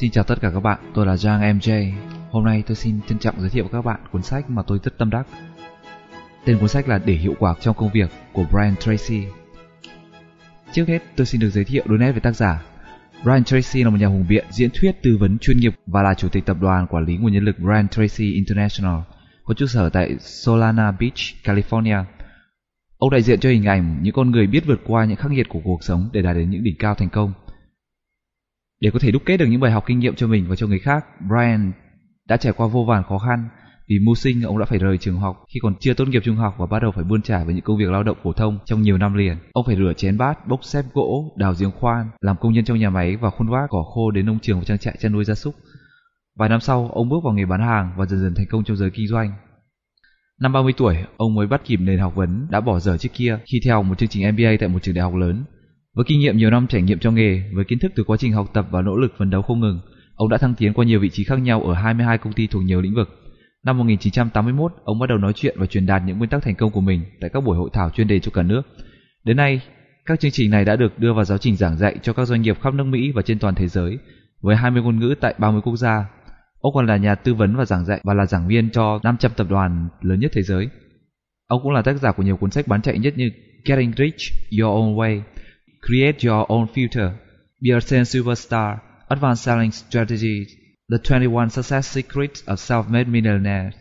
Xin chào tất cả các bạn, tôi là Giang MJ. Hôm nay tôi xin trân trọng giới thiệu với các bạn cuốn sách mà tôi rất tâm đắc. Tên cuốn sách là Để hiệu quả trong công việc của Brian Tracy. Trước hết, tôi xin được giới thiệu đôi nét về tác giả. Brian Tracy là một nhà hùng biện, diễn thuyết, tư vấn chuyên nghiệp và là chủ tịch tập đoàn quản lý nguồn nhân lực Brian Tracy International, có trụ sở tại Solana Beach, California. Ông đại diện cho hình ảnh những con người biết vượt qua những khắc nghiệt của cuộc sống để đạt đến những đỉnh cao thành công. Để có thể đúc kết được những bài học kinh nghiệm cho mình và cho người khác, Brian đã trải qua vô vàn khó khăn. Vì mưu sinh, ông đã phải rời trường học khi còn chưa tốt nghiệp trung học và bắt đầu phải bươn trải với những công việc lao động phổ thông trong nhiều năm liền. Ông phải rửa chén bát, bốc xếp gỗ, đào giếng khoan, làm công nhân trong nhà máy và khuôn vác cỏ khô đến nông trường và trang trại chăn nuôi gia súc. Vài năm sau, ông bước vào nghề bán hàng và dần dần thành công trong giới kinh doanh. Năm 30 tuổi, ông mới bắt kịp nền học vấn đã bỏ dở trước kia khi theo một chương trình MBA tại một trường đại học lớn. Với kinh nghiệm nhiều năm trải nghiệm trong nghề, với kiến thức từ quá trình học tập và nỗ lực phấn đấu không ngừng, ông đã thăng tiến qua nhiều vị trí khác nhau ở 22 công ty thuộc nhiều lĩnh vực. Năm 1981, ông bắt đầu nói chuyện và truyền đạt những nguyên tắc thành công của mình tại các buổi hội thảo chuyên đề cho cả nước. Đến nay, các chương trình này đã được đưa vào giáo trình giảng dạy cho các doanh nghiệp khắp nước Mỹ và trên toàn thế giới, với 20 ngôn ngữ tại 30 quốc gia. Ông còn là nhà tư vấn và giảng dạy và là giảng viên cho 500 tập đoàn lớn nhất thế giới. Ông cũng là tác giả của nhiều cuốn sách bán chạy nhất như Getting Rich Your Own Way, Create Your Own Future, Be Superstar, Advanced Selling Strategies, The 21 Success Secrets of Self-Made Millionaires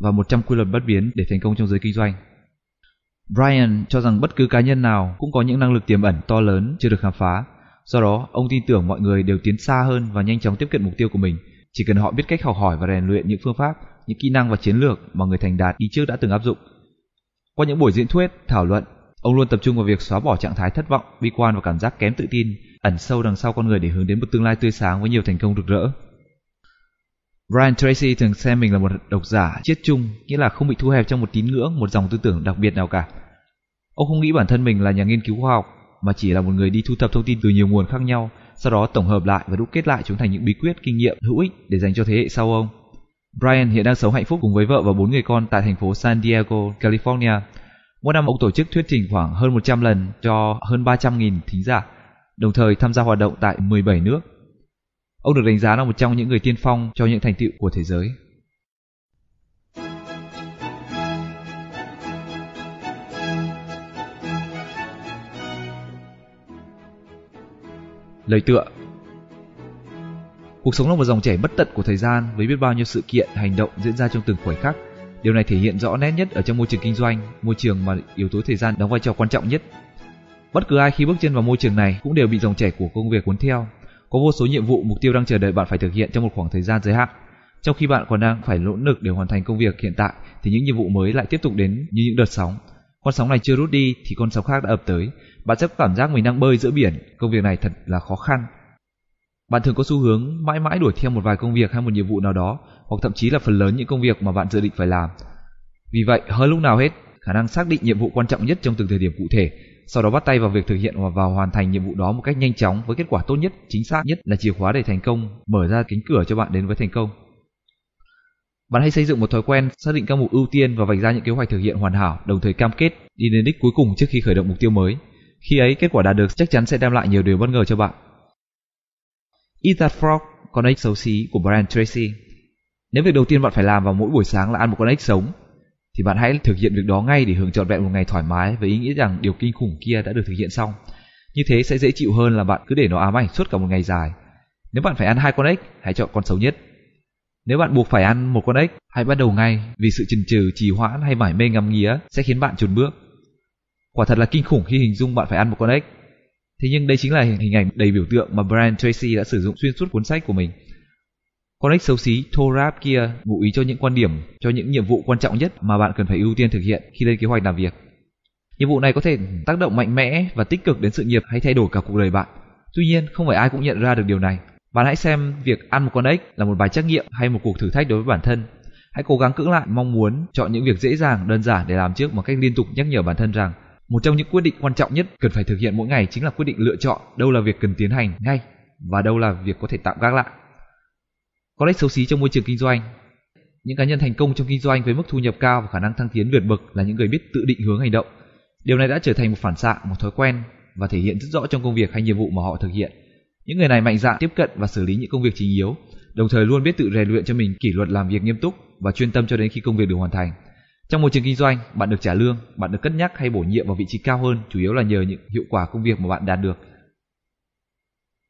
và 100 quy luật bất biến để thành công trong giới kinh doanh. Brian cho rằng bất cứ cá nhân nào cũng có những năng lực tiềm ẩn to lớn chưa được khám phá. Do đó, ông tin tưởng mọi người đều tiến xa hơn và nhanh chóng tiếp cận mục tiêu của mình. Chỉ cần họ biết cách học hỏi và rèn luyện những phương pháp, những kỹ năng và chiến lược mà người thành đạt đi trước đã từng áp dụng. Qua những buổi diễn thuyết, thảo luận, ông luôn tập trung vào việc xóa bỏ trạng thái thất vọng, bi quan và cảm giác kém tự tin ẩn sâu đằng sau con người để hướng đến một tương lai tươi sáng với nhiều thành công rực rỡ. Brian Tracy thường xem mình là một độc giả chiết chung, nghĩa là không bị thu hẹp trong một tín ngưỡng, một dòng tư tưởng đặc biệt nào cả. Ông không nghĩ bản thân mình là nhà nghiên cứu khoa học, mà chỉ là một người đi thu thập thông tin từ nhiều nguồn khác nhau, sau đó tổng hợp lại và đúc kết lại chúng thành những bí quyết, kinh nghiệm hữu ích để dành cho thế hệ sau ông. Brian hiện đang sống hạnh phúc cùng với vợ và bốn người con tại thành phố San Diego, California. Mỗi năm ông tổ chức thuyết trình khoảng hơn 100 lần cho hơn 300.000 thính giả, đồng thời tham gia hoạt động tại 17 nước. Ông được đánh giá là một trong những người tiên phong cho những thành tựu của thế giới. Lời tựa Cuộc sống là một dòng chảy bất tận của thời gian với biết bao nhiêu sự kiện, hành động diễn ra trong từng khoảnh khắc. Điều này thể hiện rõ nét nhất ở trong môi trường kinh doanh, môi trường mà yếu tố thời gian đóng vai trò quan trọng nhất. Bất cứ ai khi bước chân vào môi trường này cũng đều bị dòng chảy của công việc cuốn theo, có vô số nhiệm vụ, mục tiêu đang chờ đợi bạn phải thực hiện trong một khoảng thời gian giới hạn. Trong khi bạn còn đang phải nỗ lực để hoàn thành công việc hiện tại thì những nhiệm vụ mới lại tiếp tục đến như những đợt sóng. Con sóng này chưa rút đi thì con sóng khác đã ập tới. Bạn sẽ có cảm giác mình đang bơi giữa biển, công việc này thật là khó khăn. Bạn thường có xu hướng mãi mãi đuổi theo một vài công việc hay một nhiệm vụ nào đó, hoặc thậm chí là phần lớn những công việc mà bạn dự định phải làm. Vì vậy, hơn lúc nào hết, khả năng xác định nhiệm vụ quan trọng nhất trong từng thời điểm cụ thể sau đó bắt tay vào việc thực hiện và vào hoàn thành nhiệm vụ đó một cách nhanh chóng với kết quả tốt nhất, chính xác nhất là chìa khóa để thành công, mở ra cánh cửa cho bạn đến với thành công. Bạn hãy xây dựng một thói quen xác định các mục ưu tiên và vạch ra những kế hoạch thực hiện hoàn hảo, đồng thời cam kết đi đến đích cuối cùng trước khi khởi động mục tiêu mới. Khi ấy, kết quả đạt được chắc chắn sẽ đem lại nhiều điều bất ngờ cho bạn. Eat That Frog, con ếch xấu xí của Brian Tracy. Nếu việc đầu tiên bạn phải làm vào mỗi buổi sáng là ăn một con ếch sống, thì bạn hãy thực hiện việc đó ngay để hưởng trọn vẹn một ngày thoải mái với ý nghĩa rằng điều kinh khủng kia đã được thực hiện xong. Như thế sẽ dễ chịu hơn là bạn cứ để nó ám ảnh suốt cả một ngày dài. Nếu bạn phải ăn hai con ếch, hãy chọn con xấu nhất. Nếu bạn buộc phải ăn một con ếch, hãy bắt đầu ngay vì sự chần chừ, trì hoãn hay mải mê ngắm nghía sẽ khiến bạn chùn bước. Quả thật là kinh khủng khi hình dung bạn phải ăn một con ếch. Thế nhưng đây chính là hình ảnh đầy biểu tượng mà Brian Tracy đã sử dụng xuyên suốt cuốn sách của mình. Con ếch xấu xí Thorab kia ngụ ý cho những quan điểm, cho những nhiệm vụ quan trọng nhất mà bạn cần phải ưu tiên thực hiện khi lên kế hoạch làm việc. Nhiệm vụ này có thể tác động mạnh mẽ và tích cực đến sự nghiệp hay thay đổi cả cuộc đời bạn. Tuy nhiên, không phải ai cũng nhận ra được điều này. Bạn hãy xem việc ăn một con ếch là một bài trắc nghiệm hay một cuộc thử thách đối với bản thân. Hãy cố gắng cưỡng lại mong muốn chọn những việc dễ dàng, đơn giản để làm trước một cách liên tục nhắc nhở bản thân rằng một trong những quyết định quan trọng nhất cần phải thực hiện mỗi ngày chính là quyết định lựa chọn đâu là việc cần tiến hành ngay và đâu là việc có thể tạm gác lại. Có lẽ xấu xí trong môi trường kinh doanh. Những cá nhân thành công trong kinh doanh với mức thu nhập cao và khả năng thăng tiến vượt bậc là những người biết tự định hướng hành động. Điều này đã trở thành một phản xạ, một thói quen và thể hiện rất rõ trong công việc hay nhiệm vụ mà họ thực hiện. Những người này mạnh dạn tiếp cận và xử lý những công việc chính yếu, đồng thời luôn biết tự rèn luyện cho mình kỷ luật làm việc nghiêm túc và chuyên tâm cho đến khi công việc được hoàn thành. Trong môi trường kinh doanh, bạn được trả lương, bạn được cất nhắc hay bổ nhiệm vào vị trí cao hơn chủ yếu là nhờ những hiệu quả công việc mà bạn đạt được.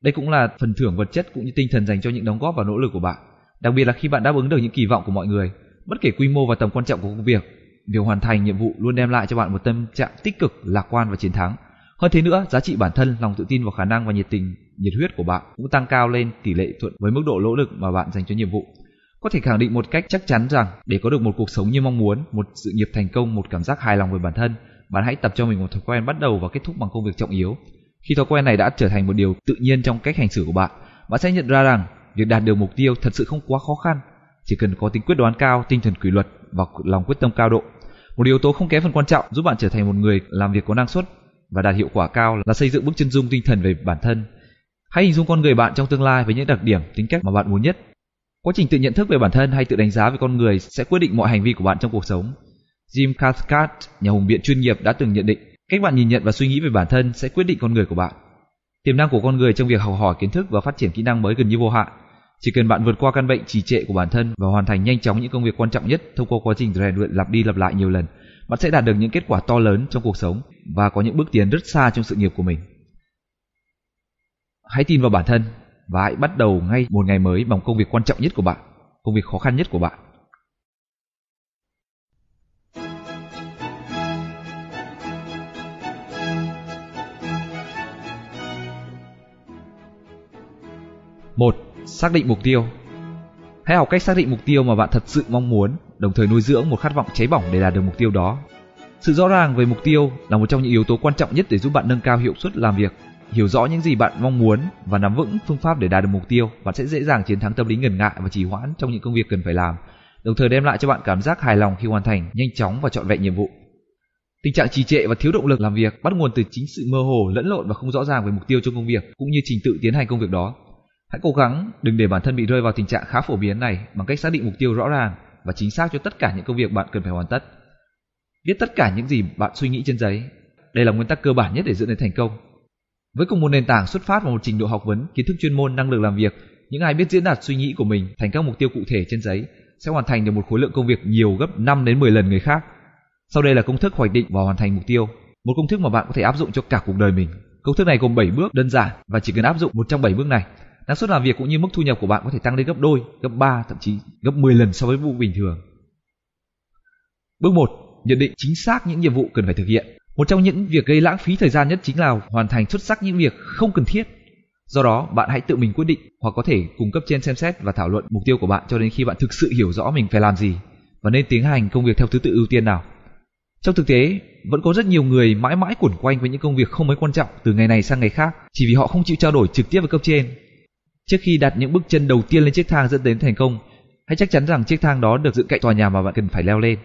Đây cũng là phần thưởng vật chất cũng như tinh thần dành cho những đóng góp và nỗ lực của bạn. Đặc biệt là khi bạn đáp ứng được những kỳ vọng của mọi người, bất kể quy mô và tầm quan trọng của công việc, việc hoàn thành nhiệm vụ luôn đem lại cho bạn một tâm trạng tích cực, lạc quan và chiến thắng. Hơn thế nữa, giá trị bản thân, lòng tự tin vào khả năng và nhiệt tình, nhiệt huyết của bạn cũng tăng cao lên tỷ lệ thuận với mức độ nỗ lực mà bạn dành cho nhiệm vụ. Có thể khẳng định một cách chắc chắn rằng để có được một cuộc sống như mong muốn, một sự nghiệp thành công, một cảm giác hài lòng về bản thân, bạn hãy tập cho mình một thói quen bắt đầu và kết thúc bằng công việc trọng yếu. Khi thói quen này đã trở thành một điều tự nhiên trong cách hành xử của bạn, bạn sẽ nhận ra rằng việc đạt được mục tiêu thật sự không quá khó khăn, chỉ cần có tính quyết đoán cao, tinh thần kỷ luật và lòng quyết tâm cao độ. Một yếu tố không kém phần quan trọng giúp bạn trở thành một người làm việc có năng suất và đạt hiệu quả cao là xây dựng bức chân dung tinh thần về bản thân. Hãy hình dung con người bạn trong tương lai với những đặc điểm, tính cách mà bạn muốn nhất. Quá trình tự nhận thức về bản thân hay tự đánh giá về con người sẽ quyết định mọi hành vi của bạn trong cuộc sống. Jim Cathcart, nhà hùng biện chuyên nghiệp đã từng nhận định, cách bạn nhìn nhận và suy nghĩ về bản thân sẽ quyết định con người của bạn. Tiềm năng của con người trong việc học hỏi kiến thức và phát triển kỹ năng mới gần như vô hạn. Chỉ cần bạn vượt qua căn bệnh trì trệ của bản thân và hoàn thành nhanh chóng những công việc quan trọng nhất thông qua quá trình rèn luyện lặp đi lặp lại nhiều lần, bạn sẽ đạt được những kết quả to lớn trong cuộc sống và có những bước tiến rất xa trong sự nghiệp của mình. Hãy tin vào bản thân và hãy bắt đầu ngay một ngày mới bằng công việc quan trọng nhất của bạn, công việc khó khăn nhất của bạn. một Xác định mục tiêu Hãy học cách xác định mục tiêu mà bạn thật sự mong muốn, đồng thời nuôi dưỡng một khát vọng cháy bỏng để đạt được mục tiêu đó. Sự rõ ràng về mục tiêu là một trong những yếu tố quan trọng nhất để giúp bạn nâng cao hiệu suất làm việc. Hiểu rõ những gì bạn mong muốn và nắm vững phương pháp để đạt được mục tiêu, bạn sẽ dễ dàng chiến thắng tâm lý ngần ngại và trì hoãn trong những công việc cần phải làm, đồng thời đem lại cho bạn cảm giác hài lòng khi hoàn thành nhanh chóng và trọn vẹn nhiệm vụ. Tình trạng trì trệ và thiếu động lực làm việc bắt nguồn từ chính sự mơ hồ, lẫn lộn và không rõ ràng về mục tiêu trong công việc cũng như trình tự tiến hành công việc đó. Hãy cố gắng đừng để bản thân bị rơi vào tình trạng khá phổ biến này bằng cách xác định mục tiêu rõ ràng và chính xác cho tất cả những công việc bạn cần phải hoàn tất. Viết tất cả những gì bạn suy nghĩ trên giấy. Đây là nguyên tắc cơ bản nhất để dẫn đến thành công. Với cùng một nền tảng xuất phát vào một trình độ học vấn, kiến thức chuyên môn, năng lực làm việc, những ai biết diễn đạt suy nghĩ của mình thành các mục tiêu cụ thể trên giấy sẽ hoàn thành được một khối lượng công việc nhiều gấp 5 đến 10 lần người khác. Sau đây là công thức hoạch định và hoàn thành mục tiêu, một công thức mà bạn có thể áp dụng cho cả cuộc đời mình. Công thức này gồm 7 bước đơn giản và chỉ cần áp dụng một trong 7 bước này, năng suất làm việc cũng như mức thu nhập của bạn có thể tăng lên gấp đôi, gấp 3, thậm chí gấp 10 lần so với vụ bình thường. Bước 1. Nhận định chính xác những nhiệm vụ cần phải thực hiện. Một trong những việc gây lãng phí thời gian nhất chính là hoàn thành xuất sắc những việc không cần thiết. Do đó, bạn hãy tự mình quyết định hoặc có thể cung cấp trên xem xét và thảo luận mục tiêu của bạn cho đến khi bạn thực sự hiểu rõ mình phải làm gì và nên tiến hành công việc theo thứ tự ưu tiên nào. Trong thực tế, vẫn có rất nhiều người mãi mãi quẩn quanh với những công việc không mấy quan trọng từ ngày này sang ngày khác chỉ vì họ không chịu trao đổi trực tiếp với cấp trên Trước khi đặt những bước chân đầu tiên lên chiếc thang dẫn đến thành công, hãy chắc chắn rằng chiếc thang đó được dựng cạnh tòa nhà mà bạn cần phải leo lên.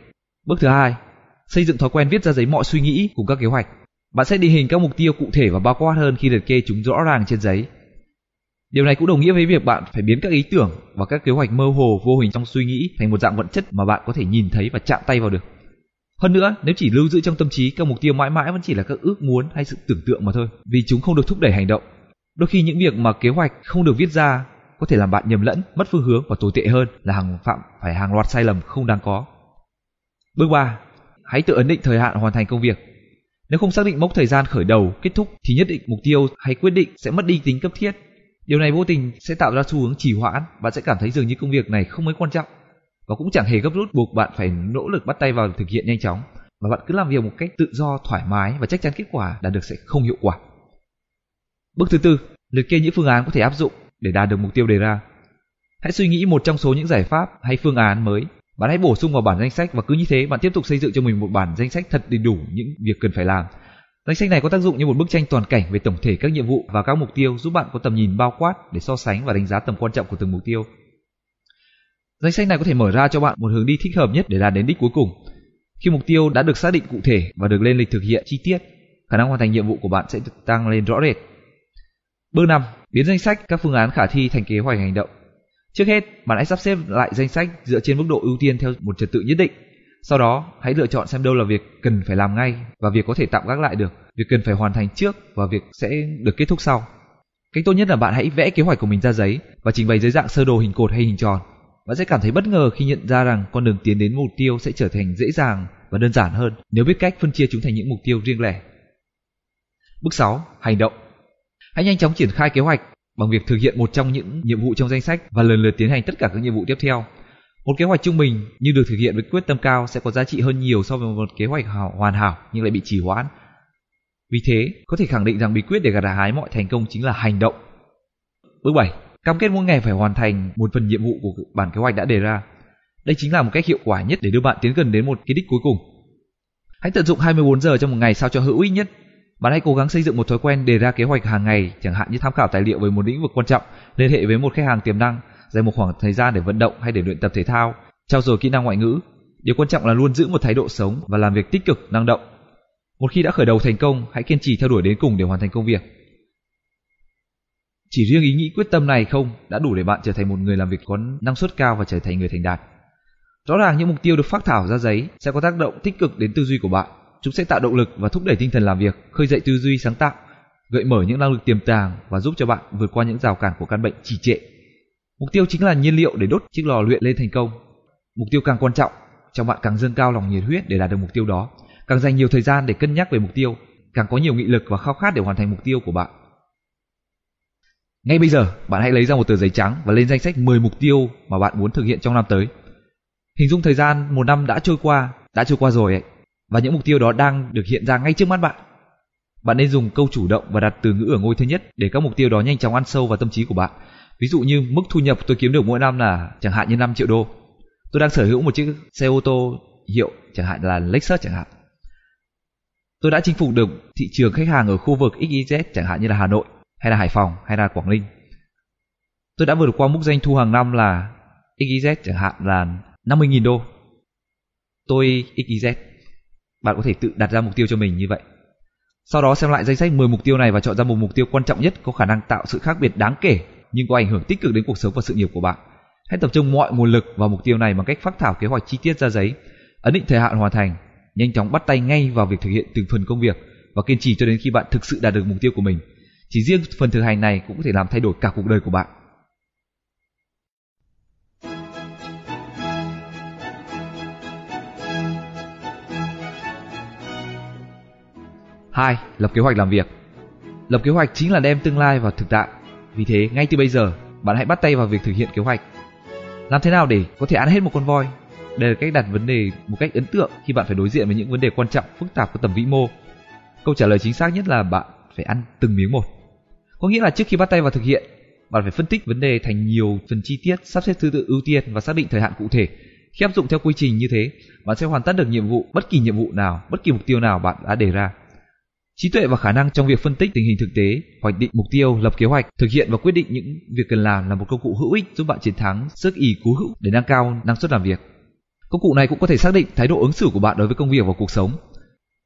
Bước thứ hai, xây dựng thói quen viết ra giấy mọi suy nghĩ cùng các kế hoạch. Bạn sẽ định hình các mục tiêu cụ thể và bao quát hơn khi liệt kê chúng rõ ràng trên giấy. Điều này cũng đồng nghĩa với việc bạn phải biến các ý tưởng và các kế hoạch mơ hồ vô hình trong suy nghĩ thành một dạng vật chất mà bạn có thể nhìn thấy và chạm tay vào được. Hơn nữa, nếu chỉ lưu giữ trong tâm trí các mục tiêu mãi mãi vẫn chỉ là các ước muốn hay sự tưởng tượng mà thôi, vì chúng không được thúc đẩy hành động. Đôi khi những việc mà kế hoạch không được viết ra có thể làm bạn nhầm lẫn, mất phương hướng và tồi tệ hơn là hàng phạm phải hàng loạt sai lầm không đáng có. Bước 3. Hãy tự ấn định thời hạn hoàn thành công việc. Nếu không xác định mốc thời gian khởi đầu, kết thúc thì nhất định mục tiêu hay quyết định sẽ mất đi tính cấp thiết. Điều này vô tình sẽ tạo ra xu hướng trì hoãn, bạn sẽ cảm thấy dường như công việc này không mấy quan trọng và cũng chẳng hề gấp rút buộc bạn phải nỗ lực bắt tay vào thực hiện nhanh chóng và bạn cứ làm việc một cách tự do, thoải mái và chắc chắn kết quả đạt được sẽ không hiệu quả. Bước thứ tư, liệt kê những phương án có thể áp dụng để đạt được mục tiêu đề ra. Hãy suy nghĩ một trong số những giải pháp hay phương án mới. Bạn hãy bổ sung vào bản danh sách và cứ như thế bạn tiếp tục xây dựng cho mình một bản danh sách thật đầy đủ những việc cần phải làm. Danh sách này có tác dụng như một bức tranh toàn cảnh về tổng thể các nhiệm vụ và các mục tiêu giúp bạn có tầm nhìn bao quát để so sánh và đánh giá tầm quan trọng của từng mục tiêu. Danh sách này có thể mở ra cho bạn một hướng đi thích hợp nhất để đạt đến đích cuối cùng. Khi mục tiêu đã được xác định cụ thể và được lên lịch thực hiện chi tiết, khả năng hoàn thành nhiệm vụ của bạn sẽ được tăng lên rõ rệt. Bước 5. Biến danh sách các phương án khả thi thành kế hoạch hành động. Trước hết, bạn hãy sắp xếp lại danh sách dựa trên mức độ ưu tiên theo một trật tự nhất định. Sau đó, hãy lựa chọn xem đâu là việc cần phải làm ngay và việc có thể tạm gác lại được, việc cần phải hoàn thành trước và việc sẽ được kết thúc sau. Cách tốt nhất là bạn hãy vẽ kế hoạch của mình ra giấy và trình bày dưới dạng sơ đồ hình cột hay hình tròn. Bạn sẽ cảm thấy bất ngờ khi nhận ra rằng con đường tiến đến mục tiêu sẽ trở thành dễ dàng và đơn giản hơn nếu biết cách phân chia chúng thành những mục tiêu riêng lẻ. Bước 6. Hành động Hãy nhanh chóng triển khai kế hoạch bằng việc thực hiện một trong những nhiệm vụ trong danh sách và lần lượt tiến hành tất cả các nhiệm vụ tiếp theo. Một kế hoạch trung bình nhưng được thực hiện với quyết tâm cao sẽ có giá trị hơn nhiều so với một kế hoạch hoàn hảo nhưng lại bị trì hoãn. Vì thế, có thể khẳng định rằng bí quyết để gặt hái mọi thành công chính là hành động. Bước 7. Cam kết mỗi ngày phải hoàn thành một phần nhiệm vụ của bản kế hoạch đã đề ra. Đây chính là một cách hiệu quả nhất để đưa bạn tiến gần đến một cái đích cuối cùng. Hãy tận dụng 24 giờ trong một ngày sao cho hữu ích nhất. Bạn hãy cố gắng xây dựng một thói quen đề ra kế hoạch hàng ngày, chẳng hạn như tham khảo tài liệu về một lĩnh vực quan trọng, liên hệ với một khách hàng tiềm năng, dành một khoảng thời gian để vận động hay để luyện tập thể thao, trau dồi kỹ năng ngoại ngữ. Điều quan trọng là luôn giữ một thái độ sống và làm việc tích cực, năng động. Một khi đã khởi đầu thành công, hãy kiên trì theo đuổi đến cùng để hoàn thành công việc. Chỉ riêng ý nghĩ quyết tâm này không đã đủ để bạn trở thành một người làm việc có năng suất cao và trở thành người thành đạt. Rõ ràng những mục tiêu được phát thảo ra giấy sẽ có tác động tích cực đến tư duy của bạn. Chúng sẽ tạo động lực và thúc đẩy tinh thần làm việc, khơi dậy tư duy sáng tạo, gợi mở những năng lực tiềm tàng và giúp cho bạn vượt qua những rào cản của căn bệnh trì trệ. Mục tiêu chính là nhiên liệu để đốt chiếc lò luyện lên thành công. Mục tiêu càng quan trọng, trong bạn càng dâng cao lòng nhiệt huyết để đạt được mục tiêu đó, càng dành nhiều thời gian để cân nhắc về mục tiêu, càng có nhiều nghị lực và khao khát để hoàn thành mục tiêu của bạn. Ngay bây giờ, bạn hãy lấy ra một tờ giấy trắng và lên danh sách 10 mục tiêu mà bạn muốn thực hiện trong năm tới. Hình dung thời gian một năm đã trôi qua, đã trôi qua rồi ấy, và những mục tiêu đó đang được hiện ra ngay trước mắt bạn. Bạn nên dùng câu chủ động và đặt từ ngữ ở ngôi thứ nhất để các mục tiêu đó nhanh chóng ăn sâu vào tâm trí của bạn. Ví dụ như mức thu nhập tôi kiếm được mỗi năm là chẳng hạn như 5 triệu đô. Tôi đang sở hữu một chiếc xe ô tô hiệu chẳng hạn là Lexus chẳng hạn. Tôi đã chinh phục được thị trường khách hàng ở khu vực XYZ chẳng hạn như là Hà Nội, hay là Hải Phòng, hay là Quảng Ninh. Tôi đã vượt qua mức doanh thu hàng năm là XYZ chẳng hạn là 50.000 đô. Tôi XYZ. Bạn có thể tự đặt ra mục tiêu cho mình như vậy. Sau đó xem lại danh sách 10 mục tiêu này và chọn ra một mục tiêu quan trọng nhất có khả năng tạo sự khác biệt đáng kể nhưng có ảnh hưởng tích cực đến cuộc sống và sự nghiệp của bạn. Hãy tập trung mọi nguồn lực vào mục tiêu này bằng cách phát thảo kế hoạch chi tiết ra giấy, ấn định thời hạn hoàn thành, nhanh chóng bắt tay ngay vào việc thực hiện từng phần công việc và kiên trì cho đến khi bạn thực sự đạt được mục tiêu của mình. Chỉ riêng phần thực hành này cũng có thể làm thay đổi cả cuộc đời của bạn. Hai, lập kế hoạch làm việc. Lập kế hoạch chính là đem tương lai vào thực tại. Vì thế, ngay từ bây giờ, bạn hãy bắt tay vào việc thực hiện kế hoạch. Làm thế nào để có thể ăn hết một con voi? Đây là cách đặt vấn đề một cách ấn tượng khi bạn phải đối diện với những vấn đề quan trọng, phức tạp có tầm vĩ mô. Câu trả lời chính xác nhất là bạn phải ăn từng miếng một. Có nghĩa là trước khi bắt tay vào thực hiện, bạn phải phân tích vấn đề thành nhiều phần chi tiết, sắp xếp thứ tự ưu tiên và xác định thời hạn cụ thể. Khi áp dụng theo quy trình như thế, bạn sẽ hoàn tất được nhiệm vụ bất kỳ nhiệm vụ nào, bất kỳ mục tiêu nào bạn đã đề ra. Trí tuệ và khả năng trong việc phân tích tình hình thực tế, hoạch định mục tiêu, lập kế hoạch, thực hiện và quyết định những việc cần làm là một công cụ hữu ích giúp bạn chiến thắng sức ý cú hữu để nâng cao năng suất làm việc. Công cụ này cũng có thể xác định thái độ ứng xử của bạn đối với công việc và cuộc sống.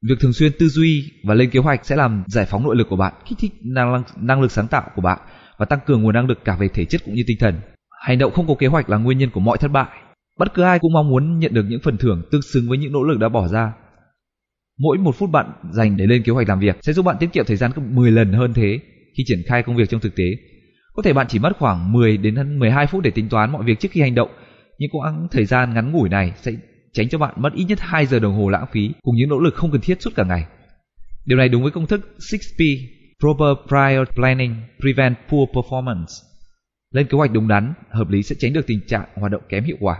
Việc thường xuyên tư duy và lên kế hoạch sẽ làm giải phóng nội lực của bạn, kích thích năng, năng lực sáng tạo của bạn và tăng cường nguồn năng lực cả về thể chất cũng như tinh thần. Hành động không có kế hoạch là nguyên nhân của mọi thất bại. Bất cứ ai cũng mong muốn nhận được những phần thưởng tương xứng với những nỗ lực đã bỏ ra. Mỗi một phút bạn dành để lên kế hoạch làm việc sẽ giúp bạn tiết kiệm thời gian gấp 10 lần hơn thế khi triển khai công việc trong thực tế. Có thể bạn chỉ mất khoảng 10 đến 12 phút để tính toán mọi việc trước khi hành động, nhưng quãng thời gian ngắn ngủi này sẽ tránh cho bạn mất ít nhất 2 giờ đồng hồ lãng phí cùng những nỗ lực không cần thiết suốt cả ngày. Điều này đúng với công thức 6P, Proper Prior Planning Prevent Poor Performance. Lên kế hoạch đúng đắn, hợp lý sẽ tránh được tình trạng hoạt động kém hiệu quả.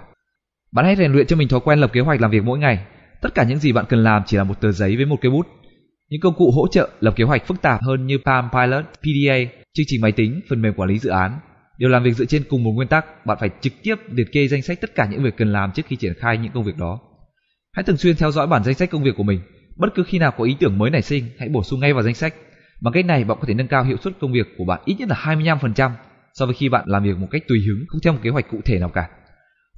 Bạn hãy rèn luyện cho mình thói quen lập kế hoạch làm việc mỗi ngày. Tất cả những gì bạn cần làm chỉ là một tờ giấy với một cây bút. Những công cụ hỗ trợ lập kế hoạch phức tạp hơn như Palm Pilot, PDA, chương trình máy tính, phần mềm quản lý dự án đều làm việc dựa trên cùng một nguyên tắc, bạn phải trực tiếp liệt kê danh sách tất cả những việc cần làm trước khi triển khai những công việc đó. Hãy thường xuyên theo dõi bản danh sách công việc của mình. Bất cứ khi nào có ý tưởng mới nảy sinh, hãy bổ sung ngay vào danh sách. Bằng cách này bạn có thể nâng cao hiệu suất công việc của bạn ít nhất là 25% so với khi bạn làm việc một cách tùy hứng không theo một kế hoạch cụ thể nào cả.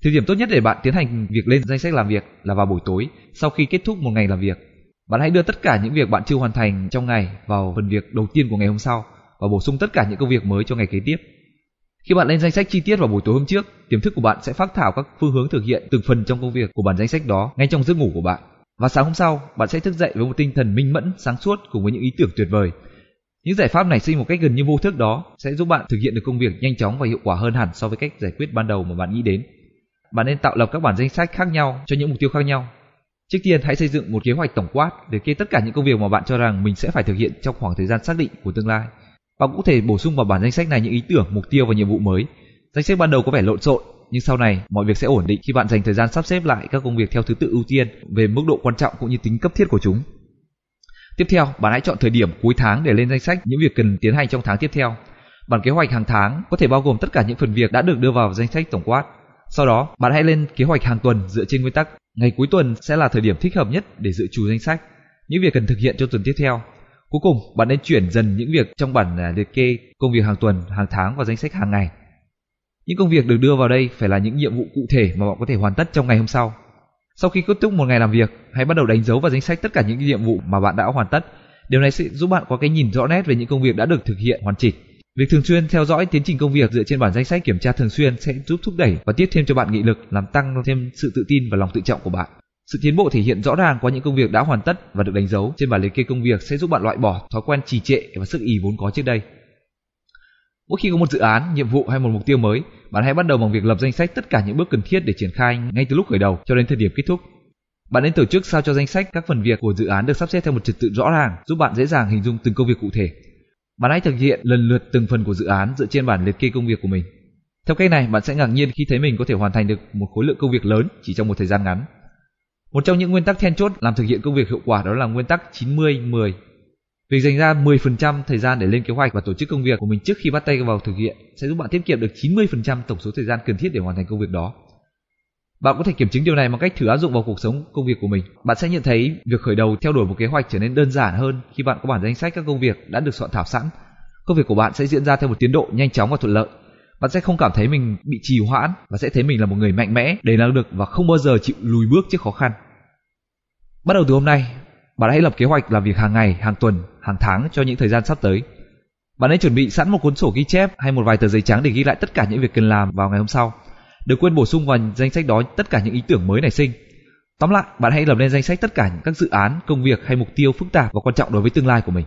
Thời điểm tốt nhất để bạn tiến hành việc lên danh sách làm việc là vào buổi tối sau khi kết thúc một ngày làm việc. Bạn hãy đưa tất cả những việc bạn chưa hoàn thành trong ngày vào phần việc đầu tiên của ngày hôm sau và bổ sung tất cả những công việc mới cho ngày kế tiếp. Khi bạn lên danh sách chi tiết vào buổi tối hôm trước, tiềm thức của bạn sẽ phát thảo các phương hướng thực hiện từng phần trong công việc của bản danh sách đó ngay trong giấc ngủ của bạn. Và sáng hôm sau, bạn sẽ thức dậy với một tinh thần minh mẫn, sáng suốt cùng với những ý tưởng tuyệt vời. Những giải pháp nảy sinh một cách gần như vô thức đó sẽ giúp bạn thực hiện được công việc nhanh chóng và hiệu quả hơn hẳn so với cách giải quyết ban đầu mà bạn nghĩ đến. Bạn nên tạo lập các bản danh sách khác nhau cho những mục tiêu khác nhau. Trước tiên hãy xây dựng một kế hoạch tổng quát để kê tất cả những công việc mà bạn cho rằng mình sẽ phải thực hiện trong khoảng thời gian xác định của tương lai. Bạn cũng có thể bổ sung vào bản danh sách này những ý tưởng, mục tiêu và nhiệm vụ mới. Danh sách ban đầu có vẻ lộn xộn, nhưng sau này mọi việc sẽ ổn định khi bạn dành thời gian sắp xếp lại các công việc theo thứ tự ưu tiên về mức độ quan trọng cũng như tính cấp thiết của chúng. Tiếp theo, bạn hãy chọn thời điểm cuối tháng để lên danh sách những việc cần tiến hành trong tháng tiếp theo. Bản kế hoạch hàng tháng có thể bao gồm tất cả những phần việc đã được đưa vào danh sách tổng quát. Sau đó, bạn hãy lên kế hoạch hàng tuần dựa trên nguyên tắc ngày cuối tuần sẽ là thời điểm thích hợp nhất để dự trù danh sách những việc cần thực hiện cho tuần tiếp theo. Cuối cùng, bạn nên chuyển dần những việc trong bản à, liệt kê công việc hàng tuần, hàng tháng và danh sách hàng ngày. Những công việc được đưa vào đây phải là những nhiệm vụ cụ thể mà bạn có thể hoàn tất trong ngày hôm sau. Sau khi kết thúc một ngày làm việc, hãy bắt đầu đánh dấu vào danh sách tất cả những nhiệm vụ mà bạn đã hoàn tất. Điều này sẽ giúp bạn có cái nhìn rõ nét về những công việc đã được thực hiện hoàn chỉnh. Việc thường xuyên theo dõi tiến trình công việc dựa trên bản danh sách kiểm tra thường xuyên sẽ giúp thúc đẩy và tiếp thêm cho bạn nghị lực, làm tăng thêm sự tự tin và lòng tự trọng của bạn. Sự tiến bộ thể hiện rõ ràng qua những công việc đã hoàn tất và được đánh dấu trên bản liệt kê công việc sẽ giúp bạn loại bỏ thói quen trì trệ và sức ì vốn có trước đây. Mỗi khi có một dự án, nhiệm vụ hay một mục tiêu mới, bạn hãy bắt đầu bằng việc lập danh sách tất cả những bước cần thiết để triển khai ngay từ lúc khởi đầu cho đến thời điểm kết thúc. Bạn nên tổ chức sao cho danh sách các phần việc của dự án được sắp xếp theo một trật tự rõ ràng, giúp bạn dễ dàng hình dung từng công việc cụ thể. Bạn hãy thực hiện lần lượt từng phần của dự án dựa trên bản liệt kê công việc của mình. Theo cách này, bạn sẽ ngạc nhiên khi thấy mình có thể hoàn thành được một khối lượng công việc lớn chỉ trong một thời gian ngắn. Một trong những nguyên tắc then chốt làm thực hiện công việc hiệu quả đó là nguyên tắc 90-10. Việc dành ra 10% thời gian để lên kế hoạch và tổ chức công việc của mình trước khi bắt tay vào thực hiện sẽ giúp bạn tiết kiệm được 90% tổng số thời gian cần thiết để hoàn thành công việc đó. Bạn có thể kiểm chứng điều này bằng cách thử áp dụng vào cuộc sống công việc của mình. Bạn sẽ nhận thấy việc khởi đầu theo đuổi một kế hoạch trở nên đơn giản hơn khi bạn có bản danh sách các công việc đã được soạn thảo sẵn. Công việc của bạn sẽ diễn ra theo một tiến độ nhanh chóng và thuận lợi. Bạn sẽ không cảm thấy mình bị trì hoãn và sẽ thấy mình là một người mạnh mẽ, đầy năng lực và không bao giờ chịu lùi bước trước khó khăn. Bắt đầu từ hôm nay, bạn hãy lập kế hoạch làm việc hàng ngày, hàng tuần, hàng tháng cho những thời gian sắp tới. Bạn hãy chuẩn bị sẵn một cuốn sổ ghi chép hay một vài tờ giấy trắng để ghi lại tất cả những việc cần làm vào ngày hôm sau. Đừng quên bổ sung vào danh sách đó tất cả những ý tưởng mới nảy sinh. Tóm lại, bạn hãy lập lên danh sách tất cả những các dự án, công việc hay mục tiêu phức tạp và quan trọng đối với tương lai của mình.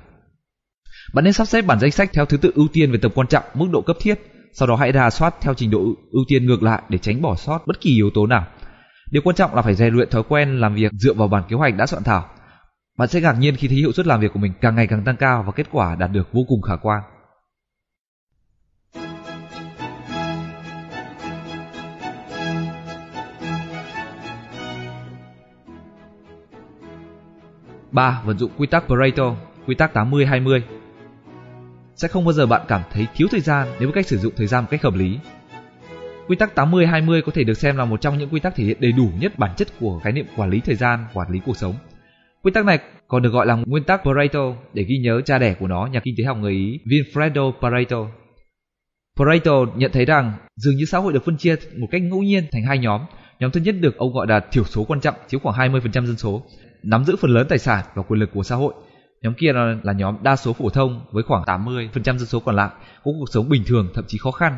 Bạn nên sắp xếp bản danh sách theo thứ tự ưu tiên về tầm quan trọng, mức độ cấp thiết, sau đó hãy rà soát theo trình độ ưu tiên ngược lại để tránh bỏ sót bất kỳ yếu tố nào. Điều quan trọng là phải rèn luyện thói quen làm việc dựa vào bản kế hoạch đã soạn thảo. Bạn sẽ ngạc nhiên khi thấy hiệu suất làm việc của mình càng ngày càng tăng cao và kết quả đạt được vô cùng khả quan. Ba Vận dụng quy tắc Pareto, quy tắc 80-20. Sẽ không bao giờ bạn cảm thấy thiếu thời gian nếu biết cách sử dụng thời gian một cách hợp lý. Quy tắc 80-20 có thể được xem là một trong những quy tắc thể hiện đầy đủ nhất bản chất của khái niệm quản lý thời gian, quản lý cuộc sống. Quy tắc này còn được gọi là nguyên tắc Pareto để ghi nhớ cha đẻ của nó, nhà kinh tế học người Ý Vinfredo Pareto. Pareto nhận thấy rằng dường như xã hội được phân chia một cách ngẫu nhiên thành hai nhóm. Nhóm thứ nhất được ông gọi là thiểu số quan trọng, chiếm khoảng 20% dân số, nắm giữ phần lớn tài sản và quyền lực của xã hội. Nhóm kia là, là nhóm đa số phổ thông với khoảng 80% dân số còn lại có cuộc sống bình thường thậm chí khó khăn.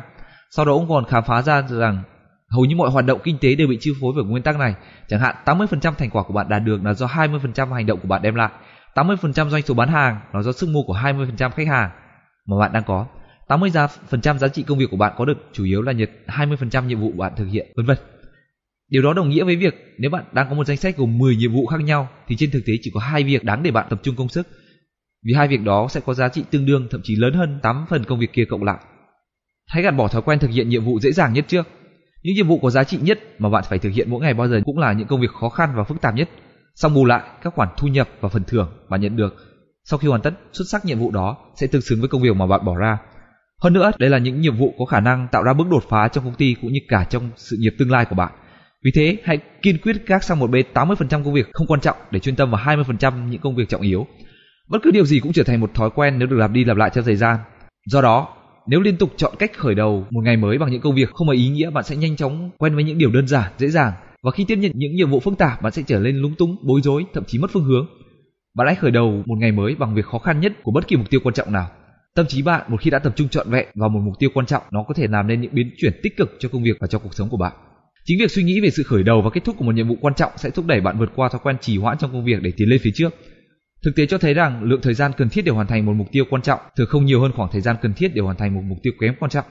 Sau đó ông còn khám phá ra rằng hầu như mọi hoạt động kinh tế đều bị chi phối bởi nguyên tắc này. Chẳng hạn 80% thành quả của bạn đạt được là do 20% hành động của bạn đem lại. 80% doanh số bán hàng là do sức mua của 20% khách hàng mà bạn đang có. 80% giá trị công việc của bạn có được chủ yếu là nhật 20% nhiệm vụ bạn thực hiện, vân vân. Điều đó đồng nghĩa với việc nếu bạn đang có một danh sách gồm 10 nhiệm vụ khác nhau thì trên thực tế chỉ có hai việc đáng để bạn tập trung công sức. Vì hai việc đó sẽ có giá trị tương đương thậm chí lớn hơn 8 phần công việc kia cộng lại. Hãy gạt bỏ thói quen thực hiện nhiệm vụ dễ dàng nhất trước. Những nhiệm vụ có giá trị nhất mà bạn phải thực hiện mỗi ngày bao giờ cũng là những công việc khó khăn và phức tạp nhất. Xong bù lại, các khoản thu nhập và phần thưởng bạn nhận được sau khi hoàn tất xuất sắc nhiệm vụ đó sẽ tương xứng với công việc mà bạn bỏ ra. Hơn nữa, đây là những nhiệm vụ có khả năng tạo ra bước đột phá trong công ty cũng như cả trong sự nghiệp tương lai của bạn. Vì thế, hãy kiên quyết gác sang một bên 80% công việc không quan trọng để chuyên tâm vào 20% những công việc trọng yếu. Bất cứ điều gì cũng trở thành một thói quen nếu được lặp đi lặp lại theo thời gian. Do đó, nếu liên tục chọn cách khởi đầu một ngày mới bằng những công việc không có ý nghĩa, bạn sẽ nhanh chóng quen với những điều đơn giản, dễ dàng và khi tiếp nhận những nhiệm vụ phức tạp, bạn sẽ trở nên lúng túng, bối rối, thậm chí mất phương hướng. Bạn hãy khởi đầu một ngày mới bằng việc khó khăn nhất của bất kỳ mục tiêu quan trọng nào. Tâm trí bạn một khi đã tập trung trọn vẹn vào một mục tiêu quan trọng, nó có thể làm nên những biến chuyển tích cực cho công việc và cho cuộc sống của bạn. Chính việc suy nghĩ về sự khởi đầu và kết thúc của một nhiệm vụ quan trọng sẽ thúc đẩy bạn vượt qua thói quen trì hoãn trong công việc để tiến lên phía trước. Thực tế cho thấy rằng lượng thời gian cần thiết để hoàn thành một mục tiêu quan trọng thường không nhiều hơn khoảng thời gian cần thiết để hoàn thành một mục tiêu kém quan trọng.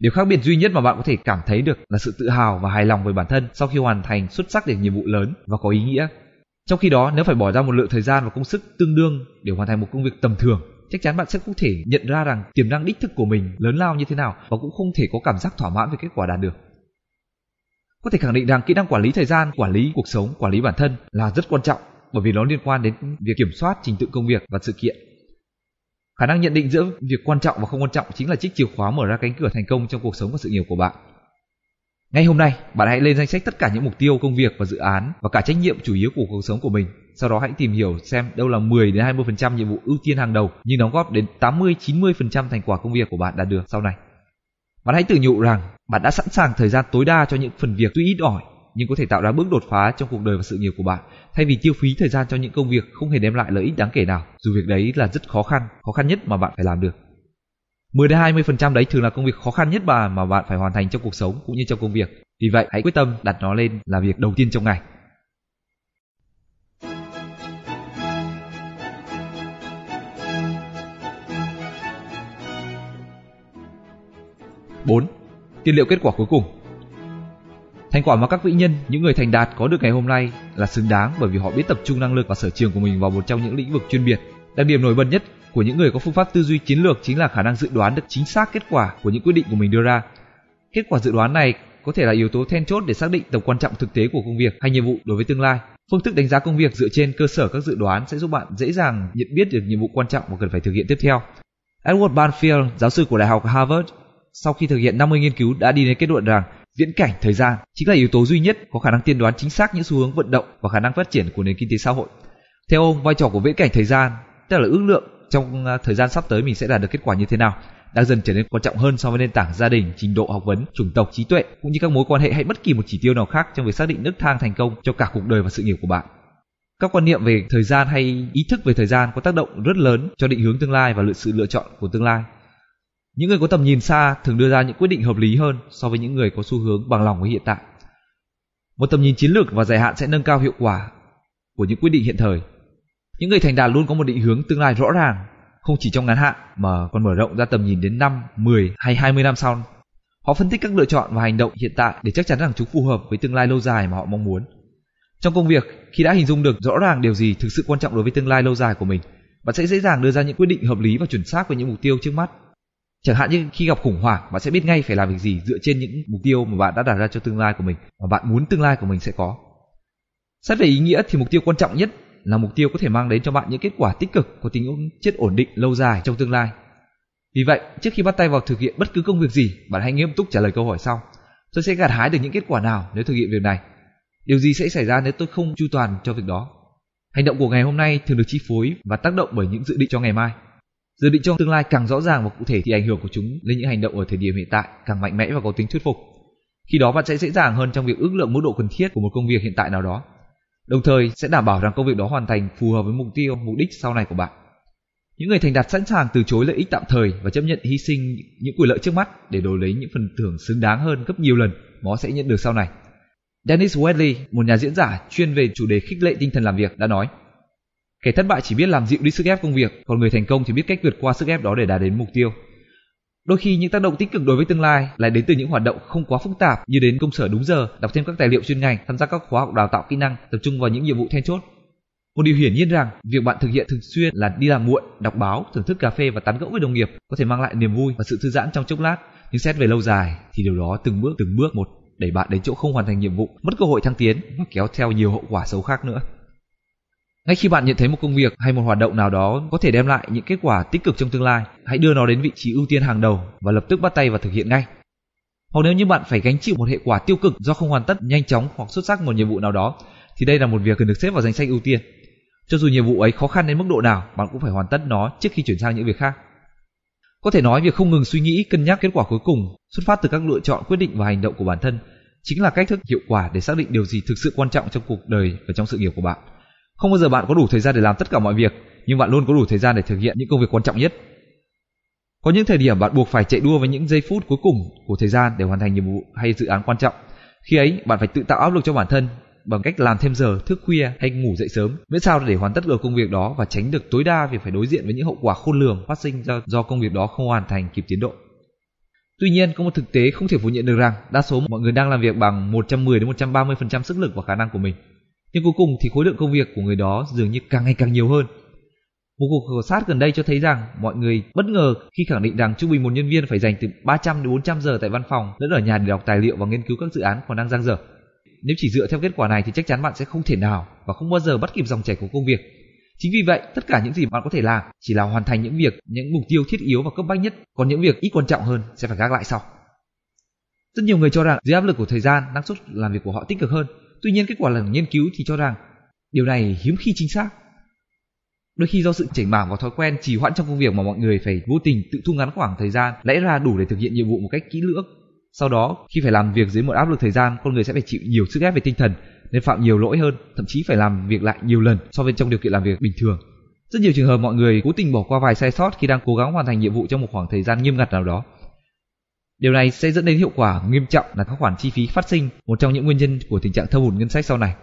Điều khác biệt duy nhất mà bạn có thể cảm thấy được là sự tự hào và hài lòng với bản thân sau khi hoàn thành xuất sắc được nhiệm vụ lớn và có ý nghĩa. Trong khi đó, nếu phải bỏ ra một lượng thời gian và công sức tương đương để hoàn thành một công việc tầm thường, chắc chắn bạn sẽ không thể nhận ra rằng tiềm năng đích thực của mình lớn lao như thế nào và cũng không thể có cảm giác thỏa mãn về kết quả đạt được. Có thể khẳng định rằng kỹ năng quản lý thời gian, quản lý cuộc sống, quản lý bản thân là rất quan trọng bởi vì nó liên quan đến việc kiểm soát trình tự công việc và sự kiện. Khả năng nhận định giữa việc quan trọng và không quan trọng chính là chiếc chìa khóa mở ra cánh cửa thành công trong cuộc sống và sự nghiệp của bạn. Ngay hôm nay, bạn hãy lên danh sách tất cả những mục tiêu, công việc và dự án và cả trách nhiệm chủ yếu của cuộc sống của mình. Sau đó hãy tìm hiểu xem đâu là 10 đến 20% nhiệm vụ ưu tiên hàng đầu nhưng đóng góp đến 80 90% thành quả công việc của bạn đạt được sau này. Bạn hãy tự nhủ rằng bạn đã sẵn sàng thời gian tối đa cho những phần việc tuy ít ỏi nhưng có thể tạo ra bước đột phá trong cuộc đời và sự nghiệp của bạn thay vì tiêu phí thời gian cho những công việc không hề đem lại lợi ích đáng kể nào dù việc đấy là rất khó khăn khó khăn nhất mà bạn phải làm được 10 đến 20% đấy thường là công việc khó khăn nhất mà mà bạn phải hoàn thành trong cuộc sống cũng như trong công việc. Vì vậy, hãy quyết tâm đặt nó lên là việc đầu tiên trong ngày. Bốn, Tiên liệu kết quả cuối cùng Thành quả mà các vĩ nhân, những người thành đạt có được ngày hôm nay là xứng đáng bởi vì họ biết tập trung năng lực và sở trường của mình vào một trong những lĩnh vực chuyên biệt. Đặc điểm nổi bật nhất của những người có phương pháp tư duy chiến lược chính là khả năng dự đoán được chính xác kết quả của những quyết định của mình đưa ra. Kết quả dự đoán này có thể là yếu tố then chốt để xác định tầm quan trọng thực tế của công việc hay nhiệm vụ đối với tương lai. Phương thức đánh giá công việc dựa trên cơ sở các dự đoán sẽ giúp bạn dễ dàng nhận biết được nhiệm vụ quan trọng mà cần phải thực hiện tiếp theo. Edward Banfield, giáo sư của Đại học Harvard, sau khi thực hiện 50 nghiên cứu đã đi đến kết luận rằng viễn cảnh thời gian chính là yếu tố duy nhất có khả năng tiên đoán chính xác những xu hướng vận động và khả năng phát triển của nền kinh tế xã hội. Theo ông, vai trò của viễn cảnh thời gian tức là ước lượng trong à, thời gian sắp tới mình sẽ đạt được kết quả như thế nào đang dần trở nên quan trọng hơn so với nền tảng gia đình, trình độ học vấn, chủng tộc, trí tuệ cũng như các mối quan hệ hay bất kỳ một chỉ tiêu nào khác trong việc xác định nước thang thành công cho cả cuộc đời và sự nghiệp của bạn. Các quan niệm về thời gian hay ý thức về thời gian có tác động rất lớn cho định hướng tương lai và lựa sự lựa chọn của tương lai. Những người có tầm nhìn xa thường đưa ra những quyết định hợp lý hơn so với những người có xu hướng bằng lòng với hiện tại. Một tầm nhìn chiến lược và dài hạn sẽ nâng cao hiệu quả của những quyết định hiện thời những người thành đạt luôn có một định hướng tương lai rõ ràng, không chỉ trong ngắn hạn mà còn mở rộng ra tầm nhìn đến 5, 10 hay 20 năm sau. Họ phân tích các lựa chọn và hành động hiện tại để chắc chắn rằng chúng phù hợp với tương lai lâu dài mà họ mong muốn. Trong công việc, khi đã hình dung được rõ ràng điều gì thực sự quan trọng đối với tương lai lâu dài của mình, bạn sẽ dễ dàng đưa ra những quyết định hợp lý và chuẩn xác với những mục tiêu trước mắt. Chẳng hạn như khi gặp khủng hoảng, bạn sẽ biết ngay phải làm việc gì dựa trên những mục tiêu mà bạn đã đặt ra cho tương lai của mình và bạn muốn tương lai của mình sẽ có. Xét về ý nghĩa thì mục tiêu quan trọng nhất là mục tiêu có thể mang đến cho bạn những kết quả tích cực có tính chất ổn định lâu dài trong tương lai. Vì vậy, trước khi bắt tay vào thực hiện bất cứ công việc gì, bạn hãy nghiêm túc trả lời câu hỏi sau. Tôi sẽ gặt hái được những kết quả nào nếu thực hiện việc này? Điều gì sẽ xảy ra nếu tôi không chu toàn cho việc đó? Hành động của ngày hôm nay thường được chi phối và tác động bởi những dự định cho ngày mai. Dự định trong tương lai càng rõ ràng và cụ thể thì ảnh hưởng của chúng lên những hành động ở thời điểm hiện tại càng mạnh mẽ và có tính thuyết phục. Khi đó bạn sẽ dễ dàng hơn trong việc ước lượng mức độ cần thiết của một công việc hiện tại nào đó đồng thời sẽ đảm bảo rằng công việc đó hoàn thành phù hợp với mục tiêu, mục đích sau này của bạn. Những người thành đạt sẵn sàng từ chối lợi ích tạm thời và chấp nhận hy sinh những quyền lợi trước mắt để đổi lấy những phần thưởng xứng đáng hơn gấp nhiều lần mà họ sẽ nhận được sau này. Dennis Wedley, một nhà diễn giả chuyên về chủ đề khích lệ tinh thần làm việc đã nói Kẻ thất bại chỉ biết làm dịu đi sức ép công việc, còn người thành công thì biết cách vượt qua sức ép đó để đạt đến mục tiêu. Đôi khi những tác động tích cực đối với tương lai lại đến từ những hoạt động không quá phức tạp như đến công sở đúng giờ, đọc thêm các tài liệu chuyên ngành, tham gia các khóa học đào tạo kỹ năng, tập trung vào những nhiệm vụ then chốt. Một điều hiển nhiên rằng việc bạn thực hiện thường xuyên là đi làm muộn, đọc báo, thưởng thức cà phê và tán gẫu với đồng nghiệp có thể mang lại niềm vui và sự thư giãn trong chốc lát, nhưng xét về lâu dài thì điều đó từng bước từng bước một đẩy bạn đến chỗ không hoàn thành nhiệm vụ, mất cơ hội thăng tiến và kéo theo nhiều hậu quả xấu khác nữa. Ngay khi bạn nhận thấy một công việc hay một hoạt động nào đó có thể đem lại những kết quả tích cực trong tương lai, hãy đưa nó đến vị trí ưu tiên hàng đầu và lập tức bắt tay vào thực hiện ngay. Hoặc nếu như bạn phải gánh chịu một hệ quả tiêu cực do không hoàn tất nhanh chóng hoặc xuất sắc một nhiệm vụ nào đó, thì đây là một việc cần được xếp vào danh sách ưu tiên. Cho dù nhiệm vụ ấy khó khăn đến mức độ nào, bạn cũng phải hoàn tất nó trước khi chuyển sang những việc khác. Có thể nói việc không ngừng suy nghĩ, cân nhắc kết quả cuối cùng xuất phát từ các lựa chọn quyết định và hành động của bản thân chính là cách thức hiệu quả để xác định điều gì thực sự quan trọng trong cuộc đời và trong sự nghiệp của bạn. Không bao giờ bạn có đủ thời gian để làm tất cả mọi việc, nhưng bạn luôn có đủ thời gian để thực hiện những công việc quan trọng nhất. Có những thời điểm bạn buộc phải chạy đua với những giây phút cuối cùng của thời gian để hoàn thành nhiệm vụ hay dự án quan trọng. Khi ấy, bạn phải tự tạo áp lực cho bản thân bằng cách làm thêm giờ, thức khuya hay ngủ dậy sớm, miễn sao để hoàn tất được công việc đó và tránh được tối đa việc phải đối diện với những hậu quả khôn lường phát sinh do, do công việc đó không hoàn thành kịp tiến độ. Tuy nhiên, có một thực tế không thể phủ nhận được rằng đa số mọi người đang làm việc bằng 110 đến 130% sức lực và khả năng của mình. Nhưng cuối cùng thì khối lượng công việc của người đó dường như càng ngày càng nhiều hơn. Một cuộc khảo sát gần đây cho thấy rằng mọi người bất ngờ khi khẳng định rằng trung bình một nhân viên phải dành từ 300 đến 400 giờ tại văn phòng lẫn ở nhà để đọc tài liệu và nghiên cứu các dự án còn đang dang dở. Nếu chỉ dựa theo kết quả này thì chắc chắn bạn sẽ không thể nào và không bao giờ bắt kịp dòng chảy của công việc. Chính vì vậy, tất cả những gì bạn có thể làm chỉ là hoàn thành những việc, những mục tiêu thiết yếu và cấp bách nhất, còn những việc ít quan trọng hơn sẽ phải gác lại sau. Rất nhiều người cho rằng dưới áp lực của thời gian, năng suất làm việc của họ tích cực hơn. Tuy nhiên, kết quả lần nghiên cứu thì cho rằng điều này hiếm khi chính xác. Đôi khi do sự chảy mảng và thói quen trì hoãn trong công việc mà mọi người phải vô tình tự thu ngắn khoảng thời gian lẽ ra đủ để thực hiện nhiệm vụ một cách kỹ lưỡng. Sau đó, khi phải làm việc dưới một áp lực thời gian, con người sẽ phải chịu nhiều sức ép về tinh thần nên phạm nhiều lỗi hơn, thậm chí phải làm việc lại nhiều lần so với trong điều kiện làm việc bình thường. Rất nhiều trường hợp mọi người cố tình bỏ qua vài sai sót khi đang cố gắng hoàn thành nhiệm vụ trong một khoảng thời gian nghiêm ngặt nào đó. Điều này sẽ dẫn đến hiệu quả nghiêm trọng là các khoản chi phí phát sinh, một trong những nguyên nhân của tình trạng thâm hụt ngân sách sau này.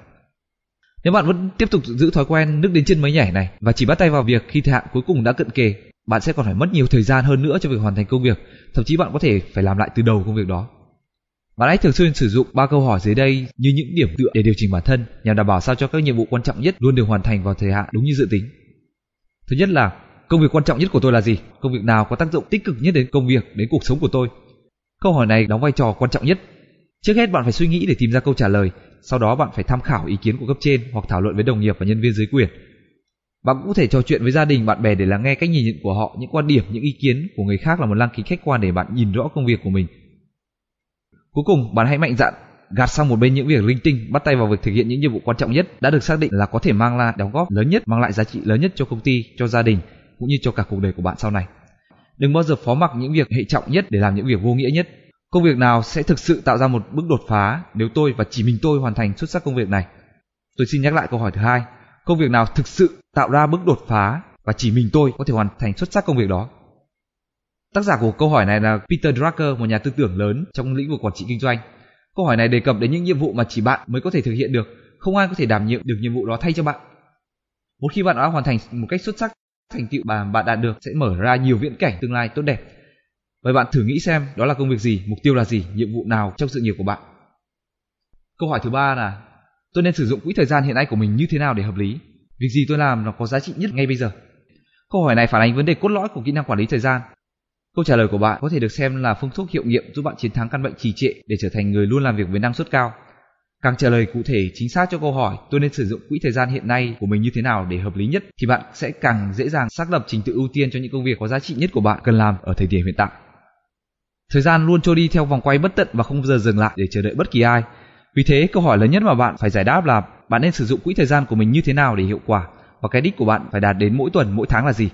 Nếu bạn vẫn tiếp tục giữ thói quen nước đến chân mới nhảy này và chỉ bắt tay vào việc khi thời hạn cuối cùng đã cận kề, bạn sẽ còn phải mất nhiều thời gian hơn nữa cho việc hoàn thành công việc, thậm chí bạn có thể phải làm lại từ đầu công việc đó. Bạn hãy thường xuyên sử dụng ba câu hỏi dưới đây như những điểm tựa để điều chỉnh bản thân nhằm đảm bảo sao cho các nhiệm vụ quan trọng nhất luôn được hoàn thành vào thời hạn đúng như dự tính. Thứ nhất là công việc quan trọng nhất của tôi là gì? Công việc nào có tác dụng tích cực nhất đến công việc, đến cuộc sống của tôi? Câu hỏi này đóng vai trò quan trọng nhất. Trước hết bạn phải suy nghĩ để tìm ra câu trả lời, sau đó bạn phải tham khảo ý kiến của cấp trên hoặc thảo luận với đồng nghiệp và nhân viên dưới quyền. Bạn cũng có thể trò chuyện với gia đình, bạn bè để lắng nghe cách nhìn nhận của họ, những quan điểm, những ý kiến của người khác là một lăng kính khách quan để bạn nhìn rõ công việc của mình Cuối cùng, bạn hãy mạnh dạn gạt sang một bên những việc linh tinh, bắt tay vào việc thực hiện những nhiệm vụ quan trọng nhất đã được xác định là có thể mang lại đóng góp lớn nhất, mang lại giá trị lớn nhất cho công ty, cho gia đình cũng như cho cả cuộc đời của bạn sau này. Đừng bao giờ phó mặc những việc hệ trọng nhất để làm những việc vô nghĩa nhất. Công việc nào sẽ thực sự tạo ra một bước đột phá nếu tôi và chỉ mình tôi hoàn thành xuất sắc công việc này? Tôi xin nhắc lại câu hỏi thứ hai. Công việc nào thực sự tạo ra bước đột phá và chỉ mình tôi có thể hoàn thành xuất sắc công việc đó? Tác giả của câu hỏi này là Peter Drucker, một nhà tư tưởng lớn trong lĩnh vực quản trị kinh doanh. Câu hỏi này đề cập đến những nhiệm vụ mà chỉ bạn mới có thể thực hiện được, không ai có thể đảm nhiệm được nhiệm vụ đó thay cho bạn. Một khi bạn đã hoàn thành một cách xuất sắc, thành tựu mà bạn đạt được sẽ mở ra nhiều viễn cảnh tương lai tốt đẹp. Vậy bạn thử nghĩ xem đó là công việc gì, mục tiêu là gì, nhiệm vụ nào trong sự nghiệp của bạn. Câu hỏi thứ ba là tôi nên sử dụng quỹ thời gian hiện nay của mình như thế nào để hợp lý? Việc gì tôi làm nó có giá trị nhất ngay bây giờ? Câu hỏi này phản ánh vấn đề cốt lõi của kỹ năng quản lý thời gian Câu trả lời của bạn có thể được xem là phương thuốc hiệu nghiệm giúp bạn chiến thắng căn bệnh trì trệ để trở thành người luôn làm việc với năng suất cao. Càng trả lời cụ thể chính xác cho câu hỏi tôi nên sử dụng quỹ thời gian hiện nay của mình như thế nào để hợp lý nhất thì bạn sẽ càng dễ dàng xác lập trình tự ưu tiên cho những công việc có giá trị nhất của bạn cần làm ở thời điểm hiện tại. Thời gian luôn trôi đi theo vòng quay bất tận và không bao giờ dừng lại để chờ đợi bất kỳ ai. Vì thế, câu hỏi lớn nhất mà bạn phải giải đáp là bạn nên sử dụng quỹ thời gian của mình như thế nào để hiệu quả và cái đích của bạn phải đạt đến mỗi tuần, mỗi tháng là gì.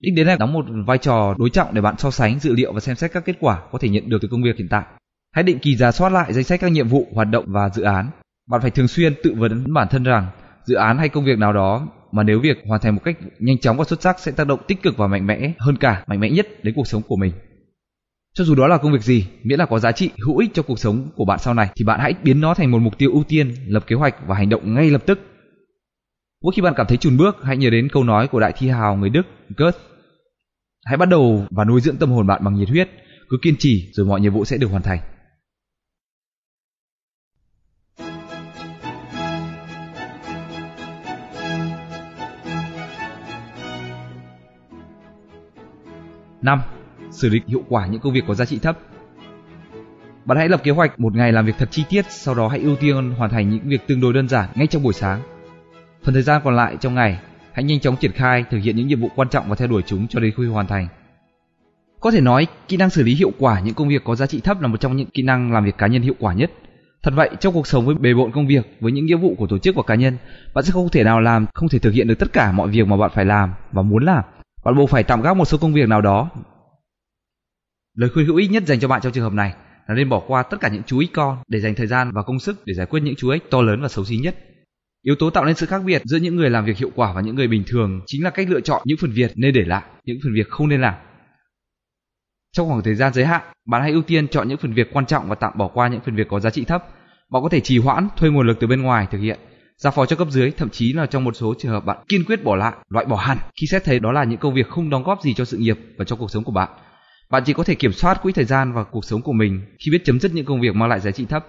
Đích đến này đóng một vai trò đối trọng để bạn so sánh dữ liệu và xem xét các kết quả có thể nhận được từ công việc hiện tại. Hãy định kỳ giả soát lại danh sách các nhiệm vụ, hoạt động và dự án. Bạn phải thường xuyên tự vấn bản thân rằng dự án hay công việc nào đó mà nếu việc hoàn thành một cách nhanh chóng và xuất sắc sẽ tác động tích cực và mạnh mẽ hơn cả, mạnh mẽ nhất đến cuộc sống của mình. Cho dù đó là công việc gì, miễn là có giá trị hữu ích cho cuộc sống của bạn sau này thì bạn hãy biến nó thành một mục tiêu ưu tiên, lập kế hoạch và hành động ngay lập tức. Mỗi khi bạn cảm thấy chùn bước, hãy nhớ đến câu nói của đại thi hào người Đức Goethe Hãy bắt đầu và nuôi dưỡng tâm hồn bạn bằng nhiệt huyết, cứ kiên trì rồi mọi nhiệm vụ sẽ được hoàn thành. 5. Xử lý hiệu quả những công việc có giá trị thấp. Bạn hãy lập kế hoạch một ngày làm việc thật chi tiết, sau đó hãy ưu tiên hoàn thành những việc tương đối đơn giản ngay trong buổi sáng. Phần thời gian còn lại trong ngày, hãy nhanh chóng triển khai thực hiện những nhiệm vụ quan trọng và theo đuổi chúng cho đến khi hoàn thành. Có thể nói, kỹ năng xử lý hiệu quả những công việc có giá trị thấp là một trong những kỹ năng làm việc cá nhân hiệu quả nhất. Thật vậy, trong cuộc sống với bề bộn công việc, với những nghĩa vụ của tổ chức và cá nhân, bạn sẽ không thể nào làm, không thể thực hiện được tất cả mọi việc mà bạn phải làm và muốn làm. Bạn buộc phải tạm gác một số công việc nào đó. Lời khuyên hữu ích nhất dành cho bạn trong trường hợp này là nên bỏ qua tất cả những chú ích con để dành thời gian và công sức để giải quyết những chú ích to lớn và xấu xí nhất. Yếu tố tạo nên sự khác biệt giữa những người làm việc hiệu quả và những người bình thường chính là cách lựa chọn những phần việc nên để lại, những phần việc không nên làm. Trong khoảng thời gian giới hạn, bạn hãy ưu tiên chọn những phần việc quan trọng và tạm bỏ qua những phần việc có giá trị thấp. Bạn có thể trì hoãn, thuê nguồn lực từ bên ngoài thực hiện, giao phó cho cấp dưới, thậm chí là trong một số trường hợp bạn kiên quyết bỏ lại, loại bỏ hẳn khi xét thấy đó là những công việc không đóng góp gì cho sự nghiệp và cho cuộc sống của bạn. Bạn chỉ có thể kiểm soát quỹ thời gian và cuộc sống của mình khi biết chấm dứt những công việc mang lại giá trị thấp.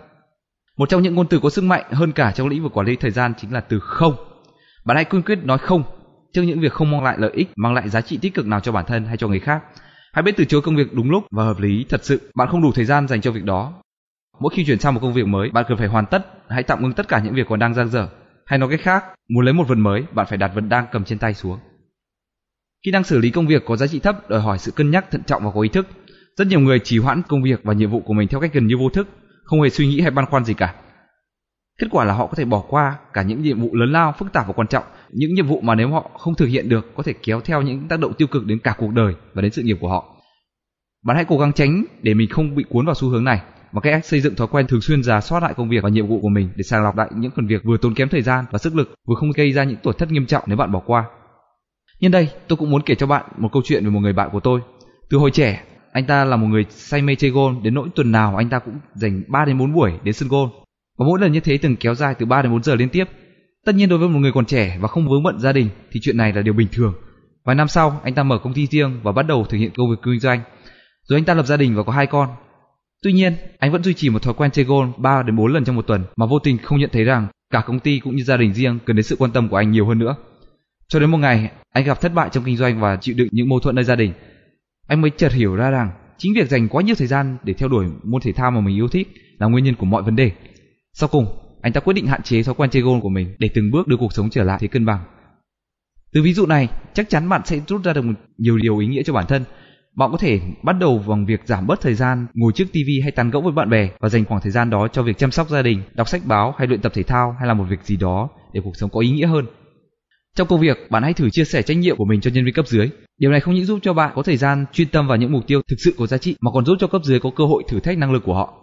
Một trong những ngôn từ có sức mạnh hơn cả trong lĩnh vực quản lý thời gian chính là từ không. Bạn hãy kiên quyết nói không trước những việc không mang lại lợi ích, mang lại giá trị tích cực nào cho bản thân hay cho người khác. Hãy biết từ chối công việc đúng lúc và hợp lý thật sự. Bạn không đủ thời gian dành cho việc đó. Mỗi khi chuyển sang một công việc mới, bạn cần phải hoàn tất, hãy tạm ngưng tất cả những việc còn đang dang dở. Hay nói cách khác, muốn lấy một vật mới, bạn phải đặt vật đang cầm trên tay xuống. Kỹ năng xử lý công việc có giá trị thấp đòi hỏi sự cân nhắc thận trọng và có ý thức. Rất nhiều người trì hoãn công việc và nhiệm vụ của mình theo cách gần như vô thức, không hề suy nghĩ hay băn khoăn gì cả. Kết quả là họ có thể bỏ qua cả những nhiệm vụ lớn lao, phức tạp và quan trọng, những nhiệm vụ mà nếu họ không thực hiện được có thể kéo theo những tác động tiêu cực đến cả cuộc đời và đến sự nghiệp của họ. Bạn hãy cố gắng tránh để mình không bị cuốn vào xu hướng này và cách xây dựng thói quen thường xuyên giả soát lại công việc và nhiệm vụ của mình để sàng lọc lại những phần việc vừa tốn kém thời gian và sức lực, vừa không gây ra những tổn thất nghiêm trọng nếu bạn bỏ qua. Nhân đây, tôi cũng muốn kể cho bạn một câu chuyện về một người bạn của tôi. Từ hồi trẻ, anh ta là một người say mê chơi golf đến nỗi tuần nào anh ta cũng dành 3 đến 4 buổi đến sân golf. Và mỗi lần như thế từng kéo dài từ 3 đến 4 giờ liên tiếp. Tất nhiên đối với một người còn trẻ và không vướng bận gia đình thì chuyện này là điều bình thường. Vài năm sau, anh ta mở công ty riêng và bắt đầu thực hiện công việc kinh doanh. Rồi anh ta lập gia đình và có hai con. Tuy nhiên, anh vẫn duy trì một thói quen chơi golf 3 đến 4 lần trong một tuần mà vô tình không nhận thấy rằng cả công ty cũng như gia đình riêng cần đến sự quan tâm của anh nhiều hơn nữa. Cho đến một ngày, anh gặp thất bại trong kinh doanh và chịu đựng những mâu thuẫn nơi gia đình. Anh mới chợt hiểu ra rằng chính việc dành quá nhiều thời gian để theo đuổi môn thể thao mà mình yêu thích là nguyên nhân của mọi vấn đề. Sau cùng, anh ta quyết định hạn chế thói quen chơi golf của mình để từng bước đưa cuộc sống trở lại thế cân bằng. Từ ví dụ này, chắc chắn bạn sẽ rút ra được nhiều điều ý nghĩa cho bản thân. Bạn có thể bắt đầu bằng việc giảm bớt thời gian ngồi trước TV hay tán gẫu với bạn bè và dành khoảng thời gian đó cho việc chăm sóc gia đình, đọc sách báo hay luyện tập thể thao hay là một việc gì đó để cuộc sống có ý nghĩa hơn. Trong công việc, bạn hãy thử chia sẻ trách nhiệm của mình cho nhân viên cấp dưới. Điều này không những giúp cho bạn có thời gian chuyên tâm vào những mục tiêu thực sự có giá trị mà còn giúp cho cấp dưới có cơ hội thử thách năng lực của họ.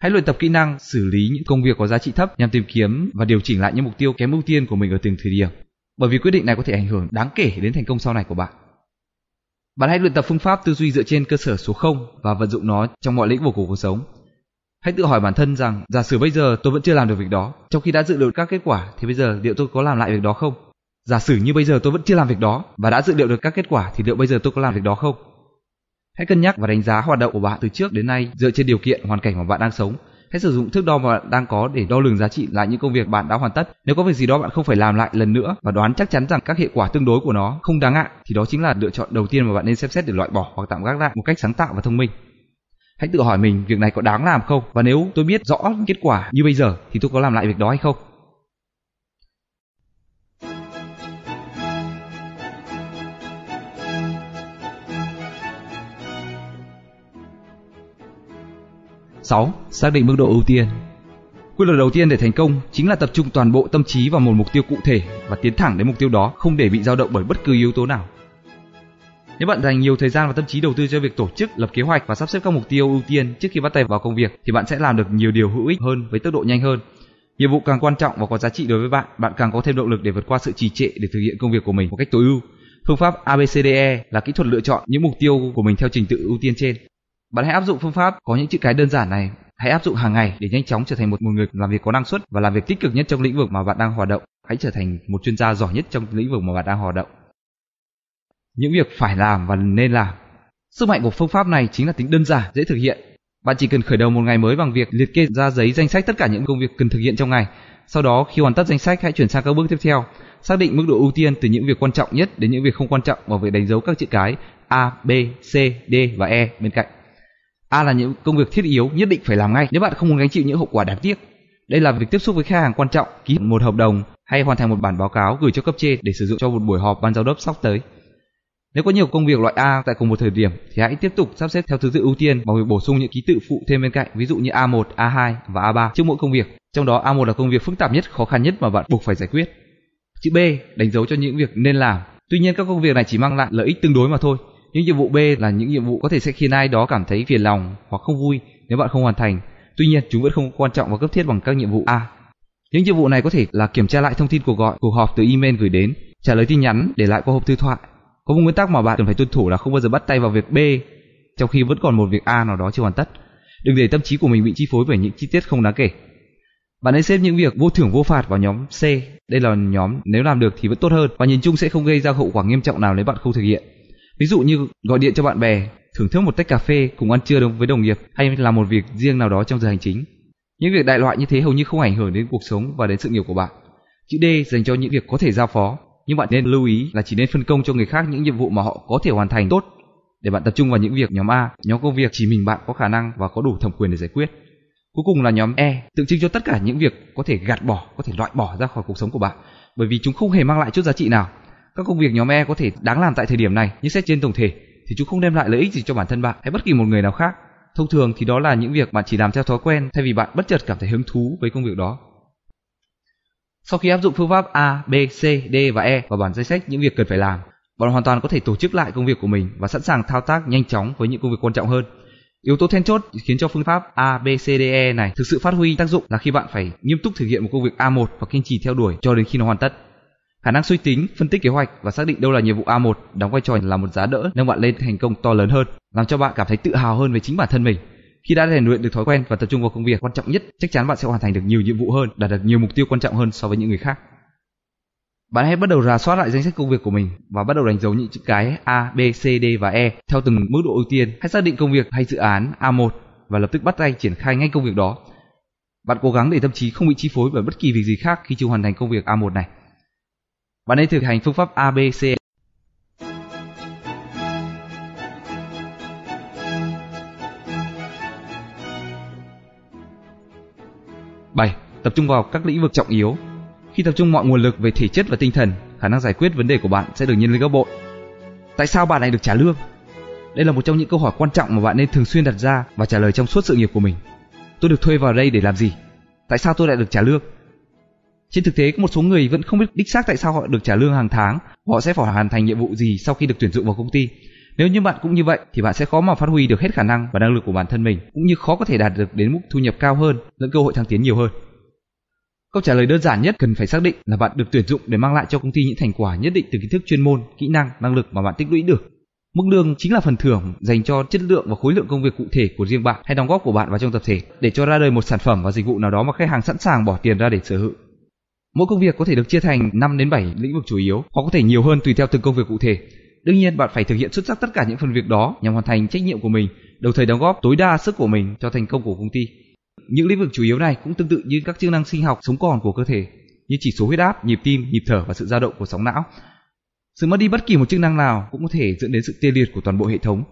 Hãy luyện tập kỹ năng xử lý những công việc có giá trị thấp nhằm tìm kiếm và điều chỉnh lại những mục tiêu kém ưu tiên của mình ở từng thời điểm. Bởi vì quyết định này có thể ảnh hưởng đáng kể đến thành công sau này của bạn. Bạn hãy luyện tập phương pháp tư duy dựa trên cơ sở số 0 và vận dụng nó trong mọi lĩnh vực của cuộc sống. Hãy tự hỏi bản thân rằng giả sử bây giờ tôi vẫn chưa làm được việc đó, trong khi đã dự liệu các kết quả thì bây giờ liệu tôi có làm lại việc đó không? Giả sử như bây giờ tôi vẫn chưa làm việc đó và đã dự liệu được các kết quả thì liệu bây giờ tôi có làm việc đó không? Hãy cân nhắc và đánh giá hoạt động của bạn từ trước đến nay dựa trên điều kiện hoàn cảnh mà bạn đang sống. Hãy sử dụng thước đo mà bạn đang có để đo lường giá trị lại những công việc bạn đã hoàn tất. Nếu có việc gì đó bạn không phải làm lại lần nữa và đoán chắc chắn rằng các hệ quả tương đối của nó không đáng ngại, thì đó chính là lựa chọn đầu tiên mà bạn nên xem xét để loại bỏ hoặc tạm gác lại một cách sáng tạo và thông minh. Hãy tự hỏi mình, việc này có đáng làm không và nếu tôi biết rõ kết quả như bây giờ, thì tôi có làm lại việc đó hay không. 6. Xác định mức độ ưu tiên. Quy luật đầu tiên để thành công chính là tập trung toàn bộ tâm trí vào một mục tiêu cụ thể và tiến thẳng đến mục tiêu đó, không để bị dao động bởi bất cứ yếu tố nào. Nếu bạn dành nhiều thời gian và tâm trí đầu tư cho việc tổ chức, lập kế hoạch và sắp xếp các mục tiêu ưu tiên trước khi bắt tay vào công việc thì bạn sẽ làm được nhiều điều hữu ích hơn với tốc độ nhanh hơn. Nhiệm vụ càng quan trọng và có giá trị đối với bạn, bạn càng có thêm động lực để vượt qua sự trì trệ để thực hiện công việc của mình một cách tối ưu. Phương pháp ABCDE là kỹ thuật lựa chọn những mục tiêu của mình theo trình tự ưu tiên trên. Bạn hãy áp dụng phương pháp có những chữ cái đơn giản này, hãy áp dụng hàng ngày để nhanh chóng trở thành một, một người làm việc có năng suất và làm việc tích cực nhất trong lĩnh vực mà bạn đang hoạt động. Hãy trở thành một chuyên gia giỏi nhất trong lĩnh vực mà bạn đang hoạt động. Những việc phải làm và nên làm. Sức mạnh của phương pháp này chính là tính đơn giản, dễ thực hiện. Bạn chỉ cần khởi đầu một ngày mới bằng việc liệt kê ra giấy danh sách tất cả những công việc cần thực hiện trong ngày. Sau đó khi hoàn tất danh sách hãy chuyển sang các bước tiếp theo. Xác định mức độ ưu tiên từ những việc quan trọng nhất đến những việc không quan trọng và việc đánh dấu các chữ cái A, B, C, D và E bên cạnh. A là những công việc thiết yếu nhất định phải làm ngay nếu bạn không muốn gánh chịu những hậu quả đáng tiếc. Đây là việc tiếp xúc với khách hàng quan trọng, ký một hợp đồng hay hoàn thành một bản báo cáo gửi cho cấp trên để sử dụng cho một buổi họp ban giám đốc sắp tới. Nếu có nhiều công việc loại A tại cùng một thời điểm thì hãy tiếp tục sắp xếp theo thứ tự ưu tiên bằng việc bổ sung những ký tự phụ thêm bên cạnh, ví dụ như A1, A2 và A3 trước mỗi công việc. Trong đó A1 là công việc phức tạp nhất, khó khăn nhất mà bạn buộc phải giải quyết. Chữ B đánh dấu cho những việc nên làm. Tuy nhiên các công việc này chỉ mang lại lợi ích tương đối mà thôi. Những nhiệm vụ B là những nhiệm vụ có thể sẽ khiến ai đó cảm thấy phiền lòng hoặc không vui nếu bạn không hoàn thành. Tuy nhiên, chúng vẫn không quan trọng và cấp thiết bằng các nhiệm vụ A. Những nhiệm vụ này có thể là kiểm tra lại thông tin cuộc gọi, cuộc họp từ email gửi đến, trả lời tin nhắn, để lại qua hộp thư thoại. Có một nguyên tắc mà bạn cần phải tuân thủ là không bao giờ bắt tay vào việc B trong khi vẫn còn một việc A nào đó chưa hoàn tất. Đừng để tâm trí của mình bị chi phối bởi những chi tiết không đáng kể. Bạn nên xếp những việc vô thưởng vô phạt vào nhóm C. Đây là nhóm nếu làm được thì vẫn tốt hơn và nhìn chung sẽ không gây ra hậu quả nghiêm trọng nào nếu bạn không thực hiện. Ví dụ như gọi điện cho bạn bè, thưởng thức một tách cà phê cùng ăn trưa với đồng nghiệp hay làm một việc riêng nào đó trong giờ hành chính. Những việc đại loại như thế hầu như không ảnh hưởng đến cuộc sống và đến sự nghiệp của bạn. Chữ D dành cho những việc có thể giao phó, nhưng bạn nên lưu ý là chỉ nên phân công cho người khác những nhiệm vụ mà họ có thể hoàn thành tốt để bạn tập trung vào những việc nhóm A, nhóm công việc chỉ mình bạn có khả năng và có đủ thẩm quyền để giải quyết. Cuối cùng là nhóm E, tượng trưng cho tất cả những việc có thể gạt bỏ, có thể loại bỏ ra khỏi cuộc sống của bạn, bởi vì chúng không hề mang lại chút giá trị nào. Các công việc nhóm E có thể đáng làm tại thời điểm này, nhưng xét trên tổng thể thì chúng không đem lại lợi ích gì cho bản thân bạn hay bất kỳ một người nào khác. Thông thường thì đó là những việc bạn chỉ làm theo thói quen thay vì bạn bất chợt cảm thấy hứng thú với công việc đó. Sau khi áp dụng phương pháp A, B, C, D và E vào bản danh sách những việc cần phải làm, bạn hoàn toàn có thể tổ chức lại công việc của mình và sẵn sàng thao tác nhanh chóng với những công việc quan trọng hơn. Yếu tố then chốt khiến cho phương pháp A, B, C, D, E này thực sự phát huy tác dụng là khi bạn phải nghiêm túc thực hiện một công việc A1 và kiên trì theo đuổi cho đến khi nó hoàn tất. Khả năng suy tính, phân tích kế hoạch và xác định đâu là nhiệm vụ A1 đóng vai trò là một giá đỡ nâng bạn lên thành công to lớn hơn, làm cho bạn cảm thấy tự hào hơn về chính bản thân mình. Khi đã rèn luyện được thói quen và tập trung vào công việc quan trọng nhất, chắc chắn bạn sẽ hoàn thành được nhiều nhiệm vụ hơn, đạt được nhiều mục tiêu quan trọng hơn so với những người khác. Bạn hãy bắt đầu rà soát lại danh sách công việc của mình và bắt đầu đánh dấu những chữ cái A, B, C, D và E theo từng mức độ ưu tiên. Hãy xác định công việc hay dự án A1 và lập tức bắt tay triển khai ngay công việc đó. Bạn cố gắng để tâm trí không bị chi phối bởi bất kỳ việc gì khác khi chưa hoàn thành công việc A1 này. Bạn nên thực hành phương pháp ABC. Bảy. Tập trung vào các lĩnh vực trọng yếu. Khi tập trung mọi nguồn lực về thể chất và tinh thần, khả năng giải quyết vấn đề của bạn sẽ được nhân lên gấp bội. Tại sao bạn lại được trả lương? Đây là một trong những câu hỏi quan trọng mà bạn nên thường xuyên đặt ra và trả lời trong suốt sự nghiệp của mình. Tôi được thuê vào đây để làm gì? Tại sao tôi lại được trả lương? Trên thực tế, có một số người vẫn không biết đích xác tại sao họ được trả lương hàng tháng, họ sẽ phải hoàn thành nhiệm vụ gì sau khi được tuyển dụng vào công ty. Nếu như bạn cũng như vậy thì bạn sẽ khó mà phát huy được hết khả năng và năng lực của bản thân mình, cũng như khó có thể đạt được đến mức thu nhập cao hơn lẫn cơ hội thăng tiến nhiều hơn. Câu trả lời đơn giản nhất cần phải xác định là bạn được tuyển dụng để mang lại cho công ty những thành quả nhất định từ kiến thức chuyên môn, kỹ năng, năng lực mà bạn tích lũy được. Mức lương chính là phần thưởng dành cho chất lượng và khối lượng công việc cụ thể của riêng bạn hay đóng góp của bạn vào trong tập thể để cho ra đời một sản phẩm và dịch vụ nào đó mà khách hàng sẵn sàng bỏ tiền ra để sở hữu. Mỗi công việc có thể được chia thành 5 đến 7 lĩnh vực chủ yếu, hoặc có thể nhiều hơn tùy theo từng công việc cụ thể. Đương nhiên bạn phải thực hiện xuất sắc tất cả những phần việc đó nhằm hoàn thành trách nhiệm của mình, đồng thời đóng góp tối đa sức của mình cho thành công của công ty. Những lĩnh vực chủ yếu này cũng tương tự như các chức năng sinh học sống còn của cơ thể, như chỉ số huyết áp, nhịp tim, nhịp thở và sự dao động của sóng não. Sự mất đi bất kỳ một chức năng nào cũng có thể dẫn đến sự tê liệt của toàn bộ hệ thống.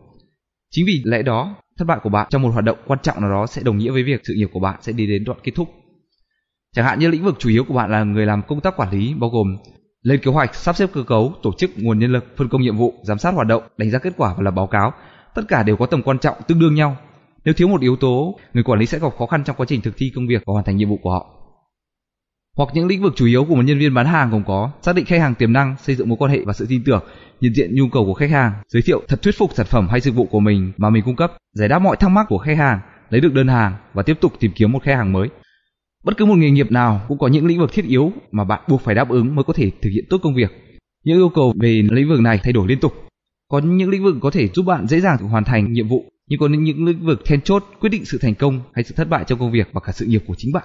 Chính vì lẽ đó, thất bại của bạn trong một hoạt động quan trọng nào đó sẽ đồng nghĩa với việc sự nghiệp của bạn sẽ đi đến đoạn kết thúc. Chẳng hạn như lĩnh vực chủ yếu của bạn là người làm công tác quản lý bao gồm lên kế hoạch, sắp xếp cơ cấu, tổ chức nguồn nhân lực, phân công nhiệm vụ, giám sát hoạt động, đánh giá kết quả và lập báo cáo. Tất cả đều có tầm quan trọng tương đương nhau. Nếu thiếu một yếu tố, người quản lý sẽ gặp khó khăn trong quá trình thực thi công việc và hoàn thành nhiệm vụ của họ. Hoặc những lĩnh vực chủ yếu của một nhân viên bán hàng gồm có xác định khách hàng tiềm năng, xây dựng mối quan hệ và sự tin tưởng, nhận diện nhu cầu của khách hàng, giới thiệu thật thuyết phục sản phẩm hay dịch vụ của mình mà mình cung cấp, giải đáp mọi thắc mắc của khách hàng, lấy được đơn hàng và tiếp tục tìm kiếm một khách hàng mới. Bất cứ một nghề nghiệp nào cũng có những lĩnh vực thiết yếu mà bạn buộc phải đáp ứng mới có thể thực hiện tốt công việc. Những yêu cầu về lĩnh vực này thay đổi liên tục. Có những lĩnh vực có thể giúp bạn dễ dàng hoàn thành nhiệm vụ, nhưng có những lĩnh vực then chốt quyết định sự thành công hay sự thất bại trong công việc và cả sự nghiệp của chính bạn.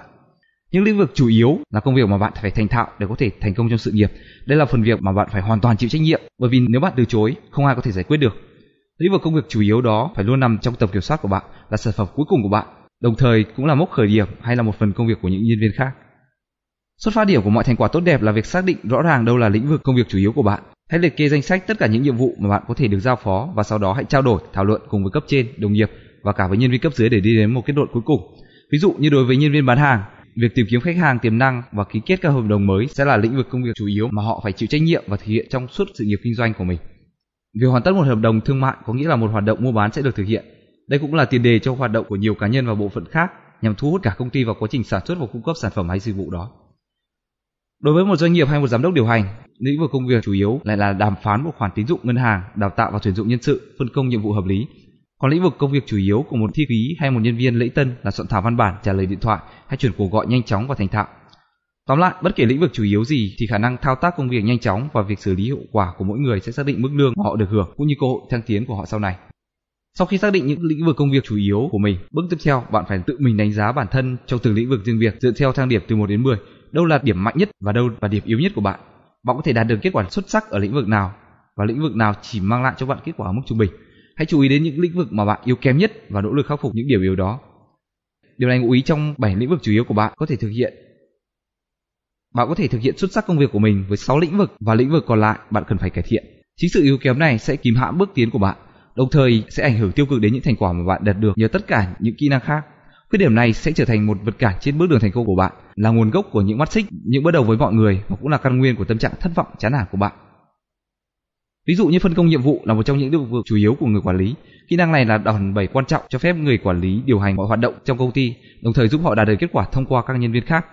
Những lĩnh vực chủ yếu là công việc mà bạn phải thành thạo để có thể thành công trong sự nghiệp. Đây là phần việc mà bạn phải hoàn toàn chịu trách nhiệm, bởi vì nếu bạn từ chối, không ai có thể giải quyết được. Lĩnh vực công việc chủ yếu đó phải luôn nằm trong tầm kiểm soát của bạn, là sản phẩm cuối cùng của bạn đồng thời cũng là mốc khởi điểm hay là một phần công việc của những nhân viên khác. Xuất phát điểm của mọi thành quả tốt đẹp là việc xác định rõ ràng đâu là lĩnh vực công việc chủ yếu của bạn. Hãy liệt kê danh sách tất cả những nhiệm vụ mà bạn có thể được giao phó và sau đó hãy trao đổi, thảo luận cùng với cấp trên, đồng nghiệp và cả với nhân viên cấp dưới để đi đến một kết luận cuối cùng. Ví dụ như đối với nhân viên bán hàng, việc tìm kiếm khách hàng tiềm năng và ký kết các hợp đồng mới sẽ là lĩnh vực công việc chủ yếu mà họ phải chịu trách nhiệm và thực hiện trong suốt sự nghiệp kinh doanh của mình. Việc hoàn tất một hợp đồng thương mại có nghĩa là một hoạt động mua bán sẽ được thực hiện đây cũng là tiền đề cho hoạt động của nhiều cá nhân và bộ phận khác nhằm thu hút cả công ty vào quá trình sản xuất và cung cấp sản phẩm hay dịch vụ đó. Đối với một doanh nghiệp hay một giám đốc điều hành, lĩnh vực công việc chủ yếu lại là đàm phán một khoản tín dụng ngân hàng, đào tạo và tuyển dụng nhân sự, phân công nhiệm vụ hợp lý. Còn lĩnh vực công việc chủ yếu của một thi ký hay một nhân viên lễ tân là soạn thảo văn bản, trả lời điện thoại hay chuyển cuộc gọi nhanh chóng và thành thạo. Tóm lại, bất kể lĩnh vực chủ yếu gì thì khả năng thao tác công việc nhanh chóng và việc xử lý hiệu quả của mỗi người sẽ xác định mức lương mà họ được hưởng cũng như cơ hội thăng tiến của họ sau này. Sau khi xác định những lĩnh vực công việc chủ yếu của mình, bước tiếp theo bạn phải tự mình đánh giá bản thân trong từng lĩnh vực riêng việc dựa theo thang điểm từ 1 đến 10. Đâu là điểm mạnh nhất và đâu là điểm yếu nhất của bạn. Bạn có thể đạt được kết quả xuất sắc ở lĩnh vực nào và lĩnh vực nào chỉ mang lại cho bạn kết quả ở mức trung bình. Hãy chú ý đến những lĩnh vực mà bạn yếu kém nhất và nỗ lực khắc phục những điểm yếu đó. Điều này ngụ ý trong 7 lĩnh vực chủ yếu của bạn có thể thực hiện. Bạn có thể thực hiện xuất sắc công việc của mình với 6 lĩnh vực và lĩnh vực còn lại bạn cần phải cải thiện. Chính sự yếu kém này sẽ kìm hãm bước tiến của bạn, đồng thời sẽ ảnh hưởng tiêu cực đến những thành quả mà bạn đạt được nhờ tất cả những kỹ năng khác. Khuyết điểm này sẽ trở thành một vật cản trên bước đường thành công của bạn, là nguồn gốc của những mắt xích, những bất đầu với mọi người và cũng là căn nguyên của tâm trạng thất vọng chán nản của bạn. Ví dụ như phân công nhiệm vụ là một trong những lĩnh vực chủ yếu của người quản lý. Kỹ năng này là đòn bẩy quan trọng cho phép người quản lý điều hành mọi hoạt động trong công ty, đồng thời giúp họ đạt được kết quả thông qua các nhân viên khác.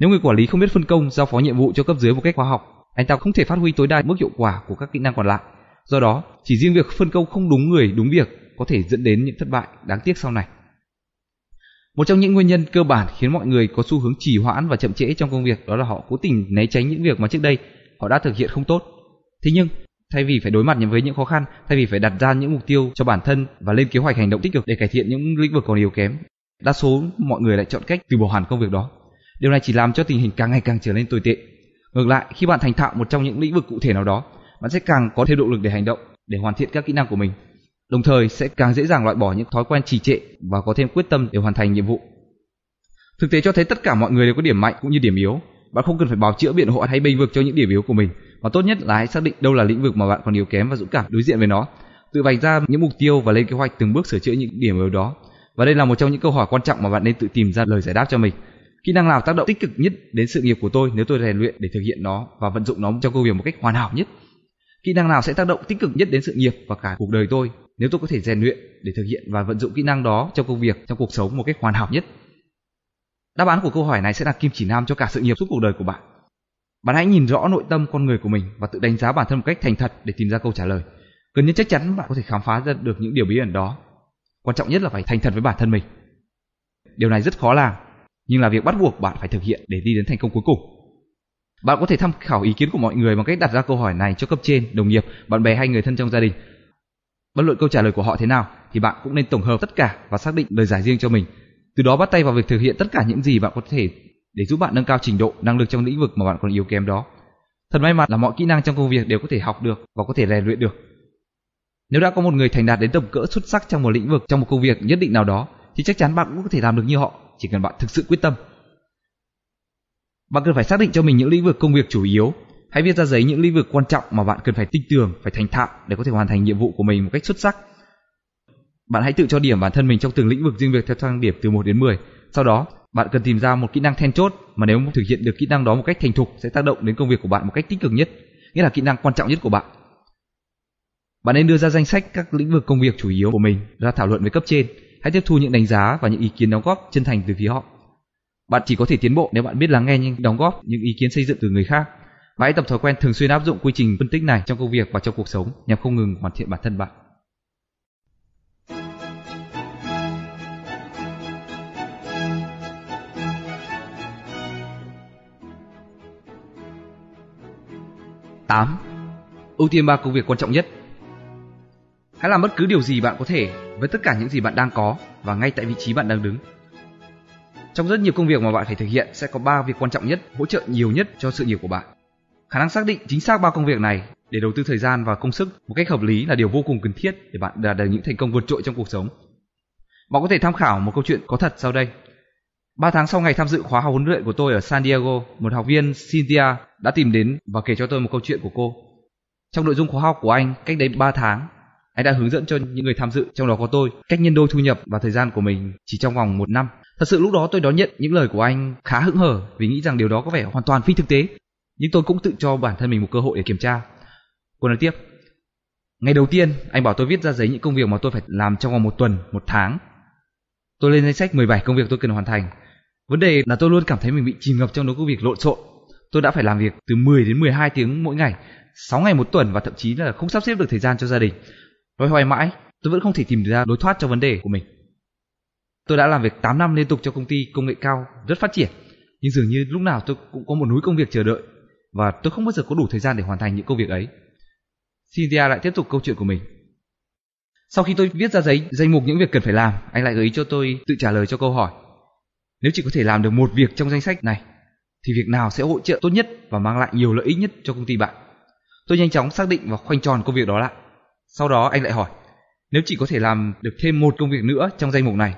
Nếu người quản lý không biết phân công, giao phó nhiệm vụ cho cấp dưới một cách khoa học, anh ta không thể phát huy tối đa mức hiệu quả của các kỹ năng còn lại. Do đó, chỉ riêng việc phân công không đúng người, đúng việc có thể dẫn đến những thất bại đáng tiếc sau này. Một trong những nguyên nhân cơ bản khiến mọi người có xu hướng trì hoãn và chậm trễ trong công việc đó là họ cố tình né tránh những việc mà trước đây họ đã thực hiện không tốt. Thế nhưng, thay vì phải đối mặt với những khó khăn, thay vì phải đặt ra những mục tiêu cho bản thân và lên kế hoạch hành động tích cực để cải thiện những lĩnh vực còn yếu kém, đa số mọi người lại chọn cách từ bỏ hẳn công việc đó. Điều này chỉ làm cho tình hình càng ngày càng trở nên tồi tệ. Ngược lại, khi bạn thành thạo một trong những lĩnh vực cụ thể nào đó, bạn sẽ càng có thêm động lực để hành động, để hoàn thiện các kỹ năng của mình. Đồng thời sẽ càng dễ dàng loại bỏ những thói quen trì trệ và có thêm quyết tâm để hoàn thành nhiệm vụ. Thực tế cho thấy tất cả mọi người đều có điểm mạnh cũng như điểm yếu. Bạn không cần phải bào chữa biện hộ hay bênh vực cho những điểm yếu của mình, mà tốt nhất là hãy xác định đâu là lĩnh vực mà bạn còn yếu kém và dũng cảm đối diện với nó. Tự vạch ra những mục tiêu và lên kế hoạch từng bước sửa chữa những điểm yếu đó. Và đây là một trong những câu hỏi quan trọng mà bạn nên tự tìm ra lời giải đáp cho mình. Kỹ năng nào tác động tích cực nhất đến sự nghiệp của tôi nếu tôi rèn luyện để thực hiện nó và vận dụng nó trong công việc một cách hoàn hảo nhất? Kỹ năng nào sẽ tác động tích cực nhất đến sự nghiệp và cả cuộc đời tôi nếu tôi có thể rèn luyện để thực hiện và vận dụng kỹ năng đó trong công việc, trong cuộc sống một cách hoàn hảo nhất? Đáp án của câu hỏi này sẽ là kim chỉ nam cho cả sự nghiệp suốt cuộc đời của bạn. Bạn hãy nhìn rõ nội tâm con người của mình và tự đánh giá bản thân một cách thành thật để tìm ra câu trả lời. Gần như chắc chắn bạn có thể khám phá ra được những điều bí ẩn đó. Quan trọng nhất là phải thành thật với bản thân mình. Điều này rất khó làm, nhưng là việc bắt buộc bạn phải thực hiện để đi đến thành công cuối cùng. Bạn có thể tham khảo ý kiến của mọi người bằng cách đặt ra câu hỏi này cho cấp trên, đồng nghiệp, bạn bè hay người thân trong gia đình. Bất luận câu trả lời của họ thế nào thì bạn cũng nên tổng hợp tất cả và xác định lời giải riêng cho mình. Từ đó bắt tay vào việc thực hiện tất cả những gì bạn có thể để giúp bạn nâng cao trình độ, năng lực trong lĩnh vực mà bạn còn yếu kém đó. Thật may mắn là mọi kỹ năng trong công việc đều có thể học được và có thể rèn luyện được. Nếu đã có một người thành đạt đến tầm cỡ xuất sắc trong một lĩnh vực, trong một công việc nhất định nào đó, thì chắc chắn bạn cũng có thể làm được như họ, chỉ cần bạn thực sự quyết tâm. Bạn cần phải xác định cho mình những lĩnh vực công việc chủ yếu. Hãy viết ra giấy những lĩnh vực quan trọng mà bạn cần phải tinh tường, phải thành thạo để có thể hoàn thành nhiệm vụ của mình một cách xuất sắc. Bạn hãy tự cho điểm bản thân mình trong từng lĩnh vực riêng việc theo thang điểm từ 1 đến 10. Sau đó, bạn cần tìm ra một kỹ năng then chốt mà nếu thực hiện được kỹ năng đó một cách thành thục sẽ tác động đến công việc của bạn một cách tích cực nhất, nghĩa là kỹ năng quan trọng nhất của bạn. Bạn nên đưa ra danh sách các lĩnh vực công việc chủ yếu của mình ra thảo luận với cấp trên. Hãy tiếp thu những đánh giá và những ý kiến đóng góp chân thành từ phía họ. Bạn chỉ có thể tiến bộ nếu bạn biết lắng nghe những đóng góp, những ý kiến xây dựng từ người khác. Và hãy tập thói quen thường xuyên áp dụng quy trình phân tích này trong công việc và trong cuộc sống nhằm không ngừng hoàn thiện bản thân bạn. Tám, Ưu tiên ba công việc quan trọng nhất. Hãy làm bất cứ điều gì bạn có thể với tất cả những gì bạn đang có và ngay tại vị trí bạn đang đứng. Trong rất nhiều công việc mà bạn phải thực hiện sẽ có 3 việc quan trọng nhất, hỗ trợ nhiều nhất cho sự nghiệp của bạn. Khả năng xác định chính xác ba công việc này để đầu tư thời gian và công sức một cách hợp lý là điều vô cùng cần thiết để bạn đạt được những thành công vượt trội trong cuộc sống. Bạn có thể tham khảo một câu chuyện có thật sau đây. Ba tháng sau ngày tham dự khóa học huấn luyện của tôi ở San Diego, một học viên Cynthia đã tìm đến và kể cho tôi một câu chuyện của cô. Trong nội dung khóa học của anh, cách đây 3 tháng, anh đã hướng dẫn cho những người tham dự, trong đó có tôi, cách nhân đôi thu nhập và thời gian của mình chỉ trong vòng một năm. Thật sự lúc đó tôi đón nhận những lời của anh khá hững hờ vì nghĩ rằng điều đó có vẻ hoàn toàn phi thực tế. Nhưng tôi cũng tự cho bản thân mình một cơ hội để kiểm tra. Cô nói tiếp, Ngày đầu tiên, anh bảo tôi viết ra giấy những công việc mà tôi phải làm trong vòng một tuần, một tháng. Tôi lên danh sách 17 công việc tôi cần hoàn thành Vấn đề là tôi luôn cảm thấy mình bị chìm ngập trong đống công việc lộn xộn. Tôi đã phải làm việc từ 10 đến 12 tiếng mỗi ngày, 6 ngày một tuần và thậm chí là không sắp xếp được thời gian cho gia đình. Loay hoay mãi, tôi vẫn không thể tìm ra lối thoát cho vấn đề của mình. Tôi đã làm việc 8 năm liên tục cho công ty công nghệ cao rất phát triển, nhưng dường như lúc nào tôi cũng có một núi công việc chờ đợi và tôi không bao giờ có đủ thời gian để hoàn thành những công việc ấy. Cynthia lại tiếp tục câu chuyện của mình. Sau khi tôi viết ra giấy danh mục những việc cần phải làm, anh lại gợi ý cho tôi tự trả lời cho câu hỏi. Nếu chỉ có thể làm được một việc trong danh sách này, thì việc nào sẽ hỗ trợ tốt nhất và mang lại nhiều lợi ích nhất cho công ty bạn? Tôi nhanh chóng xác định và khoanh tròn công việc đó lại. Sau đó anh lại hỏi, nếu chỉ có thể làm được thêm một công việc nữa trong danh mục này,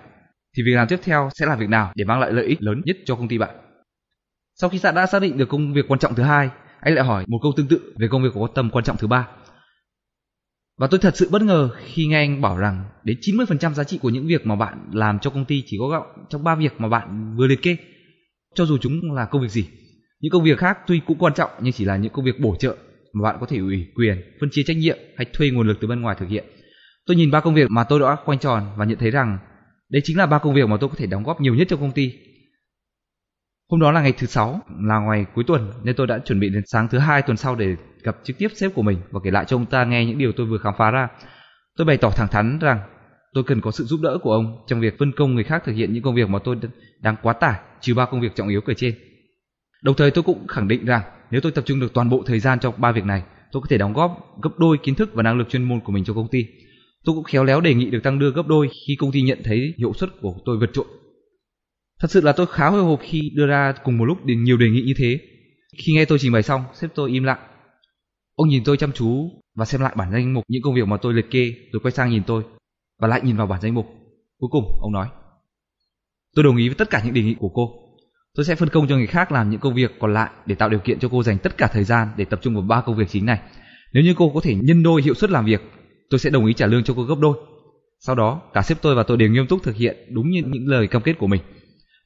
thì việc làm tiếp theo sẽ là việc nào để mang lại lợi ích lớn nhất cho công ty bạn? Sau khi bạn đã xác định được công việc quan trọng thứ hai, anh lại hỏi một câu tương tự về công việc có tầm quan trọng thứ ba. Và tôi thật sự bất ngờ khi nghe anh bảo rằng đến 90% giá trị của những việc mà bạn làm cho công ty chỉ có gọng trong ba việc mà bạn vừa liệt kê. Cho dù chúng là công việc gì. Những công việc khác tuy cũng quan trọng nhưng chỉ là những công việc bổ trợ mà bạn có thể ủy quyền, phân chia trách nhiệm hay thuê nguồn lực từ bên ngoài thực hiện. Tôi nhìn ba công việc mà tôi đã quanh tròn và nhận thấy rằng Đấy chính là ba công việc mà tôi có thể đóng góp nhiều nhất cho công ty. Hôm đó là ngày thứ sáu, là ngày cuối tuần nên tôi đã chuẩn bị đến sáng thứ hai tuần sau để gặp trực tiếp sếp của mình và kể lại cho ông ta nghe những điều tôi vừa khám phá ra. Tôi bày tỏ thẳng thắn rằng tôi cần có sự giúp đỡ của ông trong việc phân công người khác thực hiện những công việc mà tôi đang quá tải, trừ ba công việc trọng yếu kể trên. Đồng thời tôi cũng khẳng định rằng nếu tôi tập trung được toàn bộ thời gian cho ba việc này, tôi có thể đóng góp gấp đôi kiến thức và năng lực chuyên môn của mình cho công ty. Tôi cũng khéo léo đề nghị được tăng lương gấp đôi khi công ty nhận thấy hiệu suất của tôi vượt trội. Thật sự là tôi khá hồi hộp khi đưa ra cùng một lúc đến nhiều đề nghị như thế. Khi nghe tôi trình bày xong, sếp tôi im lặng. Ông nhìn tôi chăm chú và xem lại bản danh mục những công việc mà tôi liệt kê, rồi quay sang nhìn tôi và lại nhìn vào bản danh mục. Cuối cùng, ông nói: "Tôi đồng ý với tất cả những đề nghị của cô. Tôi sẽ phân công cho người khác làm những công việc còn lại để tạo điều kiện cho cô dành tất cả thời gian để tập trung vào ba công việc chính này. Nếu như cô có thể nhân đôi hiệu suất làm việc, tôi sẽ đồng ý trả lương cho cô gấp đôi." Sau đó, cả sếp tôi và tôi đều nghiêm túc thực hiện đúng như những lời cam kết của mình.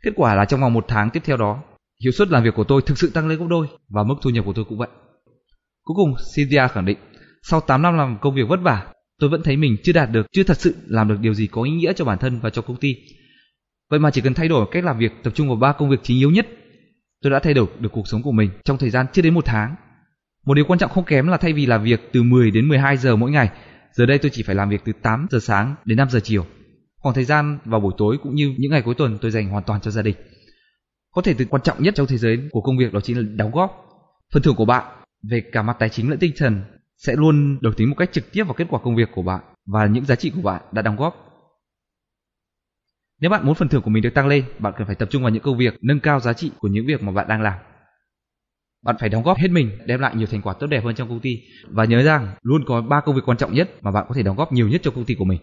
Kết quả là trong vòng một tháng tiếp theo đó, hiệu suất làm việc của tôi thực sự tăng lên gấp đôi và mức thu nhập của tôi cũng vậy. Cuối cùng, Cynthia khẳng định, sau 8 năm làm công việc vất vả, tôi vẫn thấy mình chưa đạt được, chưa thật sự làm được điều gì có ý nghĩa cho bản thân và cho công ty. Vậy mà chỉ cần thay đổi cách làm việc, tập trung vào ba công việc chính yếu nhất, tôi đã thay đổi được cuộc sống của mình trong thời gian chưa đến một tháng. Một điều quan trọng không kém là thay vì làm việc từ 10 đến 12 giờ mỗi ngày, giờ đây tôi chỉ phải làm việc từ 8 giờ sáng đến 5 giờ chiều. Khoảng thời gian vào buổi tối cũng như những ngày cuối tuần tôi dành hoàn toàn cho gia đình. Có thể từ quan trọng nhất trong thế giới của công việc đó chính là đóng góp. Phần thưởng của bạn về cả mặt tài chính lẫn tinh thần sẽ luôn được tính một cách trực tiếp vào kết quả công việc của bạn và những giá trị của bạn đã đóng góp. Nếu bạn muốn phần thưởng của mình được tăng lên, bạn cần phải tập trung vào những công việc nâng cao giá trị của những việc mà bạn đang làm. Bạn phải đóng góp hết mình, đem lại nhiều thành quả tốt đẹp hơn trong công ty và nhớ rằng luôn có ba công việc quan trọng nhất mà bạn có thể đóng góp nhiều nhất cho công ty của mình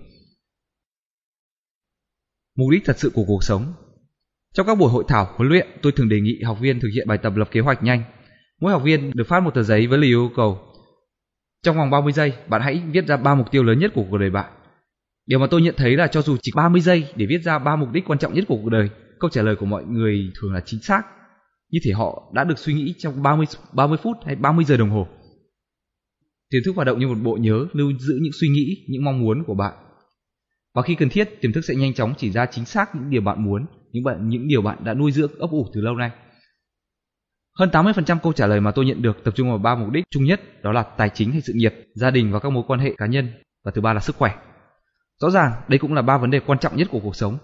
mục đích thật sự của cuộc sống. Trong các buổi hội thảo huấn luyện, tôi thường đề nghị học viên thực hiện bài tập lập kế hoạch nhanh. Mỗi học viên được phát một tờ giấy với lời yêu cầu. Trong vòng 30 giây, bạn hãy viết ra ba mục tiêu lớn nhất của cuộc đời bạn. Điều mà tôi nhận thấy là cho dù chỉ 30 giây để viết ra ba mục đích quan trọng nhất của cuộc đời, câu trả lời của mọi người thường là chính xác. Như thể họ đã được suy nghĩ trong 30 30 phút hay 30 giờ đồng hồ. Tiềm thức hoạt động như một bộ nhớ lưu giữ những suy nghĩ, những mong muốn của bạn và khi cần thiết, tiềm thức sẽ nhanh chóng chỉ ra chính xác những điều bạn muốn, những bạn những điều bạn đã nuôi dưỡng ấp ủ từ lâu nay. Hơn 80% câu trả lời mà tôi nhận được tập trung vào ba mục đích chung nhất, đó là tài chính hay sự nghiệp, gia đình và các mối quan hệ cá nhân, và thứ ba là sức khỏe. Rõ ràng, đây cũng là ba vấn đề quan trọng nhất của cuộc sống.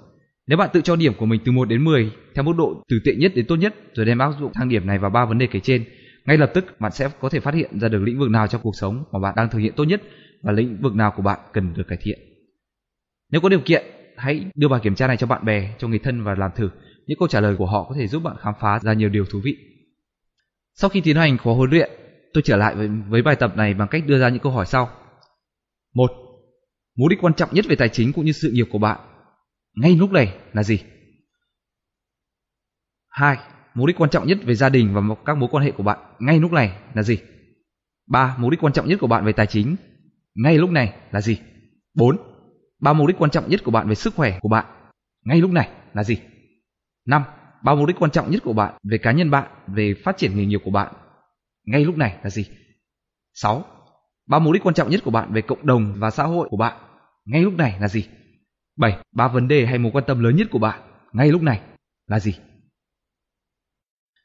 Nếu bạn tự cho điểm của mình từ 1 đến 10 theo mức độ từ tệ nhất đến tốt nhất rồi đem áp dụng thang điểm này vào ba vấn đề kể trên, ngay lập tức bạn sẽ có thể phát hiện ra được lĩnh vực nào trong cuộc sống mà bạn đang thực hiện tốt nhất và lĩnh vực nào của bạn cần được cải thiện. Nếu có điều kiện, hãy đưa bài kiểm tra này cho bạn bè, cho người thân và làm thử. Những câu trả lời của họ có thể giúp bạn khám phá ra nhiều điều thú vị. Sau khi tiến hành khóa huấn luyện, tôi trở lại với, với bài tập này bằng cách đưa ra những câu hỏi sau. một Mục đích quan trọng nhất về tài chính cũng như sự nghiệp của bạn ngay lúc này là gì? 2. Mục đích quan trọng nhất về gia đình và các mối quan hệ của bạn ngay lúc này là gì? 3. Mục đích quan trọng nhất của bạn về tài chính ngay lúc này là gì? 4 ba mục đích quan trọng nhất của bạn về sức khỏe của bạn ngay lúc này là gì? 5. Ba mục đích quan trọng nhất của bạn về cá nhân bạn, về phát triển nghề nghiệp của bạn ngay lúc này là gì? 6. Ba mục đích quan trọng nhất của bạn về cộng đồng và xã hội của bạn ngay lúc này là gì? 7. Ba vấn đề hay mối quan tâm lớn nhất của bạn ngay lúc này là gì?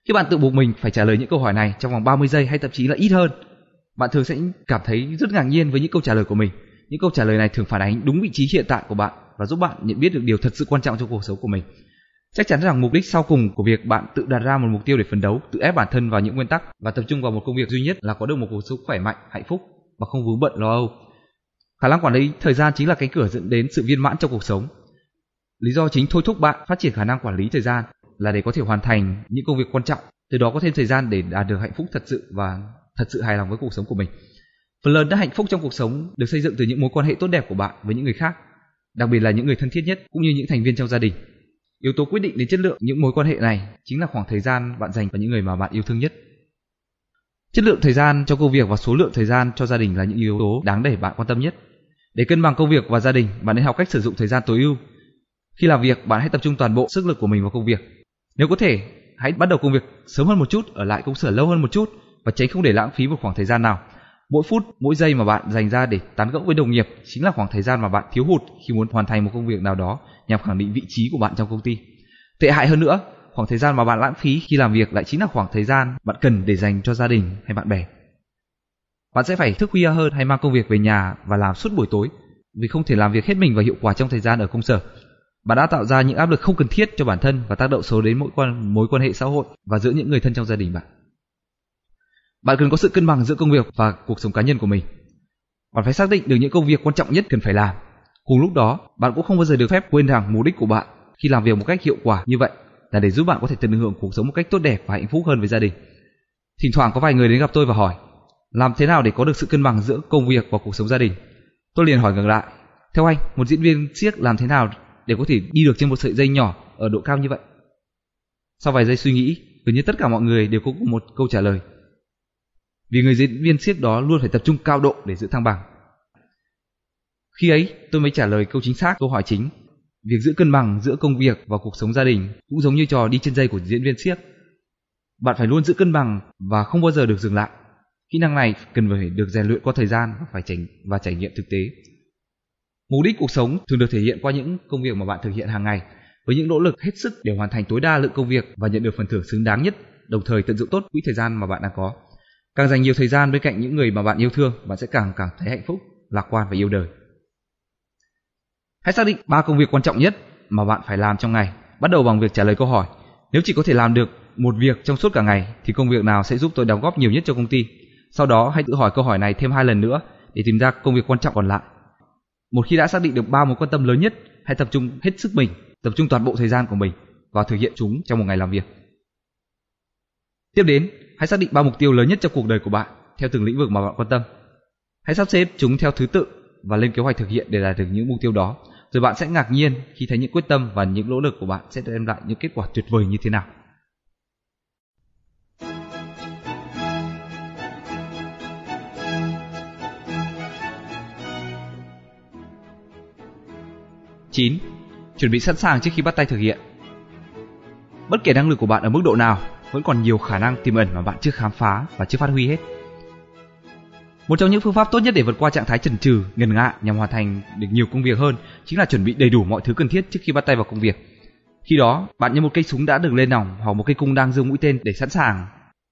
Khi bạn tự buộc mình phải trả lời những câu hỏi này trong vòng 30 giây hay thậm chí là ít hơn, bạn thường sẽ cảm thấy rất ngạc nhiên với những câu trả lời của mình những câu trả lời này thường phản ánh đúng vị trí hiện tại của bạn và giúp bạn nhận biết được điều thật sự quan trọng trong cuộc sống của mình. Chắc chắn rằng mục đích sau cùng của việc bạn tự đặt ra một mục tiêu để phấn đấu, tự ép bản thân vào những nguyên tắc và tập trung vào một công việc duy nhất là có được một cuộc sống khỏe mạnh, hạnh phúc và không vướng bận lo âu. Khả năng quản lý thời gian chính là cánh cửa dẫn đến sự viên mãn trong cuộc sống. Lý do chính thôi thúc bạn phát triển khả năng quản lý thời gian là để có thể hoàn thành những công việc quan trọng, từ đó có thêm thời gian để đạt được hạnh phúc thật sự và thật sự hài lòng với cuộc sống của mình. Phần lớn đã hạnh phúc trong cuộc sống được xây dựng từ những mối quan hệ tốt đẹp của bạn với những người khác, đặc biệt là những người thân thiết nhất cũng như những thành viên trong gia đình. Yếu tố quyết định đến chất lượng những mối quan hệ này chính là khoảng thời gian bạn dành vào những người mà bạn yêu thương nhất. Chất lượng thời gian cho công việc và số lượng thời gian cho gia đình là những yếu tố đáng để bạn quan tâm nhất. Để cân bằng công việc và gia đình, bạn nên học cách sử dụng thời gian tối ưu. Khi làm việc, bạn hãy tập trung toàn bộ sức lực của mình vào công việc. Nếu có thể, hãy bắt đầu công việc sớm hơn một chút, ở lại công sở lâu hơn một chút và tránh không để lãng phí một khoảng thời gian nào. Mỗi phút, mỗi giây mà bạn dành ra để tán gẫu với đồng nghiệp chính là khoảng thời gian mà bạn thiếu hụt khi muốn hoàn thành một công việc nào đó nhằm khẳng định vị trí của bạn trong công ty. Tệ hại hơn nữa, khoảng thời gian mà bạn lãng phí khi làm việc lại chính là khoảng thời gian bạn cần để dành cho gia đình hay bạn bè. Bạn sẽ phải thức khuya hơn hay mang công việc về nhà và làm suốt buổi tối vì không thể làm việc hết mình và hiệu quả trong thời gian ở công sở. Bạn đã tạo ra những áp lực không cần thiết cho bản thân và tác động xấu đến mỗi quan mối quan hệ xã hội và giữa những người thân trong gia đình bạn. Bạn cần có sự cân bằng giữa công việc và cuộc sống cá nhân của mình. Bạn phải xác định được những công việc quan trọng nhất cần phải làm. Cùng lúc đó, bạn cũng không bao giờ được phép quên rằng mục đích của bạn khi làm việc một cách hiệu quả như vậy là để giúp bạn có thể tận hưởng cuộc sống một cách tốt đẹp và hạnh phúc hơn với gia đình. Thỉnh thoảng có vài người đến gặp tôi và hỏi, làm thế nào để có được sự cân bằng giữa công việc và cuộc sống gia đình? Tôi liền hỏi ngược lại, theo anh, một diễn viên siếc làm thế nào để có thể đi được trên một sợi dây nhỏ ở độ cao như vậy? Sau vài giây suy nghĩ, gần như tất cả mọi người đều có một câu trả lời. Vì người diễn viên siếc đó luôn phải tập trung cao độ để giữ thăng bằng. Khi ấy, tôi mới trả lời câu chính xác câu hỏi chính Việc giữ cân bằng giữa công việc và cuộc sống gia đình cũng giống như trò đi trên dây của diễn viên siếc. Bạn phải luôn giữ cân bằng và không bao giờ được dừng lại. Kỹ năng này cần phải được rèn luyện qua thời gian và phải trải và trải nghiệm thực tế. Mục đích cuộc sống thường được thể hiện qua những công việc mà bạn thực hiện hàng ngày với những nỗ lực hết sức để hoàn thành tối đa lượng công việc và nhận được phần thưởng xứng đáng nhất, đồng thời tận dụng tốt quỹ thời gian mà bạn đang có. Càng dành nhiều thời gian bên cạnh những người mà bạn yêu thương, bạn sẽ càng cảm thấy hạnh phúc, lạc quan và yêu đời. Hãy xác định ba công việc quan trọng nhất mà bạn phải làm trong ngày, bắt đầu bằng việc trả lời câu hỏi. Nếu chỉ có thể làm được một việc trong suốt cả ngày thì công việc nào sẽ giúp tôi đóng góp nhiều nhất cho công ty? Sau đó hãy tự hỏi câu hỏi này thêm hai lần nữa để tìm ra công việc quan trọng còn lại. Một khi đã xác định được ba mối quan tâm lớn nhất, hãy tập trung hết sức mình, tập trung toàn bộ thời gian của mình vào thực hiện chúng trong một ngày làm việc. Tiếp đến, hãy xác định ba mục tiêu lớn nhất trong cuộc đời của bạn theo từng lĩnh vực mà bạn quan tâm. Hãy sắp xếp chúng theo thứ tự và lên kế hoạch thực hiện để đạt được những mục tiêu đó rồi bạn sẽ ngạc nhiên khi thấy những quyết tâm và những nỗ lực của bạn sẽ đem lại những kết quả tuyệt vời như thế nào. 9. Chuẩn bị sẵn sàng trước khi bắt tay thực hiện. Bất kể năng lực của bạn ở mức độ nào, vẫn còn nhiều khả năng tiềm ẩn mà bạn chưa khám phá và chưa phát huy hết. Một trong những phương pháp tốt nhất để vượt qua trạng thái chần chừ, ngần ngại nhằm hoàn thành được nhiều công việc hơn chính là chuẩn bị đầy đủ mọi thứ cần thiết trước khi bắt tay vào công việc. Khi đó, bạn như một cây súng đã được lên nòng hoặc một cây cung đang giương mũi tên để sẵn sàng.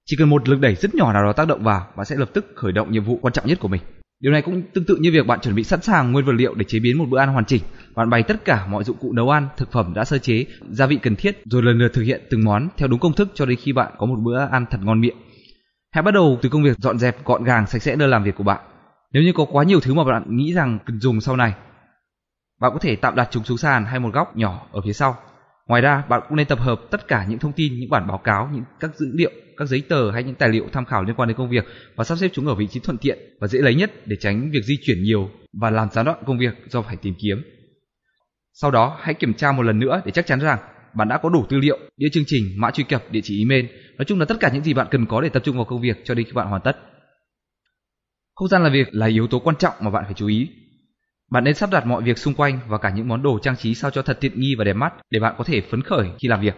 Chỉ cần một lực đẩy rất nhỏ nào đó tác động vào, bạn sẽ lập tức khởi động nhiệm vụ quan trọng nhất của mình. Điều này cũng tương tự như việc bạn chuẩn bị sẵn sàng nguyên vật liệu để chế biến một bữa ăn hoàn chỉnh. Bạn bày tất cả mọi dụng cụ nấu ăn, thực phẩm đã sơ chế, gia vị cần thiết rồi lần lượt thực hiện từng món theo đúng công thức cho đến khi bạn có một bữa ăn thật ngon miệng. Hãy bắt đầu từ công việc dọn dẹp gọn gàng sạch sẽ nơi làm việc của bạn. Nếu như có quá nhiều thứ mà bạn nghĩ rằng cần dùng sau này, bạn có thể tạm đặt chúng xuống sàn hay một góc nhỏ ở phía sau. Ngoài ra, bạn cũng nên tập hợp tất cả những thông tin, những bản báo cáo, những các dữ liệu, các giấy tờ hay những tài liệu tham khảo liên quan đến công việc và sắp xếp chúng ở vị trí thuận tiện và dễ lấy nhất để tránh việc di chuyển nhiều và làm gián đoạn công việc do phải tìm kiếm. Sau đó, hãy kiểm tra một lần nữa để chắc chắn rằng bạn đã có đủ tư liệu, đĩa chương trình, mã truy cập, địa chỉ email, nói chung là tất cả những gì bạn cần có để tập trung vào công việc cho đến khi bạn hoàn tất. Không gian làm việc là yếu tố quan trọng mà bạn phải chú ý. Bạn nên sắp đặt mọi việc xung quanh và cả những món đồ trang trí sao cho thật tiện nghi và đẹp mắt để bạn có thể phấn khởi khi làm việc.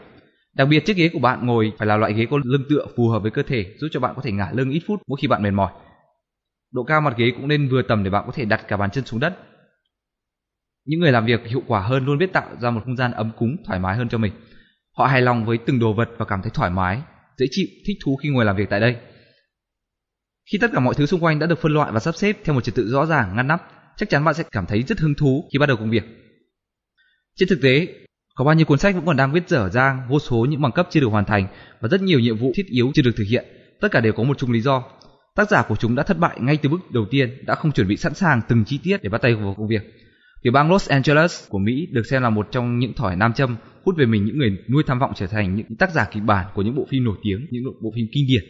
Đặc biệt chiếc ghế của bạn ngồi phải là loại ghế có lưng tựa phù hợp với cơ thể, giúp cho bạn có thể ngả lưng ít phút mỗi khi bạn mệt mỏi. Độ cao mặt ghế cũng nên vừa tầm để bạn có thể đặt cả bàn chân xuống đất. Những người làm việc hiệu quả hơn luôn biết tạo ra một không gian ấm cúng, thoải mái hơn cho mình. Họ hài lòng với từng đồ vật và cảm thấy thoải mái, dễ chịu, thích thú khi ngồi làm việc tại đây. Khi tất cả mọi thứ xung quanh đã được phân loại và sắp xếp theo một trật tự rõ ràng, ngăn nắp, chắc chắn bạn sẽ cảm thấy rất hứng thú khi bắt đầu công việc. Trên thực tế, có bao nhiêu cuốn sách vẫn còn đang viết dở dang, vô số những bằng cấp chưa được hoàn thành và rất nhiều nhiệm vụ thiết yếu chưa được thực hiện. Tất cả đều có một chung lý do. Tác giả của chúng đã thất bại ngay từ bước đầu tiên, đã không chuẩn bị sẵn sàng từng chi tiết để bắt tay vào công việc. Tiểu bang Los Angeles của Mỹ được xem là một trong những thỏi nam châm hút về mình những người nuôi tham vọng trở thành những tác giả kịch bản của những bộ phim nổi tiếng, những bộ phim kinh điển.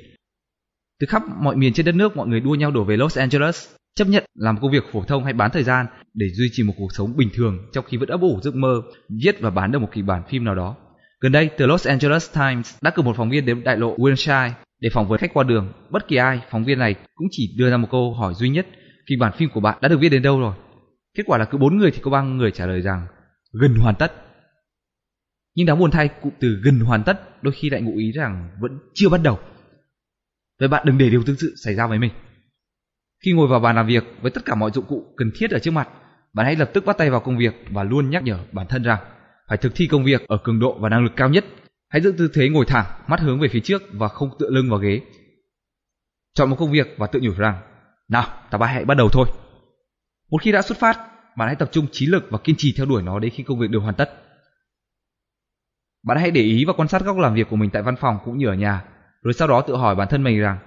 Từ khắp mọi miền trên đất nước, mọi người đua nhau đổ về Los Angeles, chấp nhận làm công việc phổ thông hay bán thời gian để duy trì một cuộc sống bình thường trong khi vẫn ấp ủ giấc mơ viết và bán được một kịch bản phim nào đó. Gần đây, The Los Angeles Times đã cử một phóng viên đến đại lộ Wilshire để phỏng vấn khách qua đường. Bất kỳ ai, phóng viên này cũng chỉ đưa ra một câu hỏi duy nhất: kịch bản phim của bạn đã được viết đến đâu rồi? Kết quả là cứ bốn người thì có ba người trả lời rằng gần hoàn tất. Nhưng đáng buồn thay, cụm từ gần hoàn tất đôi khi lại ngụ ý rằng vẫn chưa bắt đầu. Vậy bạn đừng để điều tương tự xảy ra với mình. Khi ngồi vào bàn làm việc với tất cả mọi dụng cụ cần thiết ở trước mặt, bạn hãy lập tức bắt tay vào công việc và luôn nhắc nhở bản thân rằng phải thực thi công việc ở cường độ và năng lực cao nhất. Hãy giữ tư thế ngồi thẳng, mắt hướng về phía trước và không tựa lưng vào ghế. Chọn một công việc và tự nhủ rằng, nào, ta ba hãy bắt đầu thôi. Một khi đã xuất phát, bạn hãy tập trung trí lực và kiên trì theo đuổi nó đến khi công việc được hoàn tất. Bạn hãy để ý và quan sát góc làm việc của mình tại văn phòng cũng như ở nhà, rồi sau đó tự hỏi bản thân mình rằng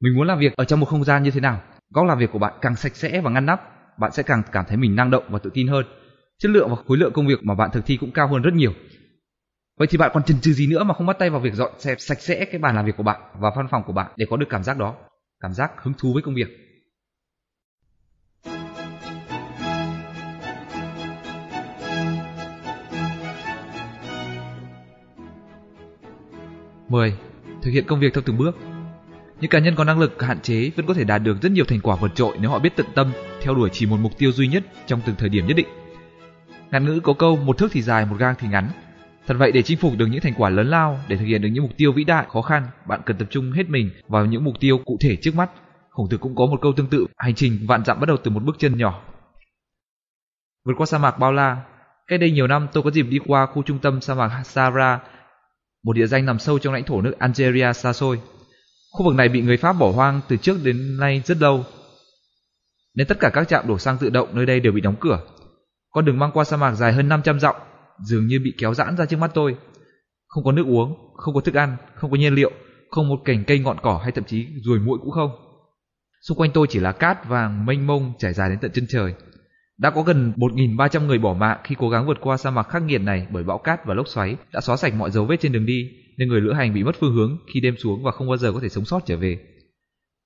mình muốn làm việc ở trong một không gian như thế nào. Góc làm việc của bạn càng sạch sẽ và ngăn nắp, bạn sẽ càng cảm thấy mình năng động và tự tin hơn. Chất lượng và khối lượng công việc mà bạn thực thi cũng cao hơn rất nhiều. Vậy thì bạn còn chần chừ gì nữa mà không bắt tay vào việc dọn dẹp sạch sẽ cái bàn làm việc của bạn và văn phòng của bạn để có được cảm giác đó, cảm giác hứng thú với công việc. 10. Thực hiện công việc theo từng bước. Những cá nhân có năng lực hạn chế vẫn có thể đạt được rất nhiều thành quả vượt trội nếu họ biết tận tâm theo đuổi chỉ một mục tiêu duy nhất trong từng thời điểm nhất định. Ngạn ngữ có câu một thước thì dài, một gang thì ngắn. Thật vậy để chinh phục được những thành quả lớn lao, để thực hiện được những mục tiêu vĩ đại khó khăn, bạn cần tập trung hết mình vào những mục tiêu cụ thể trước mắt. Khổng tử cũng có một câu tương tự, hành trình vạn dặm bắt đầu từ một bước chân nhỏ. Vượt qua sa mạc bao la, cách đây nhiều năm tôi có dịp đi qua khu trung tâm sa mạc Sahara một địa danh nằm sâu trong lãnh thổ nước Algeria xa xôi. Khu vực này bị người Pháp bỏ hoang từ trước đến nay rất lâu, nên tất cả các trạm đổ xăng tự động nơi đây đều bị đóng cửa. Con đường băng qua sa mạc dài hơn 500 dặm, dường như bị kéo giãn ra trước mắt tôi. Không có nước uống, không có thức ăn, không có nhiên liệu, không một cành cây ngọn cỏ hay thậm chí ruồi muỗi cũng không. Xung quanh tôi chỉ là cát vàng mênh mông trải dài đến tận chân trời. Đã có gần 1.300 người bỏ mạng khi cố gắng vượt qua sa mạc khắc nghiệt này bởi bão cát và lốc xoáy đã xóa sạch mọi dấu vết trên đường đi, nên người lữ hành bị mất phương hướng khi đêm xuống và không bao giờ có thể sống sót trở về.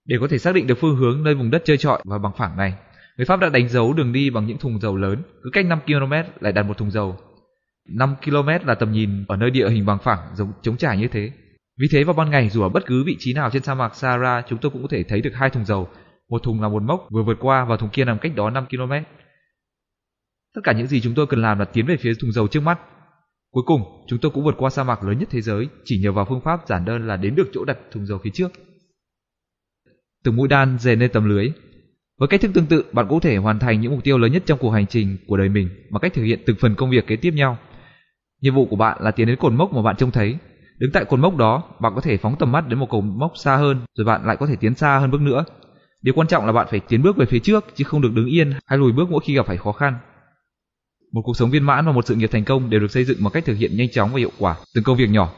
Để có thể xác định được phương hướng nơi vùng đất chơi trọi và bằng phẳng này, người Pháp đã đánh dấu đường đi bằng những thùng dầu lớn, cứ cách 5 km lại đặt một thùng dầu. 5 km là tầm nhìn ở nơi địa hình bằng phẳng giống chống trải như thế. Vì thế vào ban ngày dù ở bất cứ vị trí nào trên sa mạc Sahara, chúng tôi cũng có thể thấy được hai thùng dầu, một thùng là một mốc vừa vượt qua và thùng kia nằm cách đó 5 km. Tất cả những gì chúng tôi cần làm là tiến về phía thùng dầu trước mắt. Cuối cùng, chúng tôi cũng vượt qua sa mạc lớn nhất thế giới chỉ nhờ vào phương pháp giản đơn là đến được chỗ đặt thùng dầu phía trước. Từng mũi đan dề lên tấm lưới. Với cách thức tương tự, bạn cũng có thể hoàn thành những mục tiêu lớn nhất trong cuộc hành trình của đời mình bằng cách thực hiện từng phần công việc kế tiếp nhau. Nhiệm vụ của bạn là tiến đến cột mốc mà bạn trông thấy. Đứng tại cột mốc đó, bạn có thể phóng tầm mắt đến một cột mốc xa hơn, rồi bạn lại có thể tiến xa hơn bước nữa. Điều quan trọng là bạn phải tiến bước về phía trước chứ không được đứng yên hay lùi bước mỗi khi gặp phải khó khăn. Một cuộc sống viên mãn và một sự nghiệp thành công đều được xây dựng một cách thực hiện nhanh chóng và hiệu quả từng công việc nhỏ.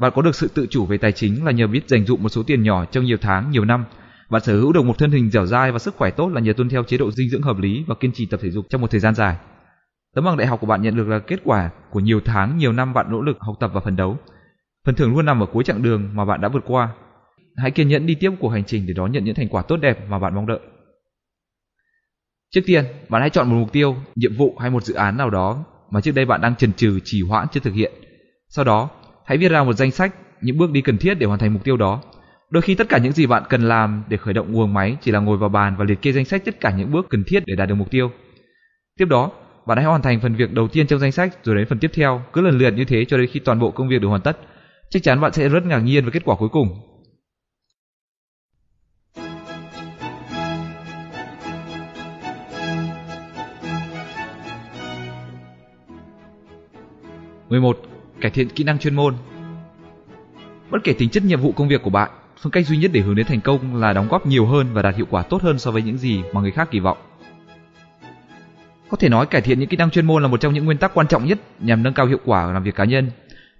Bạn có được sự tự chủ về tài chính là nhờ biết dành dụm một số tiền nhỏ trong nhiều tháng, nhiều năm. Bạn sở hữu được một thân hình dẻo dai và sức khỏe tốt là nhờ tuân theo chế độ dinh dưỡng hợp lý và kiên trì tập thể dục trong một thời gian dài. Tấm bằng đại học của bạn nhận được là kết quả của nhiều tháng, nhiều năm bạn nỗ lực học tập và phấn đấu. Phần thưởng luôn nằm ở cuối chặng đường mà bạn đã vượt qua. Hãy kiên nhẫn đi tiếp cuộc hành trình để đón nhận những thành quả tốt đẹp mà bạn mong đợi. Trước tiên, bạn hãy chọn một mục tiêu, nhiệm vụ hay một dự án nào đó mà trước đây bạn đang chần chừ trì hoãn chưa thực hiện. Sau đó, hãy viết ra một danh sách những bước đi cần thiết để hoàn thành mục tiêu đó. Đôi khi tất cả những gì bạn cần làm để khởi động nguồn máy chỉ là ngồi vào bàn và liệt kê danh sách tất cả những bước cần thiết để đạt được mục tiêu. Tiếp đó, bạn hãy hoàn thành phần việc đầu tiên trong danh sách rồi đến phần tiếp theo, cứ lần lượt như thế cho đến khi toàn bộ công việc được hoàn tất. Chắc chắn bạn sẽ rất ngạc nhiên với kết quả cuối cùng 11. Cải thiện kỹ năng chuyên môn Bất kể tính chất nhiệm vụ công việc của bạn, phương cách duy nhất để hướng đến thành công là đóng góp nhiều hơn và đạt hiệu quả tốt hơn so với những gì mà người khác kỳ vọng. Có thể nói cải thiện những kỹ năng chuyên môn là một trong những nguyên tắc quan trọng nhất nhằm nâng cao hiệu quả làm việc cá nhân.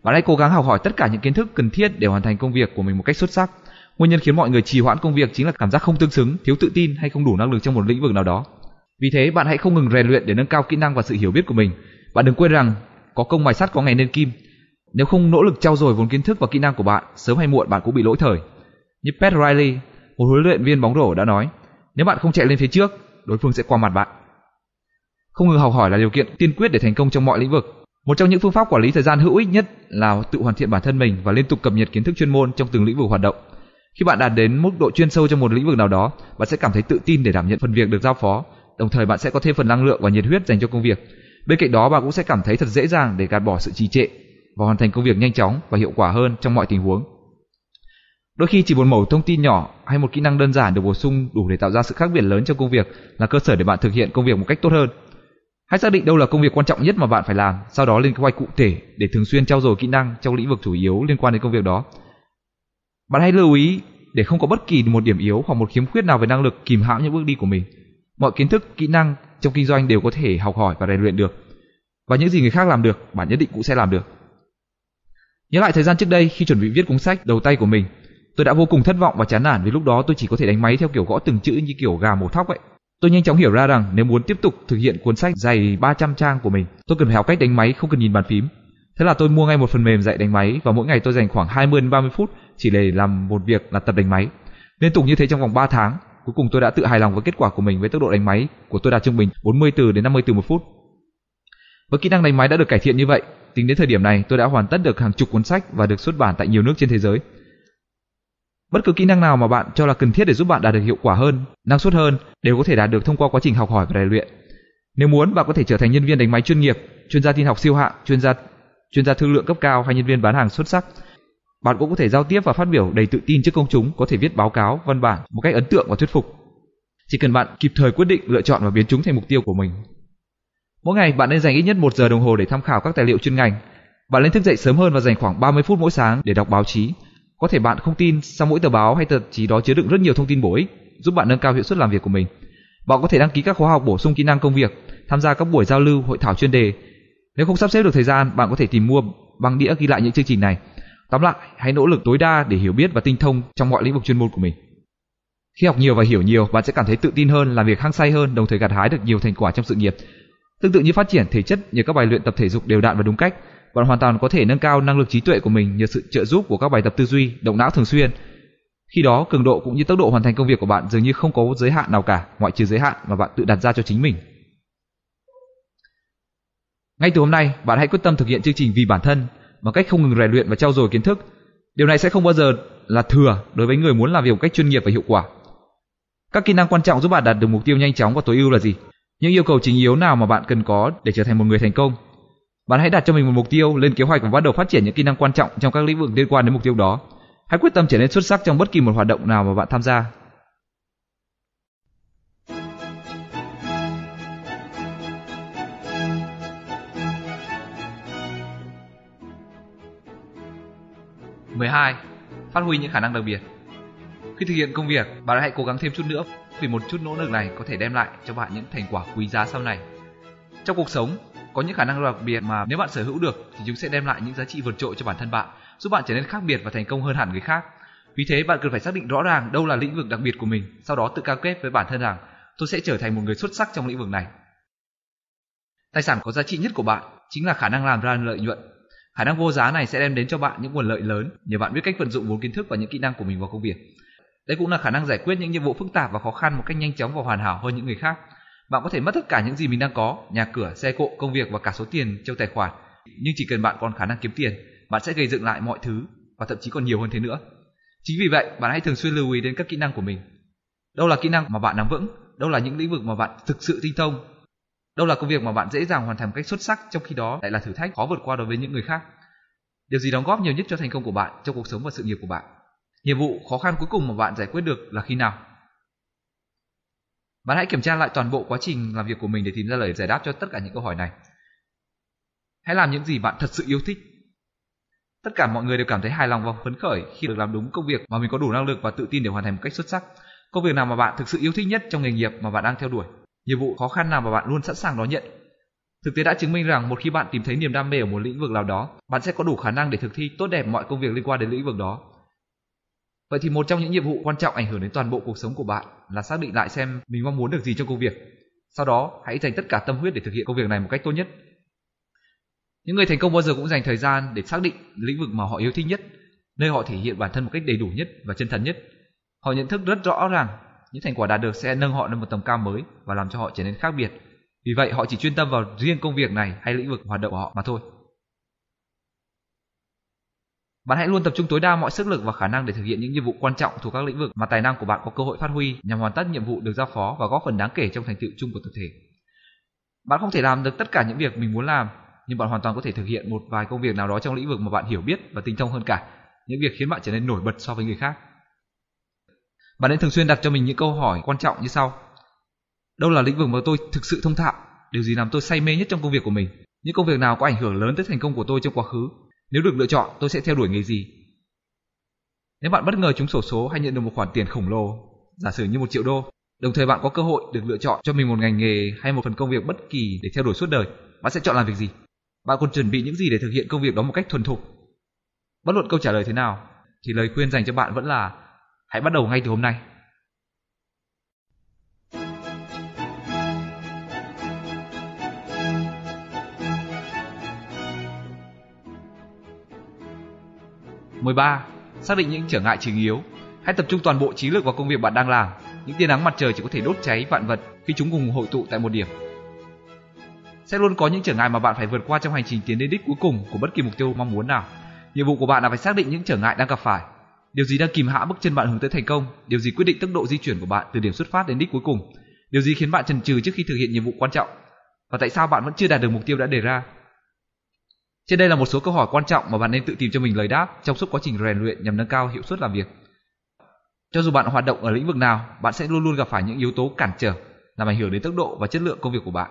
Bạn hãy cố gắng học hỏi tất cả những kiến thức cần thiết để hoàn thành công việc của mình một cách xuất sắc. Nguyên nhân khiến mọi người trì hoãn công việc chính là cảm giác không tương xứng, thiếu tự tin hay không đủ năng lực trong một lĩnh vực nào đó. Vì thế, bạn hãy không ngừng rèn luyện để nâng cao kỹ năng và sự hiểu biết của mình. Bạn đừng quên rằng có công mài sắt có ngày nên kim. Nếu không nỗ lực trau dồi vốn kiến thức và kỹ năng của bạn, sớm hay muộn bạn cũng bị lỗi thời. Như Pat Riley, một huấn luyện viên bóng rổ đã nói, nếu bạn không chạy lên phía trước, đối phương sẽ qua mặt bạn. Không ngừng học hỏi là điều kiện tiên quyết để thành công trong mọi lĩnh vực. Một trong những phương pháp quản lý thời gian hữu ích nhất là tự hoàn thiện bản thân mình và liên tục cập nhật kiến thức chuyên môn trong từng lĩnh vực hoạt động. Khi bạn đạt đến mức độ chuyên sâu trong một lĩnh vực nào đó, bạn sẽ cảm thấy tự tin để đảm nhận phần việc được giao phó, đồng thời bạn sẽ có thêm phần năng lượng và nhiệt huyết dành cho công việc. Bên cạnh đó, bạn cũng sẽ cảm thấy thật dễ dàng để gạt bỏ sự trì trệ và hoàn thành công việc nhanh chóng và hiệu quả hơn trong mọi tình huống. Đôi khi chỉ một mẩu thông tin nhỏ hay một kỹ năng đơn giản được bổ sung đủ để tạo ra sự khác biệt lớn trong công việc là cơ sở để bạn thực hiện công việc một cách tốt hơn. Hãy xác định đâu là công việc quan trọng nhất mà bạn phải làm, sau đó lên kế hoạch cụ thể để thường xuyên trau dồi kỹ năng trong lĩnh vực chủ yếu liên quan đến công việc đó. Bạn hãy lưu ý để không có bất kỳ một điểm yếu hoặc một khiếm khuyết nào về năng lực kìm hãm những bước đi của mình. Mọi kiến thức, kỹ năng trong kinh doanh đều có thể học hỏi và rèn luyện được. Và những gì người khác làm được, bạn nhất định cũng sẽ làm được. Nhớ lại thời gian trước đây khi chuẩn bị viết cuốn sách đầu tay của mình, tôi đã vô cùng thất vọng và chán nản vì lúc đó tôi chỉ có thể đánh máy theo kiểu gõ từng chữ như kiểu gà mổ thóc vậy. Tôi nhanh chóng hiểu ra rằng nếu muốn tiếp tục thực hiện cuốn sách dày 300 trang của mình, tôi cần phải học cách đánh máy không cần nhìn bàn phím. Thế là tôi mua ngay một phần mềm dạy đánh máy và mỗi ngày tôi dành khoảng 20 đến 30 phút chỉ để làm một việc là tập đánh máy. Liên tục như thế trong vòng 3 tháng, cuối cùng tôi đã tự hài lòng với kết quả của mình với tốc độ đánh máy của tôi đạt trung bình 40 từ đến 50 từ một phút. Với kỹ năng đánh máy đã được cải thiện như vậy, tính đến thời điểm này tôi đã hoàn tất được hàng chục cuốn sách và được xuất bản tại nhiều nước trên thế giới. Bất cứ kỹ năng nào mà bạn cho là cần thiết để giúp bạn đạt được hiệu quả hơn, năng suất hơn đều có thể đạt được thông qua quá trình học hỏi và rèn luyện. Nếu muốn, bạn có thể trở thành nhân viên đánh máy chuyên nghiệp, chuyên gia tin học siêu hạng, chuyên gia chuyên gia thương lượng cấp cao hay nhân viên bán hàng xuất sắc. Bạn cũng có thể giao tiếp và phát biểu đầy tự tin trước công chúng, có thể viết báo cáo, văn bản một cách ấn tượng và thuyết phục. Chỉ cần bạn kịp thời quyết định lựa chọn và biến chúng thành mục tiêu của mình. Mỗi ngày bạn nên dành ít nhất một giờ đồng hồ để tham khảo các tài liệu chuyên ngành. Bạn nên thức dậy sớm hơn và dành khoảng 30 phút mỗi sáng để đọc báo chí, có thể bạn không tin sau mỗi tờ báo hay tờ chí đó chứa đựng rất nhiều thông tin bổ ích, giúp bạn nâng cao hiệu suất làm việc của mình. Bạn có thể đăng ký các khóa học bổ sung kỹ năng công việc, tham gia các buổi giao lưu, hội thảo chuyên đề. Nếu không sắp xếp được thời gian, bạn có thể tìm mua băng đĩa ghi lại những chương trình này. Tóm lại, hãy nỗ lực tối đa để hiểu biết và tinh thông trong mọi lĩnh vực chuyên môn của mình. Khi học nhiều và hiểu nhiều, bạn sẽ cảm thấy tự tin hơn, làm việc hăng say hơn, đồng thời gặt hái được nhiều thành quả trong sự nghiệp. Tương tự như phát triển thể chất nhờ các bài luyện tập thể dục đều đặn và đúng cách, bạn hoàn toàn có thể nâng cao năng lực trí tuệ của mình nhờ sự trợ giúp của các bài tập tư duy, động não thường xuyên. Khi đó, cường độ cũng như tốc độ hoàn thành công việc của bạn dường như không có giới hạn nào cả, ngoại trừ giới hạn mà bạn tự đặt ra cho chính mình. Ngay từ hôm nay, bạn hãy quyết tâm thực hiện chương trình vì bản thân bằng cách không ngừng rèn luyện và trau dồi kiến thức. Điều này sẽ không bao giờ là thừa đối với người muốn làm việc một cách chuyên nghiệp và hiệu quả. Các kỹ năng quan trọng giúp bạn đạt được mục tiêu nhanh chóng và tối ưu là gì? Những yêu cầu chính yếu nào mà bạn cần có để trở thành một người thành công? Bạn hãy đặt cho mình một mục tiêu, lên kế hoạch và bắt đầu phát triển những kỹ năng quan trọng trong các lĩnh vực liên quan đến mục tiêu đó. Hãy quyết tâm trở nên xuất sắc trong bất kỳ một hoạt động nào mà bạn tham gia. Mười hai Phát huy những khả năng đặc biệt Khi thực hiện công việc, bạn hãy cố gắng thêm chút nữa vì một chút nỗ lực này có thể đem lại cho bạn những thành quả quý giá sau này. Trong cuộc sống, có những khả năng đặc biệt mà nếu bạn sở hữu được thì chúng sẽ đem lại những giá trị vượt trội cho bản thân bạn, giúp bạn trở nên khác biệt và thành công hơn hẳn người khác. Vì thế bạn cần phải xác định rõ ràng đâu là lĩnh vực đặc biệt của mình, sau đó tự cam kết với bản thân rằng tôi sẽ trở thành một người xuất sắc trong lĩnh vực này. Tài sản có giá trị nhất của bạn chính là khả năng làm ra lợi nhuận. Khả năng vô giá này sẽ đem đến cho bạn những nguồn lợi lớn nhờ bạn biết cách vận dụng vốn kiến thức và những kỹ năng của mình vào công việc. Đây cũng là khả năng giải quyết những nhiệm vụ phức tạp và khó khăn một cách nhanh chóng và hoàn hảo hơn những người khác. Bạn có thể mất tất cả những gì mình đang có, nhà cửa, xe cộ, công việc và cả số tiền trong tài khoản. Nhưng chỉ cần bạn còn khả năng kiếm tiền, bạn sẽ gây dựng lại mọi thứ và thậm chí còn nhiều hơn thế nữa. Chính vì vậy, bạn hãy thường xuyên lưu ý đến các kỹ năng của mình. Đâu là kỹ năng mà bạn nắm vững, đâu là những lĩnh vực mà bạn thực sự tinh thông, đâu là công việc mà bạn dễ dàng hoàn thành một cách xuất sắc, trong khi đó lại là thử thách khó vượt qua đối với những người khác. Điều gì đóng góp nhiều nhất cho thành công của bạn trong cuộc sống và sự nghiệp của bạn? Nhiệm vụ khó khăn cuối cùng mà bạn giải quyết được là khi nào? Bạn hãy kiểm tra lại toàn bộ quá trình làm việc của mình để tìm ra lời giải đáp cho tất cả những câu hỏi này. Hãy làm những gì bạn thật sự yêu thích. Tất cả mọi người đều cảm thấy hài lòng và phấn khởi khi được làm đúng công việc mà mình có đủ năng lực và tự tin để hoàn thành một cách xuất sắc. Công việc nào mà bạn thực sự yêu thích nhất trong nghề nghiệp mà bạn đang theo đuổi. Nhiệm vụ khó khăn nào mà bạn luôn sẵn sàng đón nhận. Thực tế đã chứng minh rằng một khi bạn tìm thấy niềm đam mê ở một lĩnh vực nào đó, bạn sẽ có đủ khả năng để thực thi tốt đẹp mọi công việc liên quan đến lĩnh vực đó. Vậy thì một trong những nhiệm vụ quan trọng ảnh hưởng đến toàn bộ cuộc sống của bạn là xác định lại xem mình mong muốn được gì trong công việc. Sau đó, hãy dành tất cả tâm huyết để thực hiện công việc này một cách tốt nhất. Những người thành công bao giờ cũng dành thời gian để xác định lĩnh vực mà họ yêu thích nhất, nơi họ thể hiện bản thân một cách đầy đủ nhất và chân thật nhất. Họ nhận thức rất rõ ràng những thành quả đạt được sẽ nâng họ lên một tầm cao mới và làm cho họ trở nên khác biệt. Vì vậy họ chỉ chuyên tâm vào riêng công việc này hay lĩnh vực hoạt động của họ mà thôi. Bạn hãy luôn tập trung tối đa mọi sức lực và khả năng để thực hiện những nhiệm vụ quan trọng thuộc các lĩnh vực mà tài năng của bạn có cơ hội phát huy nhằm hoàn tất nhiệm vụ được giao phó và góp phần đáng kể trong thành tựu chung của tập thể. Bạn không thể làm được tất cả những việc mình muốn làm, nhưng bạn hoàn toàn có thể thực hiện một vài công việc nào đó trong lĩnh vực mà bạn hiểu biết và tinh thông hơn cả, những việc khiến bạn trở nên nổi bật so với người khác. Bạn nên thường xuyên đặt cho mình những câu hỏi quan trọng như sau. Đâu là lĩnh vực mà tôi thực sự thông thạo? Điều gì làm tôi say mê nhất trong công việc của mình? Những công việc nào có ảnh hưởng lớn tới thành công của tôi trong quá khứ? Nếu được lựa chọn, tôi sẽ theo đuổi nghề gì? Nếu bạn bất ngờ trúng sổ số hay nhận được một khoản tiền khổng lồ, giả sử như một triệu đô, đồng thời bạn có cơ hội được lựa chọn cho mình một ngành nghề hay một phần công việc bất kỳ để theo đuổi suốt đời, bạn sẽ chọn làm việc gì? Bạn còn chuẩn bị những gì để thực hiện công việc đó một cách thuần thục? Bất luận câu trả lời thế nào, thì lời khuyên dành cho bạn vẫn là hãy bắt đầu ngay từ hôm nay. Mười ba, xác định những trở ngại chính yếu. Hãy tập trung toàn bộ trí lực vào công việc bạn đang làm. Những tia nắng mặt trời chỉ có thể đốt cháy vạn vật khi chúng cùng hội tụ tại một điểm. Sẽ luôn có những trở ngại mà bạn phải vượt qua trong hành trình tiến đến đích cuối cùng của bất kỳ mục tiêu mong muốn nào. Nhiệm vụ của bạn là phải xác định những trở ngại đang gặp phải Điều gì đang kìm hãm bước chân bạn hướng tới thành công? Điều gì quyết định tốc độ di chuyển của bạn từ điểm xuất phát đến đích cuối cùng? Điều gì khiến bạn chần chừ trước khi thực hiện nhiệm vụ quan trọng? Và tại sao bạn vẫn chưa đạt được mục tiêu đã đề ra? Trên đây là một số câu hỏi quan trọng mà bạn nên tự tìm cho mình lời đáp trong suốt quá trình rèn luyện nhằm nâng cao hiệu suất làm việc. Cho dù bạn hoạt động ở lĩnh vực nào, bạn sẽ luôn luôn gặp phải những yếu tố cản trở làm ảnh hưởng đến tốc độ và chất lượng công việc của bạn.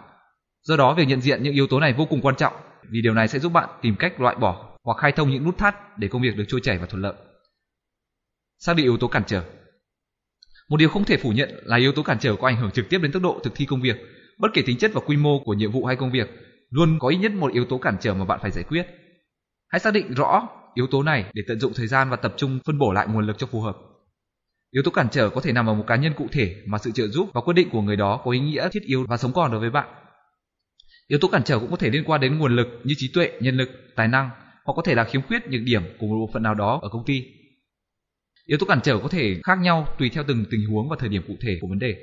Do đó, việc nhận diện những yếu tố này vô cùng quan trọng vì điều này sẽ giúp bạn tìm cách loại bỏ hoặc khai thông những nút thắt để công việc được trôi chảy và thuận lợi xác định yếu tố cản trở. Một điều không thể phủ nhận là yếu tố cản trở có ảnh hưởng trực tiếp đến tốc độ thực thi công việc. Bất kể tính chất và quy mô của nhiệm vụ hay công việc, luôn có ít nhất một yếu tố cản trở mà bạn phải giải quyết. Hãy xác định rõ yếu tố này để tận dụng thời gian và tập trung phân bổ lại nguồn lực cho phù hợp. Yếu tố cản trở có thể nằm ở một cá nhân cụ thể mà sự trợ giúp và quyết định của người đó có ý nghĩa, thiết yếu và sống còn đối với bạn. Yếu tố cản trở cũng có thể liên quan đến nguồn lực như trí tuệ, nhân lực, tài năng, hoặc có thể là khiếm khuyết nhược điểm của một bộ phận nào đó ở công ty. Yếu tố cản trở có thể khác nhau tùy theo từng tình huống và thời điểm cụ thể của vấn đề.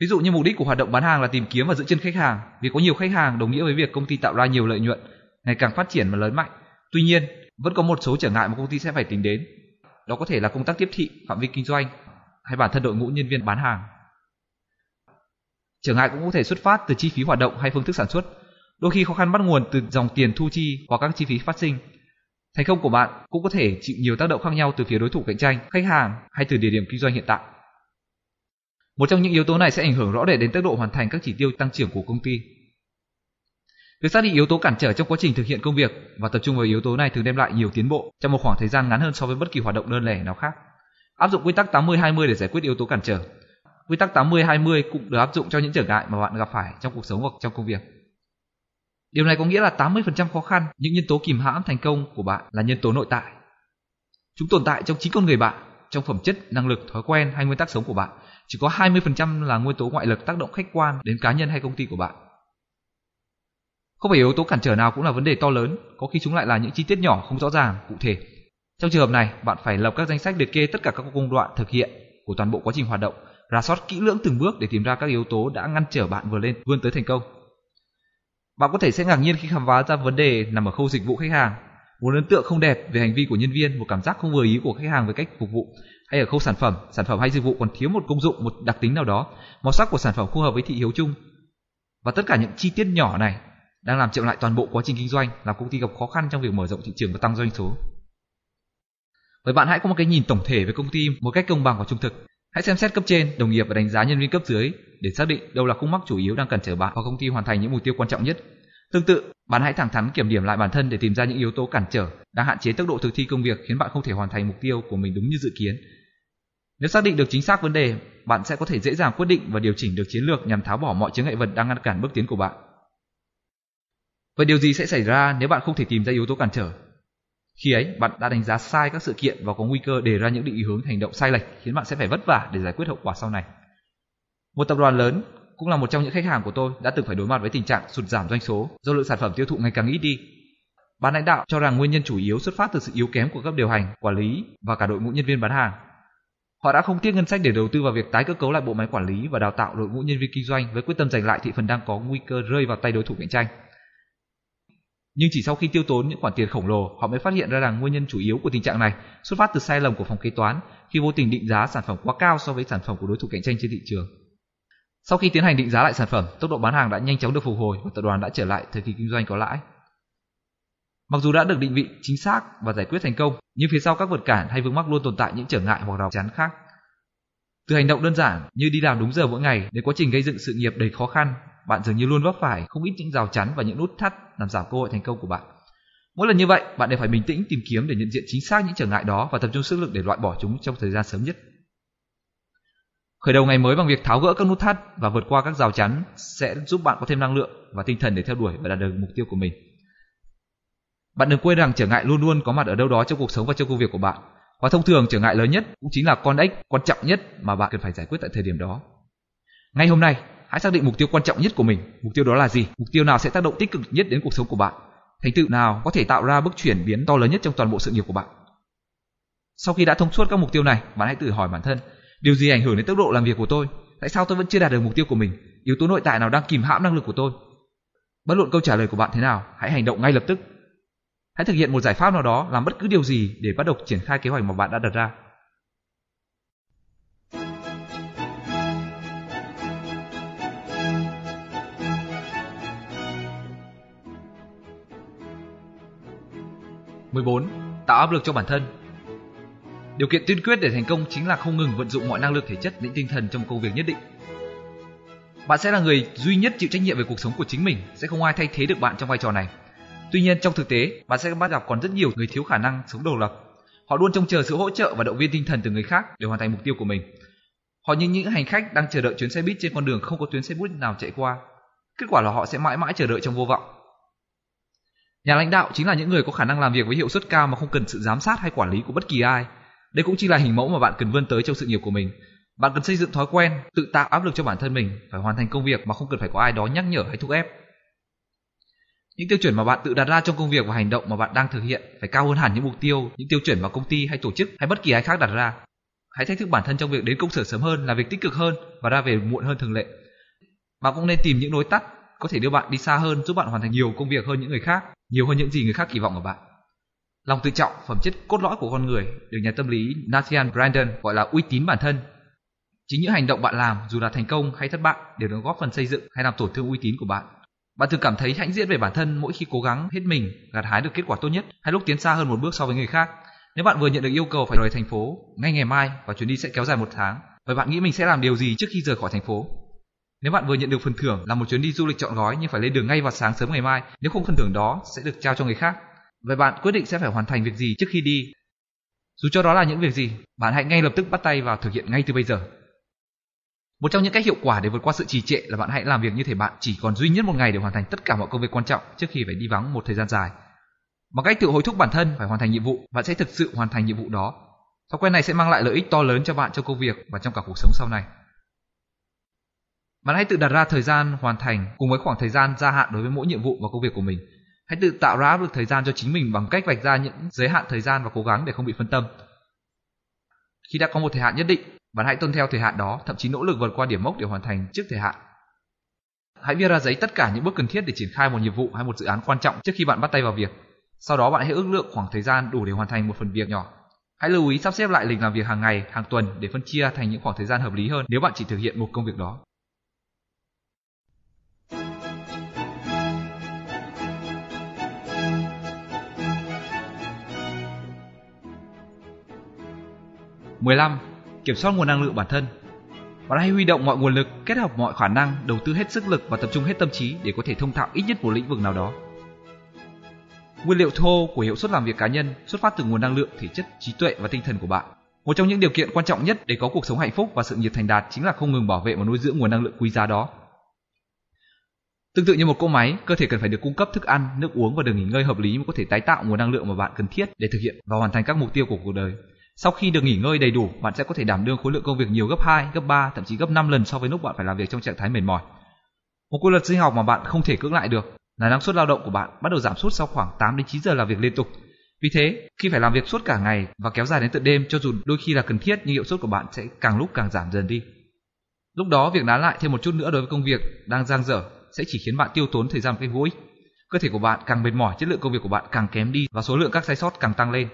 Ví dụ như mục đích của hoạt động bán hàng là tìm kiếm và giữ chân khách hàng, việc có nhiều khách hàng đồng nghĩa với việc công ty tạo ra nhiều lợi nhuận, ngày càng phát triển và lớn mạnh. Tuy nhiên, vẫn có một số trở ngại mà công ty sẽ phải tính đến. Đó có thể là công tác tiếp thị, phạm vi kinh doanh hay bản thân đội ngũ nhân viên bán hàng. Trở ngại cũng có thể xuất phát từ chi phí hoạt động hay phương thức sản xuất. Đôi khi khó khăn bắt nguồn từ dòng tiền thu chi hoặc các chi phí phát sinh Thành công của bạn cũng có thể chịu nhiều tác động khác nhau từ phía đối thủ cạnh tranh, khách hàng hay từ địa điểm kinh doanh hiện tại. Một trong những yếu tố này sẽ ảnh hưởng rõ rệt đến tốc độ hoàn thành các chỉ tiêu tăng trưởng của công ty. Việc xác định yếu tố cản trở trong quá trình thực hiện công việc và tập trung vào yếu tố này thường đem lại nhiều tiến bộ trong một khoảng thời gian ngắn hơn so với bất kỳ hoạt động đơn lẻ nào khác. Áp dụng quy tắc 80-20 để giải quyết yếu tố cản trở. Quy tắc 80-20 cũng được áp dụng cho những trở ngại mà bạn gặp phải trong cuộc sống hoặc trong công việc. Điều này có nghĩa là 80% khó khăn, những nhân tố kìm hãm thành công của bạn là nhân tố nội tại. Chúng tồn tại trong chính con người bạn, trong phẩm chất, năng lực, thói quen hay nguyên tắc sống của bạn. Chỉ có 20% là nguyên tố ngoại lực tác động khách quan đến cá nhân hay công ty của bạn. Không phải yếu tố cản trở nào cũng là vấn đề to lớn, có khi chúng lại là những chi tiết nhỏ không rõ ràng, cụ thể. Trong trường hợp này, bạn phải lập các danh sách liệt kê tất cả các công đoạn thực hiện của toàn bộ quá trình hoạt động, rà soát kỹ lưỡng từng bước để tìm ra các yếu tố đã ngăn trở bạn vừa lên vươn tới thành công. Bạn có thể sẽ ngạc nhiên khi khám phá ra vấn đề nằm ở khâu dịch vụ khách hàng. Một ấn tượng không đẹp về hành vi của nhân viên, một cảm giác không vừa ý của khách hàng về cách phục vụ, hay ở khâu sản phẩm, sản phẩm hay dịch vụ còn thiếu một công dụng, một đặc tính nào đó, màu sắc của sản phẩm không hợp với thị hiếu chung. Và tất cả những chi tiết nhỏ này đang làm chậm lại toàn bộ quá trình kinh doanh, làm công ty gặp khó khăn trong việc mở rộng thị trường và tăng doanh số. Với bạn hãy có một cái nhìn tổng thể về công ty một cách công bằng và trung thực. Hãy xem xét cấp trên, đồng nghiệp và đánh giá nhân viên cấp dưới để xác định đâu là khung mắc chủ yếu đang cản trở bạn hoặc công ty hoàn thành những mục tiêu quan trọng nhất. Tương tự, bạn hãy thẳng thắn kiểm điểm lại bản thân để tìm ra những yếu tố cản trở đang hạn chế tốc độ thực thi công việc khiến bạn không thể hoàn thành mục tiêu của mình đúng như dự kiến. Nếu xác định được chính xác vấn đề, bạn sẽ có thể dễ dàng quyết định và điều chỉnh được chiến lược nhằm tháo bỏ mọi chướng ngại vật đang ngăn cản bước tiến của bạn. Vậy điều gì sẽ xảy ra nếu bạn không thể tìm ra yếu tố cản trở? Khi ấy, bạn đã đánh giá sai các sự kiện và có nguy cơ đề ra những định hướng hành động sai lệch khiến bạn sẽ phải vất vả để giải quyết hậu quả sau này. Một tập đoàn lớn cũng là một trong những khách hàng của tôi đã từng phải đối mặt với tình trạng sụt giảm doanh số do lượng sản phẩm tiêu thụ ngày càng ít đi. Ban lãnh đạo cho rằng nguyên nhân chủ yếu xuất phát từ sự yếu kém của cấp điều hành, quản lý và cả đội ngũ nhân viên bán hàng. Họ đã không tiếc ngân sách để đầu tư vào việc tái cơ cấu lại bộ máy quản lý và đào tạo đội ngũ nhân viên kinh doanh với quyết tâm giành lại thị phần đang có nguy cơ rơi vào tay đối thủ cạnh tranh. Nhưng chỉ sau khi tiêu tốn những khoản tiền khổng lồ, họ mới phát hiện ra rằng nguyên nhân chủ yếu của tình trạng này xuất phát từ sai lầm của phòng kế toán khi vô tình định giá sản phẩm quá cao so với sản phẩm của đối thủ cạnh tranh trên thị trường. Sau khi tiến hành định giá lại sản phẩm, tốc độ bán hàng đã nhanh chóng được phục hồi và tập đoàn đã trở lại thời kỳ kinh doanh có lãi. Mặc dù đã được định vị chính xác và giải quyết thành công, nhưng phía sau các vượt cản hay vướng mắc luôn tồn tại những trở ngại hoặc rào chắn khác. Từ hành động đơn giản như đi làm đúng giờ mỗi ngày đến quá trình gây dựng sự nghiệp đầy khó khăn, bạn dường như luôn vấp phải không ít những rào chắn và những nút thắt làm giảm cơ hội thành công của bạn. Mỗi lần như vậy, bạn đều phải bình tĩnh tìm kiếm để nhận diện chính xác những trở ngại đó và tập trung sức lực để loại bỏ chúng trong thời gian sớm nhất. Khởi đầu ngày mới bằng việc tháo gỡ các nút thắt và vượt qua các rào chắn sẽ giúp bạn có thêm năng lượng và tinh thần để theo đuổi và đạt được mục tiêu của mình. Bạn đừng quên rằng trở ngại luôn luôn có mặt ở đâu đó trong cuộc sống và trong công việc của bạn. Và thông thường trở ngại lớn nhất cũng chính là con ếch quan trọng nhất mà bạn cần phải giải quyết tại thời điểm đó. Ngay hôm nay, hãy xác định mục tiêu quan trọng nhất của mình. Mục tiêu đó là gì? Mục tiêu nào sẽ tác động tích cực nhất đến cuộc sống của bạn? Thành tựu nào có thể tạo ra bước chuyển biến to lớn nhất trong toàn bộ sự nghiệp của bạn? Sau khi đã thông suốt các mục tiêu này, bạn hãy tự hỏi bản thân, điều gì ảnh hưởng đến tốc độ làm việc của tôi? Tại sao tôi vẫn chưa đạt được mục tiêu của mình? Yếu tố nội tại nào đang kìm hãm năng lực của tôi? Bất luận câu trả lời của bạn thế nào, hãy hành động ngay lập tức Hãy thực hiện một giải pháp nào đó làm bất cứ điều gì để bắt đầu triển khai kế hoạch mà bạn đã đặt ra. Mười bốn Tạo áp lực cho bản thân Điều kiện tiên quyết để thành công chính là không ngừng vận dụng mọi năng lực thể chất lẫn tinh thần trong một công việc nhất định. Bạn sẽ là người duy nhất chịu trách nhiệm về cuộc sống của chính mình, sẽ không ai thay thế được bạn trong vai trò này. Tuy nhiên trong thực tế, bạn sẽ bắt gặp còn rất nhiều người thiếu khả năng sống độc lập. Họ luôn trông chờ sự hỗ trợ và động viên tinh thần từ người khác để hoàn thành mục tiêu của mình. Họ như những hành khách đang chờ đợi chuyến xe buýt trên con đường không có tuyến xe buýt nào chạy qua. Kết quả là họ sẽ mãi mãi chờ đợi trong vô vọng. Nhà lãnh đạo chính là những người có khả năng làm việc với hiệu suất cao mà không cần sự giám sát hay quản lý của bất kỳ ai. Đây cũng chỉ là hình mẫu mà bạn cần vươn tới trong sự nghiệp của mình. Bạn cần xây dựng thói quen, tự tạo áp lực cho bản thân mình, phải hoàn thành công việc mà không cần phải có ai đó nhắc nhở hay thúc ép. Những tiêu chuẩn mà bạn tự đặt ra trong công việc và hành động mà bạn đang thực hiện phải cao hơn hẳn những mục tiêu, những tiêu chuẩn mà công ty hay tổ chức hay bất kỳ ai khác đặt ra. Hãy thách thức bản thân trong việc đến công sở sớm hơn là việc tích cực hơn và ra về muộn hơn thường lệ. Bạn cũng nên tìm những lối tắt có thể đưa bạn đi xa hơn, giúp bạn hoàn thành nhiều công việc hơn những người khác, nhiều hơn những gì người khác kỳ vọng ở bạn. Lòng tự trọng, phẩm chất cốt lõi của con người, được nhà tâm lý Nathan Brandon gọi là uy tín bản thân. Chính những hành động bạn làm, dù là thành công hay thất bại, đều được góp phần xây dựng hay làm tổn thương uy tín của bạn bạn thường cảm thấy hãnh diện về bản thân mỗi khi cố gắng hết mình gặt hái được kết quả tốt nhất hay lúc tiến xa hơn một bước so với người khác. Nếu bạn vừa nhận được yêu cầu phải rời thành phố ngay ngày mai và chuyến đi sẽ kéo dài một tháng, vậy bạn nghĩ mình sẽ làm điều gì trước khi rời khỏi thành phố? Nếu bạn vừa nhận được phần thưởng là một chuyến đi du lịch chọn gói nhưng phải lên đường ngay vào sáng sớm ngày mai, nếu không phần thưởng đó sẽ được trao cho người khác. Vậy bạn quyết định sẽ phải hoàn thành việc gì trước khi đi? Dù cho đó là những việc gì, bạn hãy ngay lập tức bắt tay vào thực hiện ngay từ bây giờ. Một trong những cách hiệu quả để vượt qua sự trì trệ là bạn hãy làm việc như thể bạn chỉ còn duy nhất một ngày để hoàn thành tất cả mọi công việc quan trọng trước khi phải đi vắng một thời gian dài. Bằng cách tự hối thúc bản thân phải hoàn thành nhiệm vụ, bạn sẽ thực sự hoàn thành nhiệm vụ đó. Thói quen này sẽ mang lại lợi ích to lớn cho bạn trong công việc và trong cả cuộc sống sau này. Bạn hãy tự đặt ra thời gian hoàn thành cùng với khoảng thời gian gia hạn đối với mỗi nhiệm vụ và công việc của mình. Hãy tự tạo ra được thời gian cho chính mình bằng cách vạch ra những giới hạn thời gian và cố gắng để không bị phân tâm. Khi đã có một thời hạn nhất định, bạn hãy tuân theo thời hạn đó, thậm chí nỗ lực vượt qua điểm mốc để hoàn thành trước thời hạn. Hãy viết ra giấy tất cả những bước cần thiết để triển khai một nhiệm vụ hay một dự án quan trọng trước khi bạn bắt tay vào việc. Sau đó bạn hãy ước lượng khoảng thời gian đủ để hoàn thành một phần việc nhỏ. Hãy lưu ý sắp xếp lại lịch làm việc hàng ngày, hàng tuần để phân chia thành những khoảng thời gian hợp lý hơn nếu bạn chỉ thực hiện một công việc đó. Mười lăm kiểm soát nguồn năng lượng bản thân. Bạn hãy huy động mọi nguồn lực, kết hợp mọi khả năng, đầu tư hết sức lực và tập trung hết tâm trí để có thể thông thạo ít nhất một lĩnh vực nào đó. Nguyên liệu thô của hiệu suất làm việc cá nhân xuất phát từ nguồn năng lượng, thể chất, trí tuệ và tinh thần của bạn. Một trong những điều kiện quan trọng nhất để có cuộc sống hạnh phúc và sự nghiệp thành đạt chính là không ngừng bảo vệ và nuôi dưỡng nguồn năng lượng quý giá đó. Tương tự như một cỗ máy, cơ thể cần phải được cung cấp thức ăn, nước uống và được nghỉ ngơi hợp lý mới có thể tái tạo nguồn năng lượng mà bạn cần thiết để thực hiện và hoàn thành các mục tiêu của cuộc đời. Sau khi được nghỉ ngơi đầy đủ, bạn sẽ có thể đảm đương khối lượng công việc nhiều gấp 2, gấp 3, thậm chí gấp 5 lần so với lúc bạn phải làm việc trong trạng thái mệt mỏi. Một quy luật sinh học mà bạn không thể cưỡng lại được là năng suất lao động của bạn bắt đầu giảm sút sau khoảng 8 đến 9 giờ làm việc liên tục. Vì thế, khi phải làm việc suốt cả ngày và kéo dài đến tận đêm cho dù đôi khi là cần thiết nhưng hiệu suất của bạn sẽ càng lúc càng giảm dần đi. Lúc đó việc nán lại thêm một chút nữa đối với công việc đang dang dở sẽ chỉ khiến bạn tiêu tốn thời gian một cách vô ích. Cơ thể của bạn càng mệt mỏi, chất lượng công việc của bạn càng kém đi và số lượng các sai sót càng tăng lên.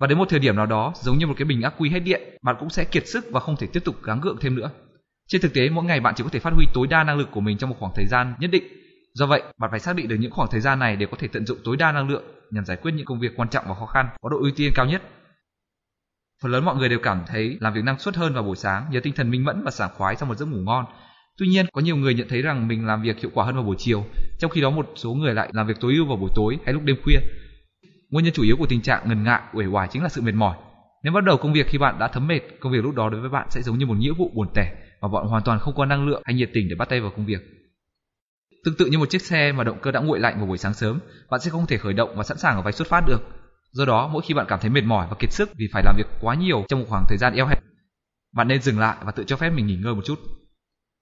Và đến một thời điểm nào đó, giống như một cái bình ắc quy hết điện, bạn cũng sẽ kiệt sức và không thể tiếp tục gắng gượng thêm nữa. Trên thực tế, mỗi ngày bạn chỉ có thể phát huy tối đa năng lực của mình trong một khoảng thời gian nhất định. Do vậy, bạn phải xác định được những khoảng thời gian này để có thể tận dụng tối đa năng lượng nhằm giải quyết những công việc quan trọng và khó khăn có độ ưu tiên cao nhất. Phần lớn mọi người đều cảm thấy làm việc năng suất hơn vào buổi sáng nhờ tinh thần minh mẫn và sảng khoái sau một giấc ngủ ngon. Tuy nhiên, có nhiều người nhận thấy rằng mình làm việc hiệu quả hơn vào buổi chiều, trong khi đó một số người lại làm việc tối ưu vào buổi tối hay lúc đêm khuya. Nguyên nhân chủ yếu của tình trạng ngần ngại, uể oải chính là sự mệt mỏi. Nếu bắt đầu công việc khi bạn đã thấm mệt, công việc lúc đó đối với bạn sẽ giống như một nghĩa vụ buồn tẻ và bạn hoàn toàn không có năng lượng hay nhiệt tình để bắt tay vào công việc. Tương tự như một chiếc xe mà động cơ đã nguội lạnh vào buổi sáng sớm, bạn sẽ không thể khởi động và sẵn sàng ở vạch xuất phát được. Do đó, mỗi khi bạn cảm thấy mệt mỏi và kiệt sức vì phải làm việc quá nhiều trong một khoảng thời gian eo hẹp, bạn nên dừng lại và tự cho phép mình nghỉ ngơi một chút.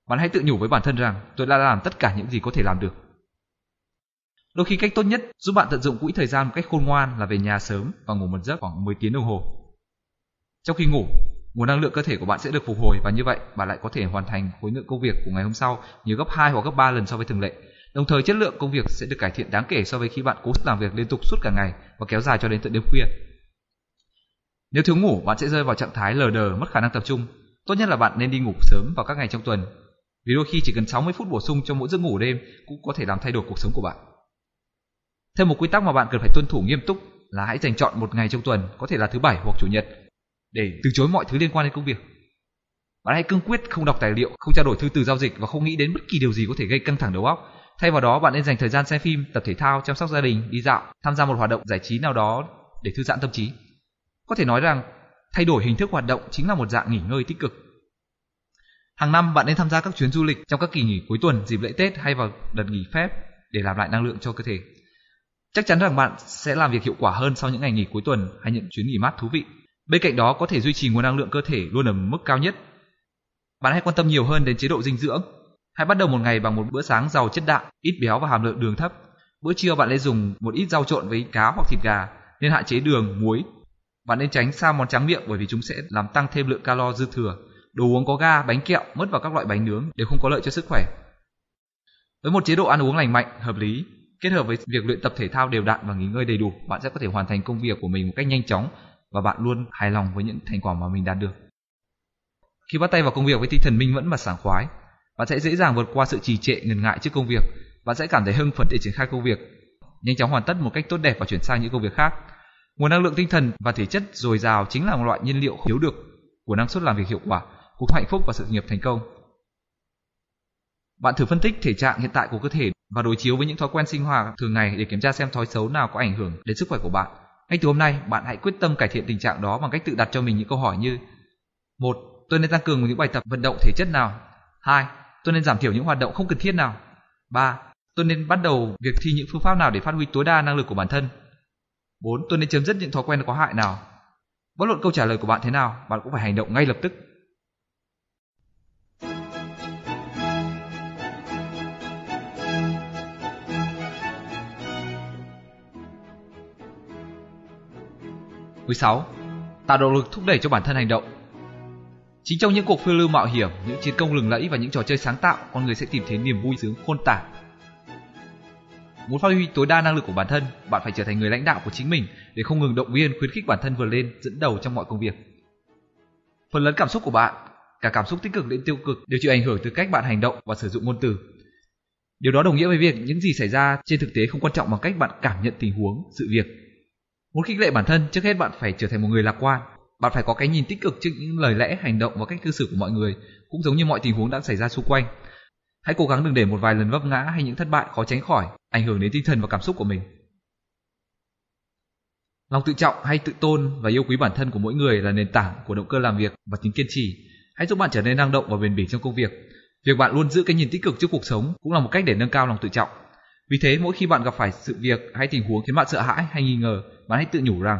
Bạn hãy tự nhủ với bản thân rằng tôi đã làm tất cả những gì có thể làm được. Đôi khi cách tốt nhất giúp bạn tận dụng quỹ thời gian một cách khôn ngoan là về nhà sớm và ngủ một giấc khoảng 10 tiếng đồng hồ. Trong khi ngủ, nguồn năng lượng cơ thể của bạn sẽ được phục hồi và như vậy bạn lại có thể hoàn thành khối lượng công việc của ngày hôm sau nhiều gấp 2 hoặc gấp 3 lần so với thường lệ. Đồng thời chất lượng công việc sẽ được cải thiện đáng kể so với khi bạn cố sức làm việc liên tục suốt cả ngày và kéo dài cho đến tận đêm khuya. Nếu thiếu ngủ, bạn sẽ rơi vào trạng thái lờ đờ, mất khả năng tập trung. Tốt nhất là bạn nên đi ngủ sớm vào các ngày trong tuần. Vì đôi khi chỉ cần 60 phút bổ sung cho mỗi giấc ngủ đêm cũng có thể làm thay đổi cuộc sống của bạn. Thêm một quy tắc mà bạn cần phải tuân thủ nghiêm túc là hãy dành chọn một ngày trong tuần, có thể là thứ bảy hoặc chủ nhật, để từ chối mọi thứ liên quan đến công việc. Bạn hãy cương quyết không đọc tài liệu, không trao đổi thư từ giao dịch và không nghĩ đến bất kỳ điều gì có thể gây căng thẳng đầu óc. Thay vào đó, bạn nên dành thời gian xem phim, tập thể thao, chăm sóc gia đình, đi dạo, tham gia một hoạt động giải trí nào đó để thư giãn tâm trí. Có thể nói rằng thay đổi hình thức hoạt động chính là một dạng nghỉ ngơi tích cực. Hàng năm bạn nên tham gia các chuyến du lịch trong các kỳ nghỉ cuối tuần, dịp lễ Tết hay vào đợt nghỉ phép để làm lại năng lượng cho cơ thể. Chắc chắn rằng bạn sẽ làm việc hiệu quả hơn sau những ngày nghỉ cuối tuần hay những chuyến nghỉ mát thú vị. Bên cạnh đó có thể duy trì nguồn năng lượng cơ thể luôn ở mức cao nhất. Bạn hãy quan tâm nhiều hơn đến chế độ dinh dưỡng. Hãy bắt đầu một ngày bằng một bữa sáng giàu chất đạm, ít béo và hàm lượng đường thấp. Bữa trưa bạn nên dùng một ít rau trộn với cá hoặc thịt gà, nên hạn chế đường, muối. Bạn nên tránh xa món tráng miệng bởi vì chúng sẽ làm tăng thêm lượng calo dư thừa. Đồ uống có ga, bánh kẹo, mứt và các loại bánh nướng đều không có lợi cho sức khỏe. Với một chế độ ăn uống lành mạnh, hợp lý, kết hợp với việc luyện tập thể thao đều đặn và nghỉ ngơi đầy đủ, bạn sẽ có thể hoàn thành công việc của mình một cách nhanh chóng và bạn luôn hài lòng với những thành quả mà mình đạt được. Khi bắt tay vào công việc với tinh thần minh mẫn và sảng khoái, bạn sẽ dễ dàng vượt qua sự trì trệ ngần ngại trước công việc. Bạn sẽ cảm thấy hưng phấn để triển khai công việc, nhanh chóng hoàn tất một cách tốt đẹp và chuyển sang những công việc khác. Nguồn năng lượng tinh thần và thể chất dồi dào chính là một loại nhiên liệu thiếu được của năng suất làm việc hiệu quả, cuộc hạnh phúc và sự nghiệp thành công. Bạn thử phân tích thể trạng hiện tại của cơ thể và đối chiếu với những thói quen sinh hoạt thường ngày để kiểm tra xem thói xấu nào có ảnh hưởng đến sức khỏe của bạn. Ngay từ hôm nay, bạn hãy quyết tâm cải thiện tình trạng đó bằng cách tự đặt cho mình những câu hỏi như: một, Tôi nên tăng cường những bài tập vận động thể chất nào? 2. Tôi nên giảm thiểu những hoạt động không cần thiết nào? 3. Tôi nên bắt đầu việc thi những phương pháp nào để phát huy tối đa năng lực của bản thân? 4. Tôi nên chấm dứt những thói quen có hại nào? Bất luận câu trả lời của bạn thế nào, bạn cũng phải hành động ngay lập tức. Thứ sáu, tạo động lực thúc đẩy cho bản thân hành động. Chính trong những cuộc phiêu lưu mạo hiểm, những chiến công lừng lẫy và những trò chơi sáng tạo, con người sẽ tìm thấy niềm vui sướng khôn tả. Muốn phát huy tối đa năng lực của bản thân, bạn phải trở thành người lãnh đạo của chính mình để không ngừng động viên, khuyến khích bản thân vượt lên, dẫn đầu trong mọi công việc. Phần lớn cảm xúc của bạn, cả cảm xúc tích cực đến tiêu cực đều chịu ảnh hưởng từ cách bạn hành động và sử dụng ngôn từ. Điều đó đồng nghĩa với việc những gì xảy ra trên thực tế không quan trọng bằng cách bạn cảm nhận tình huống, sự việc Muốn khích lệ bản thân, trước hết bạn phải trở thành một người lạc quan. Bạn phải có cái nhìn tích cực trước những lời lẽ, hành động và cách cư xử của mọi người, cũng giống như mọi tình huống đang xảy ra xung quanh. Hãy cố gắng đừng để một vài lần vấp ngã hay những thất bại khó tránh khỏi ảnh hưởng đến tinh thần và cảm xúc của mình. Lòng tự trọng hay tự tôn và yêu quý bản thân của mỗi người là nền tảng của động cơ làm việc và tính kiên trì. Hãy giúp bạn trở nên năng động và bền bỉ trong công việc. Việc bạn luôn giữ cái nhìn tích cực trước cuộc sống cũng là một cách để nâng cao lòng tự trọng. Vì thế mỗi khi bạn gặp phải sự việc hay tình huống khiến bạn sợ hãi hay nghi ngờ, bạn hãy tự nhủ rằng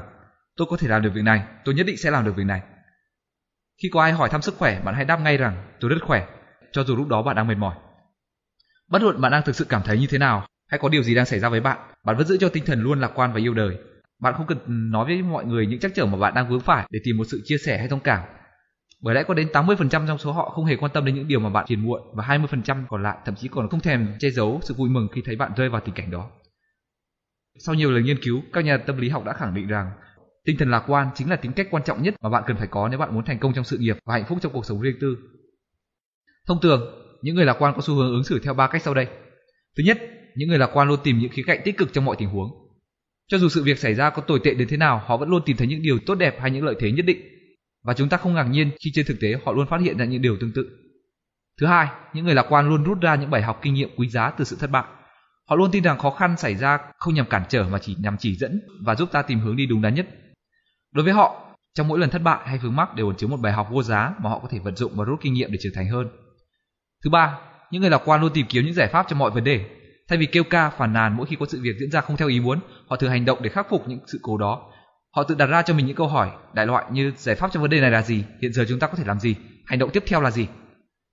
tôi có thể làm được việc này, tôi nhất định sẽ làm được việc này. Khi có ai hỏi thăm sức khỏe, bạn hãy đáp ngay rằng tôi rất khỏe, cho dù lúc đó bạn đang mệt mỏi. Bất luận bạn đang thực sự cảm thấy như thế nào, hay có điều gì đang xảy ra với bạn, bạn vẫn giữ cho tinh thần luôn lạc quan và yêu đời. Bạn không cần nói với mọi người những trắc trở mà bạn đang vướng phải để tìm một sự chia sẻ hay thông cảm. Bởi lẽ có đến 80% trong số họ không hề quan tâm đến những điều mà bạn phiền muộn và 20% còn lại thậm chí còn không thèm che giấu sự vui mừng khi thấy bạn rơi vào tình cảnh đó. Sau nhiều lần nghiên cứu, các nhà tâm lý học đã khẳng định rằng tinh thần lạc quan chính là tính cách quan trọng nhất mà bạn cần phải có nếu bạn muốn thành công trong sự nghiệp và hạnh phúc trong cuộc sống riêng tư. Thông thường, những người lạc quan có xu hướng ứng xử theo ba cách sau đây. Thứ nhất, những người lạc quan luôn tìm những khía cạnh tích cực trong mọi tình huống. Cho dù sự việc xảy ra có tồi tệ đến thế nào, họ vẫn luôn tìm thấy những điều tốt đẹp hay những lợi thế nhất định. Và chúng ta không ngạc nhiên khi trên thực tế họ luôn phát hiện ra những điều tương tự. Thứ hai, những người lạc quan luôn rút ra những bài học kinh nghiệm quý giá từ sự thất bại. Họ luôn tin rằng khó khăn xảy ra không nhằm cản trở mà chỉ nhằm chỉ dẫn và giúp ta tìm hướng đi đúng đắn nhất. Đối với họ, trong mỗi lần thất bại hay vướng mắc đều ẩn chứa một bài học vô giá mà họ có thể vận dụng và rút kinh nghiệm để trưởng thành hơn. Thứ ba, những người lạc quan luôn tìm kiếm những giải pháp cho mọi vấn đề. Thay vì kêu ca phản nàn mỗi khi có sự việc diễn ra không theo ý muốn, họ thường hành động để khắc phục những sự cố đó. Họ tự đặt ra cho mình những câu hỏi đại loại như giải pháp cho vấn đề này là gì, hiện giờ chúng ta có thể làm gì, hành động tiếp theo là gì.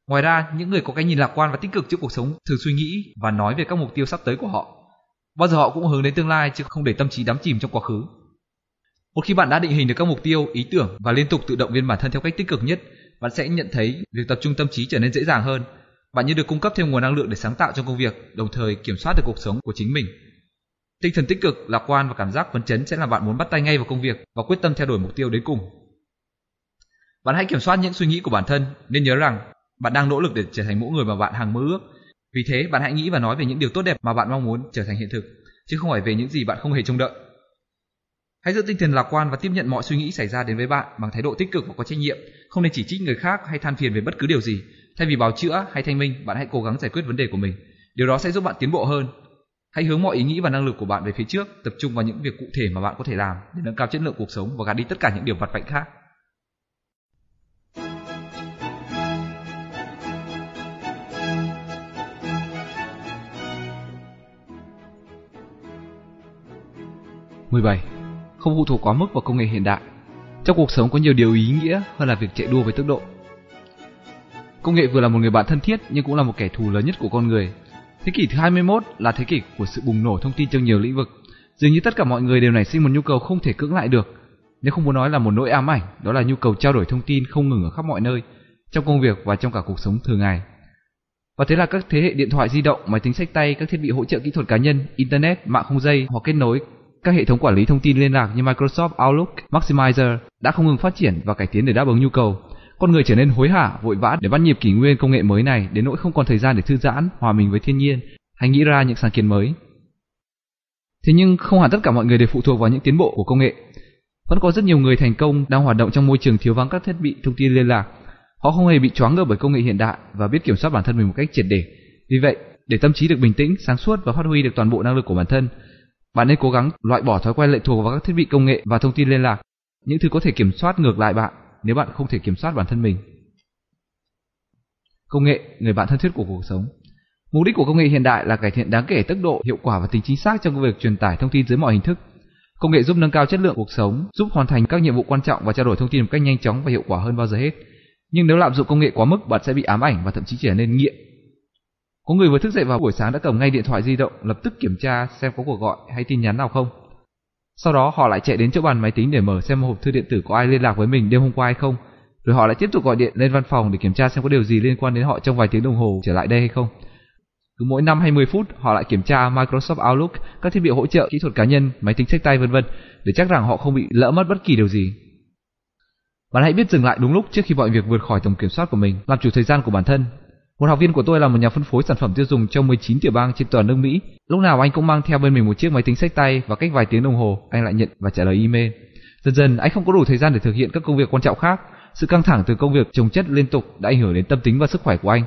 Ngoài ra, những người có cái nhìn lạc quan và tích cực trước cuộc sống thường suy nghĩ và nói về các mục tiêu sắp tới của họ. Bao giờ họ cũng hướng đến tương lai chứ không để tâm trí đắm chìm trong quá khứ. Một khi bạn đã định hình được các mục tiêu, ý tưởng và liên tục tự động viên bản thân theo cách tích cực nhất, bạn sẽ nhận thấy việc tập trung tâm trí trở nên dễ dàng hơn. Bạn như được cung cấp thêm nguồn năng lượng để sáng tạo trong công việc, đồng thời kiểm soát được cuộc sống của chính mình. Tinh thần tích cực, lạc quan và cảm giác phấn chấn sẽ làm bạn muốn bắt tay ngay vào công việc và quyết tâm theo đuổi mục tiêu đến cùng. Bạn hãy kiểm soát những suy nghĩ của bản thân, nên nhớ rằng bạn đang nỗ lực để trở thành mẫu người mà bạn hằng mơ ước. Vì thế, bạn hãy nghĩ và nói về những điều tốt đẹp mà bạn mong muốn trở thành hiện thực, chứ không phải về những gì bạn không hề trông đợi. Hãy giữ tinh thần lạc quan và tiếp nhận mọi suy nghĩ xảy ra đến với bạn bằng thái độ tích cực và có trách nhiệm, không nên chỉ trích người khác hay than phiền về bất cứ điều gì. Thay vì bào chữa hay thanh minh, bạn hãy cố gắng giải quyết vấn đề của mình. Điều đó sẽ giúp bạn tiến bộ hơn. Hãy hướng mọi ý nghĩ và năng lực của bạn về phía trước, tập trung vào những việc cụ thể mà bạn có thể làm để nâng cao chất lượng cuộc sống và gạt đi tất cả những điều vặt vãnh khác. Mười bảy không phụ thuộc quá mức vào công nghệ hiện đại. Trong cuộc sống có nhiều điều ý nghĩa hơn là việc chạy đua với tốc độ. Công nghệ vừa là một người bạn thân thiết nhưng cũng là một kẻ thù lớn nhất của con người. Thế kỷ thứ 21 là thế kỷ của sự bùng nổ thông tin trong nhiều lĩnh vực. Dường như tất cả mọi người đều nảy sinh một nhu cầu không thể cưỡng lại được. Nếu không muốn nói là một nỗi ám ảnh, đó là nhu cầu trao đổi thông tin không ngừng ở khắp mọi nơi, trong công việc và trong cả cuộc sống thường ngày. Và thế là các thế hệ điện thoại di động, máy tính sách tay, các thiết bị hỗ trợ kỹ thuật cá nhân, internet, mạng không dây hoặc kết nối các hệ thống quản lý thông tin liên lạc như Microsoft Outlook, Maximizer đã không ngừng phát triển và cải tiến để đáp ứng nhu cầu. Con người trở nên hối hả, vội vã để bắt nhịp kỷ nguyên công nghệ mới này đến nỗi không còn thời gian để thư giãn, hòa mình với thiên nhiên hay nghĩ ra những sáng kiến mới. Thế nhưng không hẳn tất cả mọi người đều phụ thuộc vào những tiến bộ của công nghệ. Vẫn có rất nhiều người thành công đang hoạt động trong môi trường thiếu vắng các thiết bị thông tin liên lạc. Họ không hề bị choáng ngợp bởi công nghệ hiện đại và biết kiểm soát bản thân mình một cách triệt để. Vì vậy, để tâm trí được bình tĩnh, sáng suốt và phát huy được toàn bộ năng lực của bản thân, bạn nên cố gắng loại bỏ thói quen lệ thuộc vào các thiết bị công nghệ và thông tin liên lạc, những thứ có thể kiểm soát ngược lại bạn nếu bạn không thể kiểm soát bản thân mình. Công nghệ, người bạn thân thiết của cuộc sống. Mục đích của công nghệ hiện đại là cải thiện đáng kể tốc độ, hiệu quả và tính chính xác trong việc truyền tải thông tin dưới mọi hình thức. Công nghệ giúp nâng cao chất lượng cuộc sống, giúp hoàn thành các nhiệm vụ quan trọng và trao đổi thông tin một cách nhanh chóng và hiệu quả hơn bao giờ hết. Nhưng nếu lạm dụng công nghệ quá mức, bạn sẽ bị ám ảnh và thậm chí trở nên nghiện có người vừa thức dậy vào buổi sáng đã cầm ngay điện thoại di động lập tức kiểm tra xem có cuộc gọi hay tin nhắn nào không. Sau đó họ lại chạy đến chỗ bàn máy tính để mở xem hộp thư điện tử có ai liên lạc với mình đêm hôm qua hay không. Rồi họ lại tiếp tục gọi điện lên văn phòng để kiểm tra xem có điều gì liên quan đến họ trong vài tiếng đồng hồ trở lại đây hay không. Cứ mỗi 5 hay 10 phút họ lại kiểm tra Microsoft Outlook, các thiết bị hỗ trợ kỹ thuật cá nhân, máy tính sách tay vân vân để chắc rằng họ không bị lỡ mất bất kỳ điều gì. Bạn hãy biết dừng lại đúng lúc trước khi mọi việc vượt khỏi tầm kiểm soát của mình, làm chủ thời gian của bản thân một học viên của tôi là một nhà phân phối sản phẩm tiêu dùng cho 19 tiểu bang trên toàn nước Mỹ. Lúc nào anh cũng mang theo bên mình một chiếc máy tính sách tay và cách vài tiếng đồng hồ, anh lại nhận và trả lời email. Dần dần, anh không có đủ thời gian để thực hiện các công việc quan trọng khác. Sự căng thẳng từ công việc chồng chất liên tục đã ảnh hưởng đến tâm tính và sức khỏe của anh.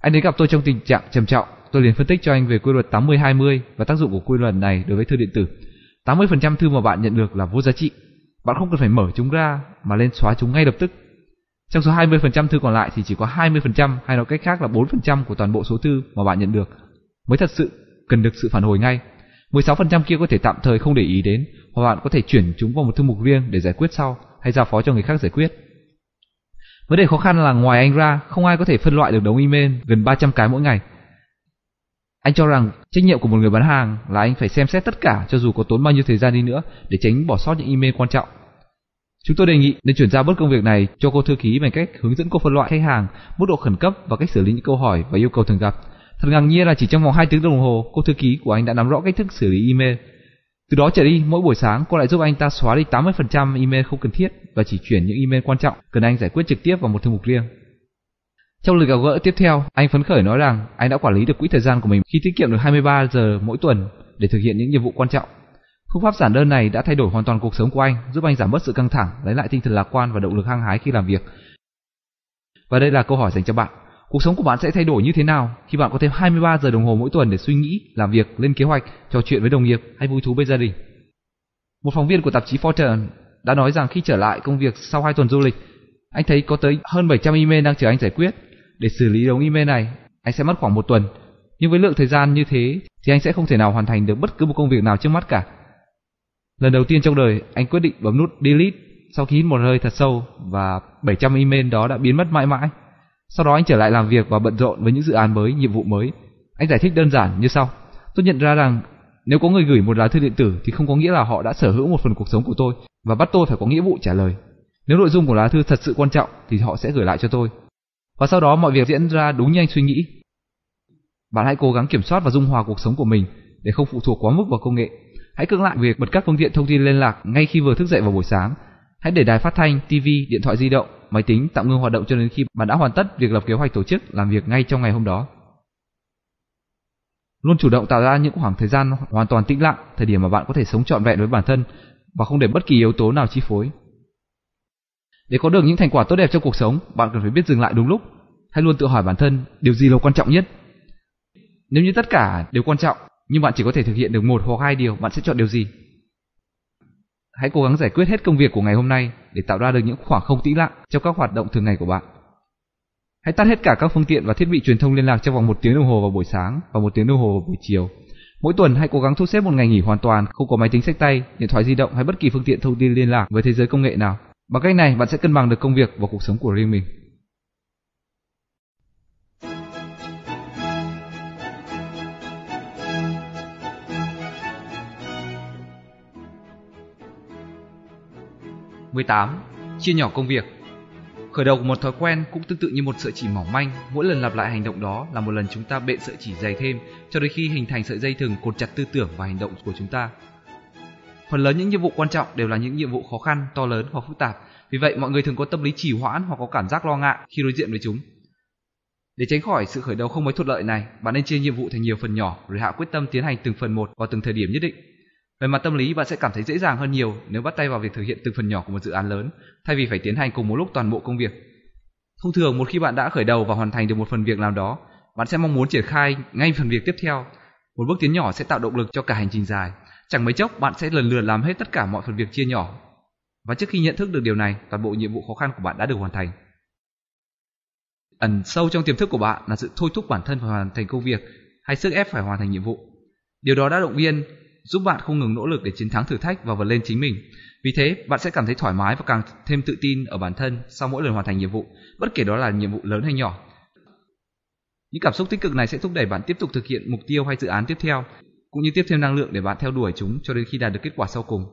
Anh đến gặp tôi trong tình trạng trầm trọng. Tôi liền phân tích cho anh về quy luật 80-20 và tác dụng của quy luật này đối với thư điện tử. 80% thư mà bạn nhận được là vô giá trị. Bạn không cần phải mở chúng ra mà lên xóa chúng ngay lập tức trong số 20% thư còn lại thì chỉ có 20% hay nói cách khác là 4% của toàn bộ số thư mà bạn nhận được mới thật sự cần được sự phản hồi ngay. 16% kia có thể tạm thời không để ý đến hoặc bạn có thể chuyển chúng vào một thư mục riêng để giải quyết sau hay giao phó cho người khác giải quyết. Vấn đề khó khăn là ngoài anh ra, không ai có thể phân loại được đống email gần 300 cái mỗi ngày. Anh cho rằng trách nhiệm của một người bán hàng là anh phải xem xét tất cả cho dù có tốn bao nhiêu thời gian đi nữa để tránh bỏ sót những email quan trọng. Chúng tôi đề nghị nên chuyển giao bớt công việc này cho cô thư ký bằng cách hướng dẫn cô phân loại khách hàng, mức độ khẩn cấp và cách xử lý những câu hỏi và yêu cầu thường gặp. Thật ngạc nhiên là chỉ trong vòng 2 tiếng đồng hồ, cô thư ký của anh đã nắm rõ cách thức xử lý email. Từ đó trở đi, mỗi buổi sáng cô lại giúp anh ta xóa đi 80% email không cần thiết và chỉ chuyển những email quan trọng cần anh giải quyết trực tiếp vào một thư mục riêng. Trong lời gặp gỡ tiếp theo, anh phấn khởi nói rằng anh đã quản lý được quỹ thời gian của mình khi tiết kiệm được 23 giờ mỗi tuần để thực hiện những nhiệm vụ quan trọng. Phương pháp giản đơn này đã thay đổi hoàn toàn cuộc sống của anh, giúp anh giảm bớt sự căng thẳng, lấy lại tinh thần lạc quan và động lực hăng hái khi làm việc. Và đây là câu hỏi dành cho bạn. Cuộc sống của bạn sẽ thay đổi như thế nào khi bạn có thêm 23 giờ đồng hồ mỗi tuần để suy nghĩ, làm việc, lên kế hoạch, trò chuyện với đồng nghiệp hay vui thú với gia đình? Một phóng viên của tạp chí Fortune đã nói rằng khi trở lại công việc sau 2 tuần du lịch, anh thấy có tới hơn 700 email đang chờ anh giải quyết. Để xử lý đống email này, anh sẽ mất khoảng một tuần. Nhưng với lượng thời gian như thế thì anh sẽ không thể nào hoàn thành được bất cứ một công việc nào trước mắt cả. Lần đầu tiên trong đời, anh quyết định bấm nút delete sau khi hít một hơi thật sâu và 700 email đó đã biến mất mãi mãi. Sau đó anh trở lại làm việc và bận rộn với những dự án mới, nhiệm vụ mới. Anh giải thích đơn giản như sau. Tôi nhận ra rằng nếu có người gửi một lá thư điện tử thì không có nghĩa là họ đã sở hữu một phần cuộc sống của tôi và bắt tôi phải có nghĩa vụ trả lời. Nếu nội dung của lá thư thật sự quan trọng thì họ sẽ gửi lại cho tôi. Và sau đó mọi việc diễn ra đúng như anh suy nghĩ. Bạn hãy cố gắng kiểm soát và dung hòa cuộc sống của mình để không phụ thuộc quá mức vào công nghệ. Hãy cưỡng lại việc bật các phương tiện thông tin liên lạc ngay khi vừa thức dậy vào buổi sáng. Hãy để đài phát thanh, TV, điện thoại di động máy tính tạm ngưng hoạt động cho đến khi bạn đã hoàn tất việc lập kế hoạch tổ chức làm việc ngay trong ngày hôm đó. Luôn chủ động tạo ra những khoảng thời gian hoàn toàn tĩnh lặng, thời điểm mà bạn có thể sống trọn vẹn với bản thân và không để bất kỳ yếu tố nào chi phối. Để có được những thành quả tốt đẹp trong cuộc sống, bạn cần phải biết dừng lại đúng lúc. Hãy luôn tự hỏi bản thân, điều gì là quan trọng nhất? Nếu như tất cả đều quan trọng, nhưng bạn chỉ có thể thực hiện được một hoặc hai điều, bạn sẽ chọn điều gì? Hãy cố gắng giải quyết hết công việc của ngày hôm nay để tạo ra được những khoảng không tĩnh lặng trong các hoạt động thường ngày của bạn. Hãy tắt hết cả các phương tiện và thiết bị truyền thông liên lạc trong vòng một tiếng đồng hồ vào buổi sáng và một tiếng đồng hồ vào buổi chiều. Mỗi tuần hãy cố gắng thu xếp một ngày nghỉ hoàn toàn, không có máy tính sách tay, điện thoại di động hay bất kỳ phương tiện thông tin liên lạc với thế giới công nghệ nào. Bằng cách này, bạn sẽ cân bằng được công việc và cuộc sống của riêng mình. 18. Chia nhỏ công việc Khởi đầu của một thói quen cũng tương tự như một sợi chỉ mỏng manh, mỗi lần lặp lại hành động đó là một lần chúng ta bện sợi chỉ dày thêm cho đến khi hình thành sợi dây thừng cột chặt tư tưởng và hành động của chúng ta. Phần lớn những nhiệm vụ quan trọng đều là những nhiệm vụ khó khăn, to lớn hoặc phức tạp, vì vậy mọi người thường có tâm lý trì hoãn hoặc có cảm giác lo ngại khi đối diện với chúng. Để tránh khỏi sự khởi đầu không mấy thuận lợi này, bạn nên chia nhiệm vụ thành nhiều phần nhỏ rồi hạ quyết tâm tiến hành từng phần một vào từng thời điểm nhất định. Về mặt tâm lý, bạn sẽ cảm thấy dễ dàng hơn nhiều nếu bắt tay vào việc thực hiện từng phần nhỏ của một dự án lớn, thay vì phải tiến hành cùng một lúc toàn bộ công việc. Thông thường, một khi bạn đã khởi đầu và hoàn thành được một phần việc nào đó, bạn sẽ mong muốn triển khai ngay phần việc tiếp theo. Một bước tiến nhỏ sẽ tạo động lực cho cả hành trình dài. Chẳng mấy chốc, bạn sẽ lần lượt làm hết tất cả mọi phần việc chia nhỏ. Và trước khi nhận thức được điều này, toàn bộ nhiệm vụ khó khăn của bạn đã được hoàn thành. Ẩn sâu trong tiềm thức của bạn là sự thôi thúc bản thân phải hoàn thành công việc hay sức ép phải hoàn thành nhiệm vụ. Điều đó đã động viên giúp bạn không ngừng nỗ lực để chiến thắng thử thách và vượt lên chính mình. Vì thế, bạn sẽ cảm thấy thoải mái và càng thêm tự tin ở bản thân sau mỗi lần hoàn thành nhiệm vụ, bất kể đó là nhiệm vụ lớn hay nhỏ. Những cảm xúc tích cực này sẽ thúc đẩy bạn tiếp tục thực hiện mục tiêu hay dự án tiếp theo, cũng như tiếp thêm năng lượng để bạn theo đuổi chúng cho đến khi đạt được kết quả sau cùng.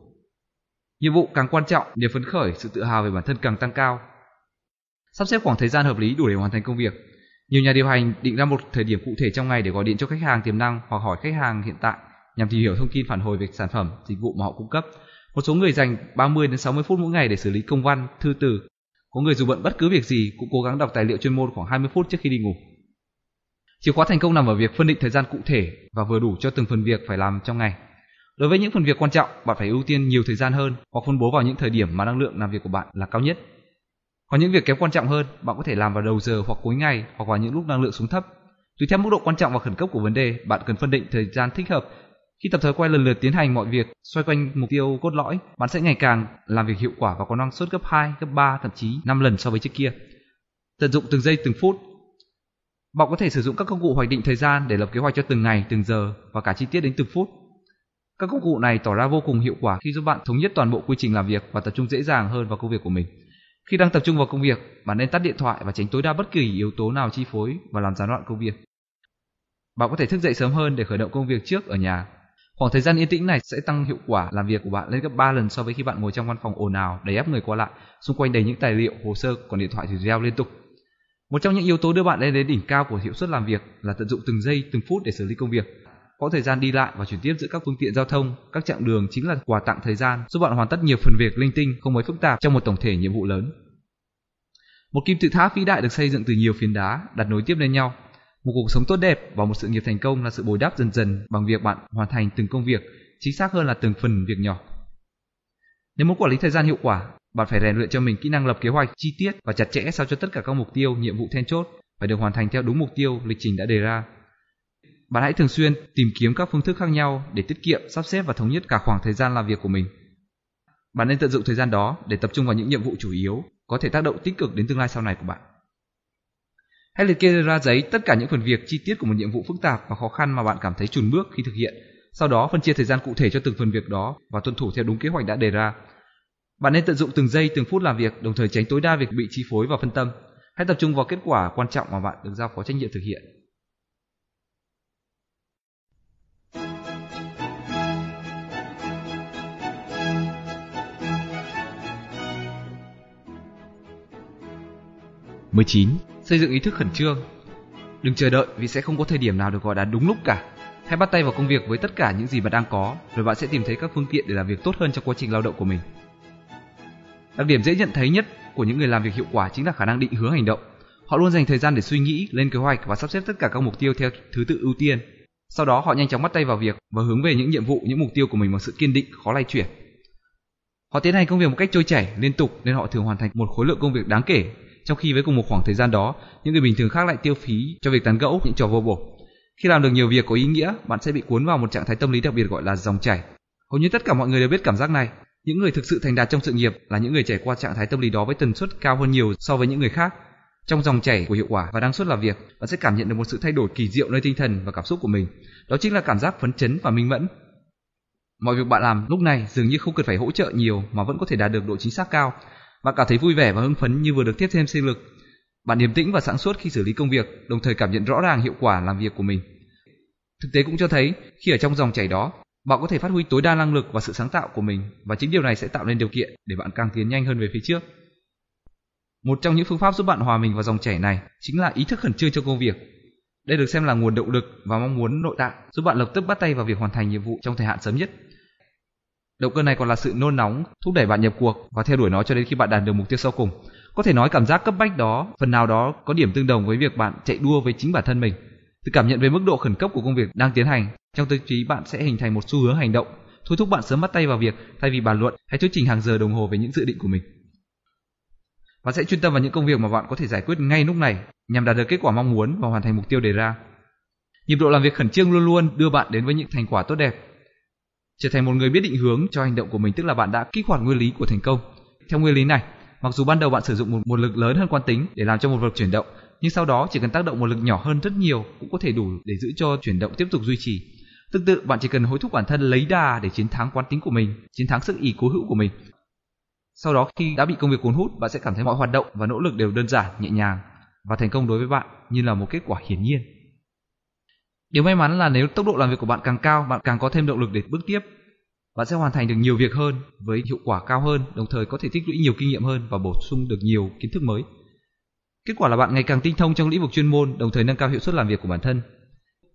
Nhiệm vụ càng quan trọng, niềm phấn khởi, sự tự hào về bản thân càng tăng cao. Sắp xếp khoảng thời gian hợp lý đủ để hoàn thành công việc. Nhiều nhà điều hành định ra một thời điểm cụ thể trong ngày để gọi điện cho khách hàng tiềm năng hoặc hỏi khách hàng hiện tại nhằm tìm hiểu thông tin phản hồi về sản phẩm, dịch vụ mà họ cung cấp. Một số người dành 30 đến 60 phút mỗi ngày để xử lý công văn, thư từ. Có người dù bận bất cứ việc gì cũng cố gắng đọc tài liệu chuyên môn khoảng 20 phút trước khi đi ngủ. Chìa khóa thành công nằm ở việc phân định thời gian cụ thể và vừa đủ cho từng phần việc phải làm trong ngày. Đối với những phần việc quan trọng, bạn phải ưu tiên nhiều thời gian hơn hoặc phân bố vào những thời điểm mà năng lượng làm việc của bạn là cao nhất. Còn những việc kém quan trọng hơn, bạn có thể làm vào đầu giờ hoặc cuối ngày hoặc vào những lúc năng lượng xuống thấp. Tùy theo mức độ quan trọng và khẩn cấp của vấn đề, bạn cần phân định thời gian thích hợp khi tập thói quen lần lượt tiến hành mọi việc xoay quanh mục tiêu cốt lõi, bạn sẽ ngày càng làm việc hiệu quả và có năng suất gấp 2, gấp 3, thậm chí 5 lần so với trước kia. Tận dụng từng giây từng phút. Bạn có thể sử dụng các công cụ hoạch định thời gian để lập kế hoạch cho từng ngày, từng giờ và cả chi tiết đến từng phút. Các công cụ này tỏ ra vô cùng hiệu quả khi giúp bạn thống nhất toàn bộ quy trình làm việc và tập trung dễ dàng hơn vào công việc của mình. Khi đang tập trung vào công việc, bạn nên tắt điện thoại và tránh tối đa bất kỳ yếu tố nào chi phối và làm gián đoạn công việc. Bạn có thể thức dậy sớm hơn để khởi động công việc trước ở nhà. Khoảng thời gian yên tĩnh này sẽ tăng hiệu quả làm việc của bạn lên gấp 3 lần so với khi bạn ngồi trong văn phòng ồn ào, đầy áp người qua lại, xung quanh đầy những tài liệu, hồ sơ, còn điện thoại thì reo liên tục. Một trong những yếu tố đưa bạn lên đến đỉnh cao của hiệu suất làm việc là tận dụng từng giây, từng phút để xử lý công việc. Có thời gian đi lại và chuyển tiếp giữa các phương tiện giao thông, các chặng đường chính là quà tặng thời gian giúp bạn hoàn tất nhiều phần việc linh tinh không mấy phức tạp trong một tổng thể nhiệm vụ lớn. Một kim tự tháp vĩ đại được xây dựng từ nhiều phiến đá đặt nối tiếp lên nhau. Một cuộc sống tốt đẹp và một sự nghiệp thành công là sự bồi đắp dần dần bằng việc bạn hoàn thành từng công việc, chính xác hơn là từng phần việc nhỏ. Nếu muốn quản lý thời gian hiệu quả, bạn phải rèn luyện cho mình kỹ năng lập kế hoạch chi tiết và chặt chẽ sao cho tất cả các mục tiêu, nhiệm vụ then chốt phải được hoàn thành theo đúng mục tiêu, lịch trình đã đề ra. Bạn hãy thường xuyên tìm kiếm các phương thức khác nhau để tiết kiệm, sắp xếp và thống nhất cả khoảng thời gian làm việc của mình. Bạn nên tận dụng thời gian đó để tập trung vào những nhiệm vụ chủ yếu có thể tác động tích cực đến tương lai sau này của bạn. Hãy liệt kê ra giấy tất cả những phần việc chi tiết của một nhiệm vụ phức tạp và khó khăn mà bạn cảm thấy chùn bước khi thực hiện. Sau đó phân chia thời gian cụ thể cho từng phần việc đó và tuân thủ theo đúng kế hoạch đã đề ra. Bạn nên tận dụng từng giây từng phút làm việc, đồng thời tránh tối đa việc bị chi phối và phân tâm. Hãy tập trung vào kết quả quan trọng mà bạn được giao phó trách nhiệm thực hiện. 19. Xây dựng ý thức khẩn trương. Đừng chờ đợi vì sẽ không có thời điểm nào được gọi là đúng lúc cả. Hãy bắt tay vào công việc với tất cả những gì bạn đang có, rồi bạn sẽ tìm thấy các phương tiện để làm việc tốt hơn trong quá trình lao động của mình. Đặc điểm dễ nhận thấy nhất của những người làm việc hiệu quả chính là khả năng định hướng hành động. Họ luôn dành thời gian để suy nghĩ, lên kế hoạch và sắp xếp tất cả các mục tiêu theo thứ tự ưu tiên. Sau đó họ nhanh chóng bắt tay vào việc và hướng về những nhiệm vụ, những mục tiêu của mình bằng sự kiên định, khó lay chuyển. Họ tiến hành công việc một cách trôi chảy, liên tục nên họ thường hoàn thành một khối lượng công việc đáng kể trong khi với cùng một khoảng thời gian đó, những người bình thường khác lại tiêu phí cho việc tán gẫu những trò vô bổ. Khi làm được nhiều việc có ý nghĩa, bạn sẽ bị cuốn vào một trạng thái tâm lý đặc biệt gọi là dòng chảy. Hầu như tất cả mọi người đều biết cảm giác này. Những người thực sự thành đạt trong sự nghiệp là những người trải qua trạng thái tâm lý đó với tần suất cao hơn nhiều so với những người khác. Trong dòng chảy của hiệu quả và năng suất làm việc, bạn sẽ cảm nhận được một sự thay đổi kỳ diệu nơi tinh thần và cảm xúc của mình. Đó chính là cảm giác phấn chấn và minh mẫn. Mọi việc bạn làm lúc này dường như không cần phải hỗ trợ nhiều mà vẫn có thể đạt được độ chính xác cao bạn cảm thấy vui vẻ và hưng phấn như vừa được tiếp thêm sinh lực. Bạn điềm tĩnh và sáng suốt khi xử lý công việc, đồng thời cảm nhận rõ ràng hiệu quả làm việc của mình. Thực tế cũng cho thấy, khi ở trong dòng chảy đó, bạn có thể phát huy tối đa năng lực và sự sáng tạo của mình và chính điều này sẽ tạo nên điều kiện để bạn càng tiến nhanh hơn về phía trước. Một trong những phương pháp giúp bạn hòa mình vào dòng chảy này chính là ý thức khẩn trương cho công việc. Đây được xem là nguồn động lực và mong muốn nội tại giúp bạn lập tức bắt tay vào việc hoàn thành nhiệm vụ trong thời hạn sớm nhất. Động cơ này còn là sự nôn nóng, thúc đẩy bạn nhập cuộc và theo đuổi nó cho đến khi bạn đạt được mục tiêu sau cùng. Có thể nói cảm giác cấp bách đó, phần nào đó có điểm tương đồng với việc bạn chạy đua với chính bản thân mình. Từ cảm nhận về mức độ khẩn cấp của công việc đang tiến hành, trong tư trí bạn sẽ hình thành một xu hướng hành động, thôi thúc bạn sớm bắt tay vào việc thay vì bàn luận hay thuyết trình hàng giờ đồng hồ về những dự định của mình. Bạn sẽ chuyên tâm vào những công việc mà bạn có thể giải quyết ngay lúc này nhằm đạt được kết quả mong muốn và hoàn thành mục tiêu đề ra. Nhịp độ làm việc khẩn trương luôn luôn đưa bạn đến với những thành quả tốt đẹp trở thành một người biết định hướng cho hành động của mình tức là bạn đã kích hoạt nguyên lý của thành công. Theo nguyên lý này mặc dù ban đầu bạn sử dụng một, một lực lớn hơn quán tính để làm cho một vật chuyển động nhưng sau đó chỉ cần tác động một lực nhỏ hơn rất nhiều cũng có thể đủ để giữ cho chuyển động tiếp tục duy trì. Tương tự bạn chỉ cần hối thúc bản thân lấy đà để chiến thắng quán tính của mình chiến thắng sức ý cố hữu của mình. Sau đó khi đã bị công việc cuốn hút bạn sẽ cảm thấy mọi hoạt động và nỗ lực đều đơn giản nhẹ nhàng và thành công đối với bạn như là một kết quả hiển nhiên. Điều may mắn là nếu tốc độ làm việc của bạn càng cao, bạn càng có thêm động lực để bước tiếp. Bạn sẽ hoàn thành được nhiều việc hơn với hiệu quả cao hơn, đồng thời có thể tích lũy nhiều kinh nghiệm hơn và bổ sung được nhiều kiến thức mới. Kết quả là bạn ngày càng tinh thông trong lĩnh vực chuyên môn, đồng thời nâng cao hiệu suất làm việc của bản thân.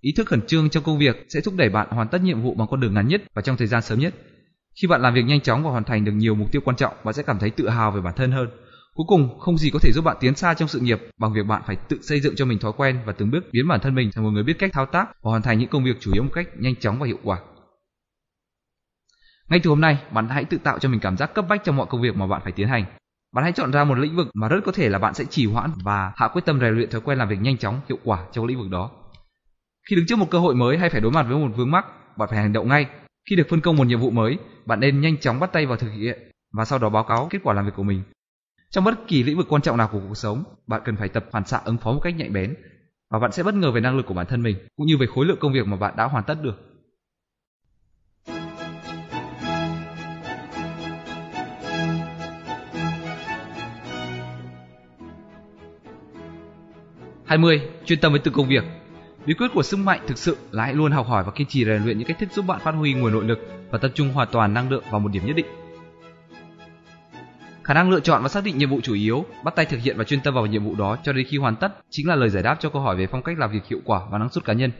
Ý thức khẩn trương trong công việc sẽ thúc đẩy bạn hoàn tất nhiệm vụ bằng con đường ngắn nhất và trong thời gian sớm nhất. Khi bạn làm việc nhanh chóng và hoàn thành được nhiều mục tiêu quan trọng, bạn sẽ cảm thấy tự hào về bản thân hơn. Cuối cùng, không gì có thể giúp bạn tiến xa trong sự nghiệp bằng việc bạn phải tự xây dựng cho mình thói quen và từng bước biến bản thân mình thành một người biết cách thao tác và hoàn thành những công việc chủ yếu một cách nhanh chóng và hiệu quả. Ngay từ hôm nay, bạn hãy tự tạo cho mình cảm giác cấp bách trong mọi công việc mà bạn phải tiến hành. Bạn hãy chọn ra một lĩnh vực mà rất có thể là bạn sẽ trì hoãn và hạ quyết tâm rèn luyện thói quen làm việc nhanh chóng, hiệu quả trong lĩnh vực đó. Khi đứng trước một cơ hội mới hay phải đối mặt với một vướng mắc, bạn phải hành động ngay. Khi được phân công một nhiệm vụ mới, bạn nên nhanh chóng bắt tay vào thực hiện và sau đó báo cáo kết quả làm việc của mình. Trong bất kỳ lĩnh vực quan trọng nào của cuộc sống, bạn cần phải tập phản xạ ứng phó một cách nhạy bén và bạn sẽ bất ngờ về năng lực của bản thân mình cũng như về khối lượng công việc mà bạn đã hoàn tất được. 20. Chuyên tâm với từng công việc. Bí quyết của sức mạnh thực sự là hãy luôn học hỏi và kiên trì rèn luyện những cách thức giúp bạn phát huy nguồn nội lực và tập trung hoàn toàn năng lượng vào một điểm nhất định. Khả năng lựa chọn và xác định nhiệm vụ chủ yếu, bắt tay thực hiện và chuyên tâm vào nhiệm vụ đó cho đến khi hoàn tất chính là lời giải đáp cho câu hỏi về phong cách làm việc hiệu quả và năng suất cá nhân.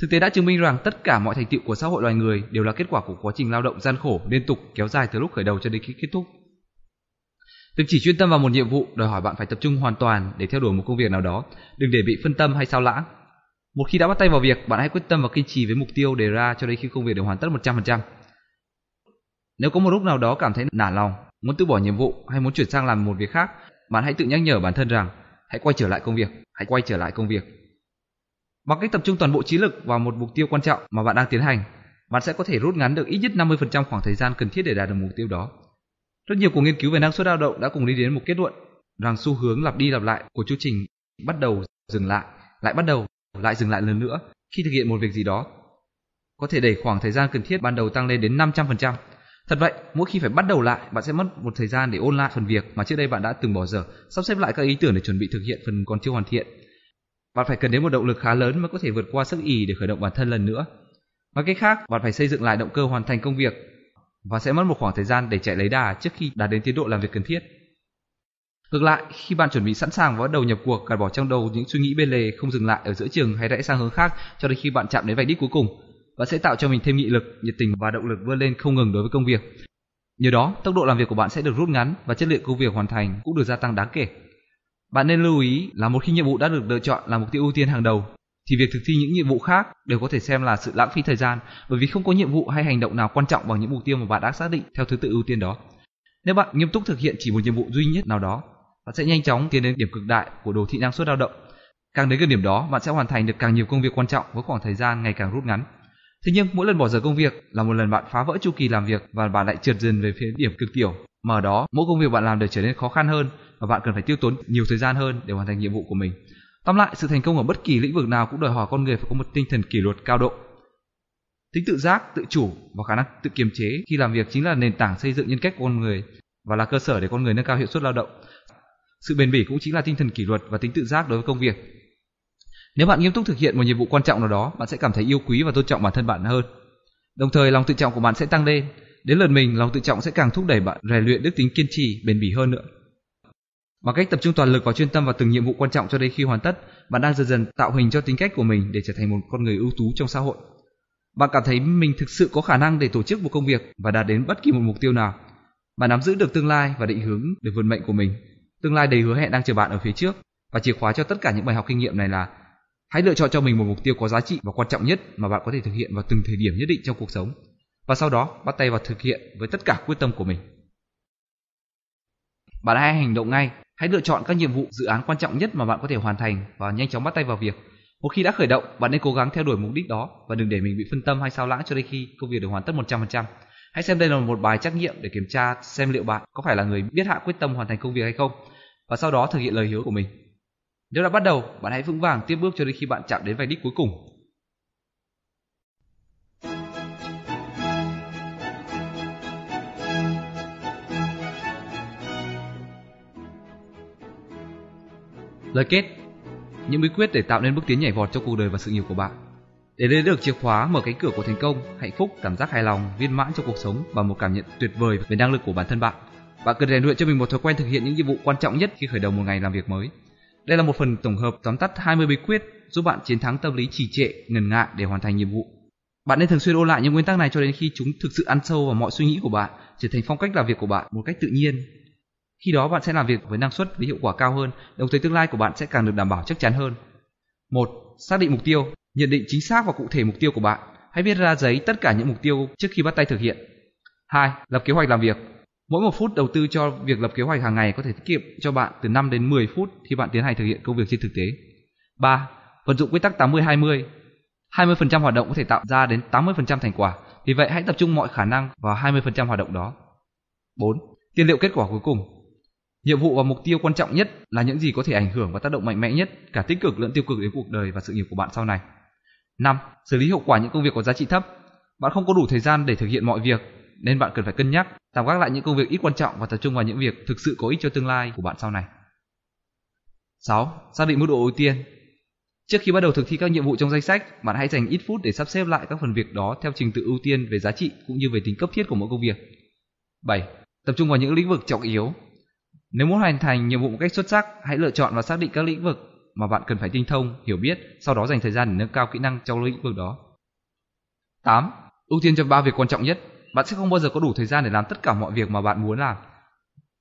Thực tế đã chứng minh rằng tất cả mọi thành tựu của xã hội loài người đều là kết quả của quá trình lao động gian khổ liên tục kéo dài từ lúc khởi đầu cho đến khi kết thúc. Việc chỉ chuyên tâm vào một nhiệm vụ đòi hỏi bạn phải tập trung hoàn toàn để theo đuổi một công việc nào đó, đừng để bị phân tâm hay sao lãng. Một khi đã bắt tay vào việc, bạn hãy quyết tâm và kiên trì với mục tiêu đề ra cho đến khi công việc được hoàn tất 100%. Nếu có một lúc nào đó cảm thấy nản lòng, muốn từ bỏ nhiệm vụ hay muốn chuyển sang làm một việc khác, bạn hãy tự nhắc nhở bản thân rằng hãy quay trở lại công việc, hãy quay trở lại công việc. Bằng cách tập trung toàn bộ trí lực vào một mục tiêu quan trọng mà bạn đang tiến hành, bạn sẽ có thể rút ngắn được ít nhất 50% khoảng thời gian cần thiết để đạt được mục tiêu đó. Rất nhiều cuộc nghiên cứu về năng suất lao động đã cùng đi đến một kết luận rằng xu hướng lặp đi lặp lại của chu trình bắt đầu dừng lại, lại bắt đầu, lại dừng lại lần nữa khi thực hiện một việc gì đó có thể đẩy khoảng thời gian cần thiết ban đầu tăng lên đến 500%. Thật vậy, mỗi khi phải bắt đầu lại, bạn sẽ mất một thời gian để ôn lại phần việc mà trước đây bạn đã từng bỏ dở, sắp xếp lại các ý tưởng để chuẩn bị thực hiện phần còn chưa hoàn thiện. Bạn phải cần đến một động lực khá lớn mới có thể vượt qua sức ì để khởi động bản thân lần nữa. Nói cách khác, bạn phải xây dựng lại động cơ hoàn thành công việc và sẽ mất một khoảng thời gian để chạy lấy đà trước khi đạt đến tiến độ làm việc cần thiết. Ngược lại, khi bạn chuẩn bị sẵn sàng và bắt đầu nhập cuộc, gạt bỏ trong đầu những suy nghĩ bên lề không dừng lại ở giữa trường hay rẽ sang hướng khác cho đến khi bạn chạm đến vạch đích cuối cùng, và sẽ tạo cho mình thêm nghị lực, nhiệt tình và động lực vươn lên không ngừng đối với công việc. Nhờ đó, tốc độ làm việc của bạn sẽ được rút ngắn và chất lượng công việc hoàn thành cũng được gia tăng đáng kể. Bạn nên lưu ý là một khi nhiệm vụ đã được lựa chọn là mục tiêu ưu tiên hàng đầu, thì việc thực thi những nhiệm vụ khác đều có thể xem là sự lãng phí thời gian bởi vì không có nhiệm vụ hay hành động nào quan trọng bằng những mục tiêu mà bạn đã xác định theo thứ tự ưu tiên đó. Nếu bạn nghiêm túc thực hiện chỉ một nhiệm vụ duy nhất nào đó, bạn sẽ nhanh chóng tiến đến điểm cực đại của đồ thị năng suất lao động. Càng đến gần điểm đó, bạn sẽ hoàn thành được càng nhiều công việc quan trọng với khoảng thời gian ngày càng rút ngắn. Thế nhưng mỗi lần bỏ giờ công việc là một lần bạn phá vỡ chu kỳ làm việc và bạn lại trượt dần về phía điểm cực tiểu. Mà ở đó, mỗi công việc bạn làm đều trở nên khó khăn hơn và bạn cần phải tiêu tốn nhiều thời gian hơn để hoàn thành nhiệm vụ của mình. Tóm lại, sự thành công ở bất kỳ lĩnh vực nào cũng đòi hỏi con người phải có một tinh thần kỷ luật cao độ. Tính tự giác, tự chủ và khả năng tự kiềm chế khi làm việc chính là nền tảng xây dựng nhân cách của con người và là cơ sở để con người nâng cao hiệu suất lao động. Sự bền bỉ cũng chính là tinh thần kỷ luật và tính tự giác đối với công việc. Nếu bạn nghiêm túc thực hiện một nhiệm vụ quan trọng nào đó, bạn sẽ cảm thấy yêu quý và tôn trọng bản thân bạn hơn. Đồng thời, lòng tự trọng của bạn sẽ tăng lên. Đến lượt mình, lòng tự trọng sẽ càng thúc đẩy bạn rèn luyện đức tính kiên trì, bền bỉ hơn nữa. Bằng cách tập trung toàn lực và chuyên tâm vào từng nhiệm vụ quan trọng cho đến khi hoàn tất, bạn đang dần dần tạo hình cho tính cách của mình để trở thành một con người ưu tú trong xã hội. Bạn cảm thấy mình thực sự có khả năng để tổ chức một công việc và đạt đến bất kỳ một mục tiêu nào. Bạn nắm giữ được tương lai và định hướng để vận mệnh của mình. Tương lai đầy hứa hẹn đang chờ bạn ở phía trước và chìa khóa cho tất cả những bài học kinh nghiệm này là hãy lựa chọn cho mình một mục tiêu có giá trị và quan trọng nhất mà bạn có thể thực hiện vào từng thời điểm nhất định trong cuộc sống và sau đó bắt tay vào thực hiện với tất cả quyết tâm của mình. Bạn hãy hành động ngay Hãy lựa chọn các nhiệm vụ dự án quan trọng nhất mà bạn có thể hoàn thành và nhanh chóng bắt tay vào việc. Một khi đã khởi động, bạn nên cố gắng theo đuổi mục đích đó và đừng để mình bị phân tâm hay sao lãng cho đến khi công việc được hoàn tất 100%. Hãy xem đây là một bài trắc nghiệm để kiểm tra xem liệu bạn có phải là người biết hạ quyết tâm hoàn thành công việc hay không và sau đó thực hiện lời hứa của mình. Nếu đã bắt đầu, bạn hãy vững vàng tiếp bước cho đến khi bạn chạm đến vạch đích cuối cùng. Lời kết. Những bí quyết để tạo nên bước tiến nhảy vọt trong cuộc đời và sự nghiệp của bạn. Để lấy được chìa khóa mở cánh cửa của thành công, hạnh phúc, cảm giác hài lòng, viên mãn trong cuộc sống và một cảm nhận tuyệt vời về năng lực của bản thân bạn Bạn cần rèn luyện cho mình một thói quen thực hiện những nhiệm vụ quan trọng nhất khi khởi đầu một ngày làm việc mới. Đây là một phần tổng hợp tóm tắt 20 bí quyết giúp bạn chiến thắng tâm lý trì trệ, ngần ngại để hoàn thành nhiệm vụ bạn nên thường xuyên ôn lại những nguyên tắc này cho đến khi chúng thực sự ăn sâu vào mọi suy nghĩ của bạn, trở thành phong cách làm việc của bạn một cách tự nhiên, khi đó bạn sẽ làm việc với năng suất với hiệu quả cao hơn, đồng thời tương lai của bạn sẽ càng được đảm bảo chắc chắn hơn. 1. Xác định mục tiêu, nhận định chính xác và cụ thể mục tiêu của bạn. Hãy viết ra giấy tất cả những mục tiêu trước khi bắt tay thực hiện. 2. Lập kế hoạch làm việc. Mỗi một phút đầu tư cho việc lập kế hoạch hàng ngày có thể tiết kiệm cho bạn từ 5 đến 10 phút khi bạn tiến hành thực hiện công việc trên thực tế. 3. Vận dụng quy tắc 80-20. 20% hoạt động có thể tạo ra đến 80% thành quả, vì vậy hãy tập trung mọi khả năng vào 20% hoạt động đó. 4. Tiên liệu kết quả cuối cùng. Nhiệm vụ và mục tiêu quan trọng nhất là những gì có thể ảnh hưởng và tác động mạnh mẽ nhất cả tích cực lẫn tiêu cực đến cuộc đời và sự nghiệp của bạn sau này. 5. Xử lý hiệu quả những công việc có giá trị thấp. Bạn không có đủ thời gian để thực hiện mọi việc, nên bạn cần phải cân nhắc, tạm gác lại những công việc ít quan trọng và tập trung vào những việc thực sự có ích cho tương lai của bạn sau này. 6. Xác định mức độ ưu tiên. Trước khi bắt đầu thực thi các nhiệm vụ trong danh sách, bạn hãy dành ít phút để sắp xếp lại các phần việc đó theo trình tự ưu tiên về giá trị cũng như về tính cấp thiết của mỗi công việc. 7. Tập trung vào những lĩnh vực trọng yếu. Nếu muốn hoàn thành nhiệm vụ một cách xuất sắc, hãy lựa chọn và xác định các lĩnh vực mà bạn cần phải tinh thông, hiểu biết, sau đó dành thời gian để nâng cao kỹ năng trong lĩnh vực đó. 8. Ưu tiên cho ba việc quan trọng nhất. Bạn sẽ không bao giờ có đủ thời gian để làm tất cả mọi việc mà bạn muốn làm,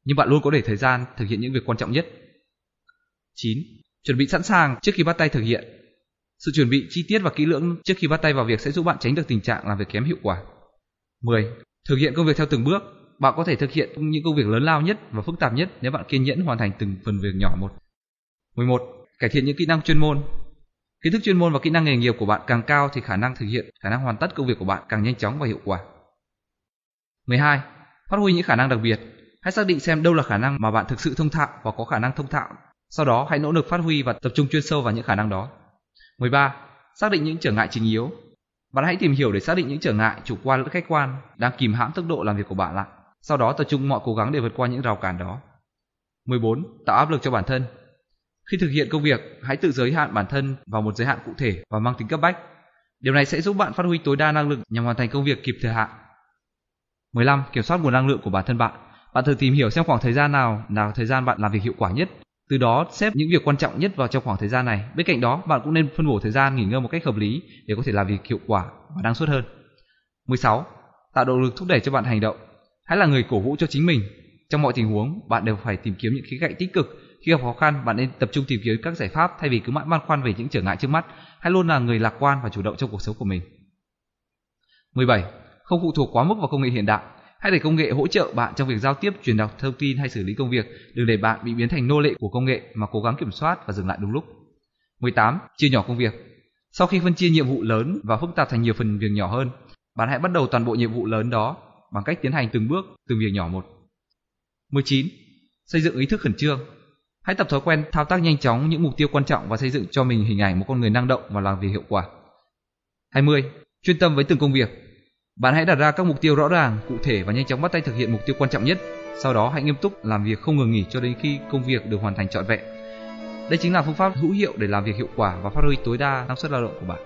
nhưng bạn luôn có để thời gian thực hiện những việc quan trọng nhất. 9. Chuẩn bị sẵn sàng trước khi bắt tay thực hiện. Sự chuẩn bị chi tiết và kỹ lưỡng trước khi bắt tay vào việc sẽ giúp bạn tránh được tình trạng làm việc kém hiệu quả. 10. Thực hiện công việc theo từng bước. Bạn có thể thực hiện những công việc lớn lao nhất và phức tạp nhất nếu bạn kiên nhẫn hoàn thành từng phần việc nhỏ một. 11. Cải thiện những kỹ năng chuyên môn. Kiến thức chuyên môn và kỹ năng nghề nghiệp của bạn càng cao thì khả năng thực hiện, khả năng hoàn tất công việc của bạn càng nhanh chóng và hiệu quả. 12. Phát huy những khả năng đặc biệt. Hãy xác định xem đâu là khả năng mà bạn thực sự thông thạo và có khả năng thông thạo sau đó hãy nỗ lực phát huy và tập trung chuyên sâu vào những khả năng đó. 13. Xác định những trở ngại chính yếu. Bạn hãy tìm hiểu để xác định những trở ngại chủ quan lẫn khách quan đang kìm hãm tốc độ làm việc của bạn lại. Sau đó tập trung mọi cố gắng để vượt qua những rào cản đó. 14. Tạo áp lực cho bản thân. Khi thực hiện công việc, hãy tự giới hạn bản thân vào một giới hạn cụ thể và mang tính cấp bách. Điều này sẽ giúp bạn phát huy tối đa năng lực nhằm hoàn thành công việc kịp thời hạn. 15. Kiểm soát nguồn năng lượng của bản thân bạn. Bạn thử tìm hiểu xem khoảng thời gian nào là thời gian bạn làm việc hiệu quả nhất từ đó xếp những việc quan trọng nhất vào trong khoảng thời gian này. Bên cạnh đó, bạn cũng nên phân bổ thời gian nghỉ ngơi một cách hợp lý để có thể làm việc hiệu quả và năng suất hơn. 16. Tạo động lực thúc đẩy cho bạn hành động. Hãy là người cổ vũ cho chính mình. Trong mọi tình huống, bạn đều phải tìm kiếm những khía cạnh tích cực. Khi gặp khó khăn, bạn nên tập trung tìm kiếm các giải pháp thay vì cứ mãi băn khoăn về những trở ngại trước mắt. Hãy luôn là người lạc quan và chủ động trong cuộc sống của mình. 17. Không phụ thuộc quá mức vào công nghệ hiện đại. Hãy để công nghệ hỗ trợ bạn trong việc giao tiếp, truyền đạt thông tin hay xử lý công việc, đừng để bạn bị biến thành nô lệ của công nghệ mà cố gắng kiểm soát và dừng lại đúng lúc. 18. Chia nhỏ công việc. Sau khi phân chia nhiệm vụ lớn và phức tạp thành nhiều phần việc nhỏ hơn, bạn hãy bắt đầu toàn bộ nhiệm vụ lớn đó bằng cách tiến hành từng bước, từng việc nhỏ một. 19. Xây dựng ý thức khẩn trương. Hãy tập thói quen thao tác nhanh chóng những mục tiêu quan trọng và xây dựng cho mình hình ảnh một con người năng động và làm việc hiệu quả. 20. Chuyên tâm với từng công việc. Bạn hãy đặt ra các mục tiêu rõ ràng, cụ thể và nhanh chóng bắt tay thực hiện mục tiêu quan trọng nhất. Sau đó hãy nghiêm túc làm việc không ngừng nghỉ cho đến khi công việc được hoàn thành trọn vẹn. Đây chính là phương pháp hữu hiệu để làm việc hiệu quả và phát huy tối đa năng suất lao động của bạn.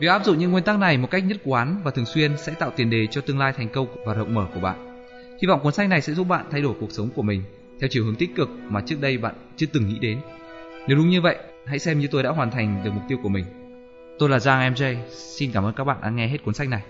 Việc áp dụng những nguyên tắc này một cách nhất quán và thường xuyên sẽ tạo tiền đề cho tương lai thành công và rộng mở của bạn. Hy vọng cuốn sách này sẽ giúp bạn thay đổi cuộc sống của mình theo chiều hướng tích cực mà trước đây bạn chưa từng nghĩ đến. Nếu đúng như vậy, hãy xem như tôi đã hoàn thành được mục tiêu của mình. Tôi là Giang MJ, xin cảm ơn các bạn đã nghe hết cuốn sách này.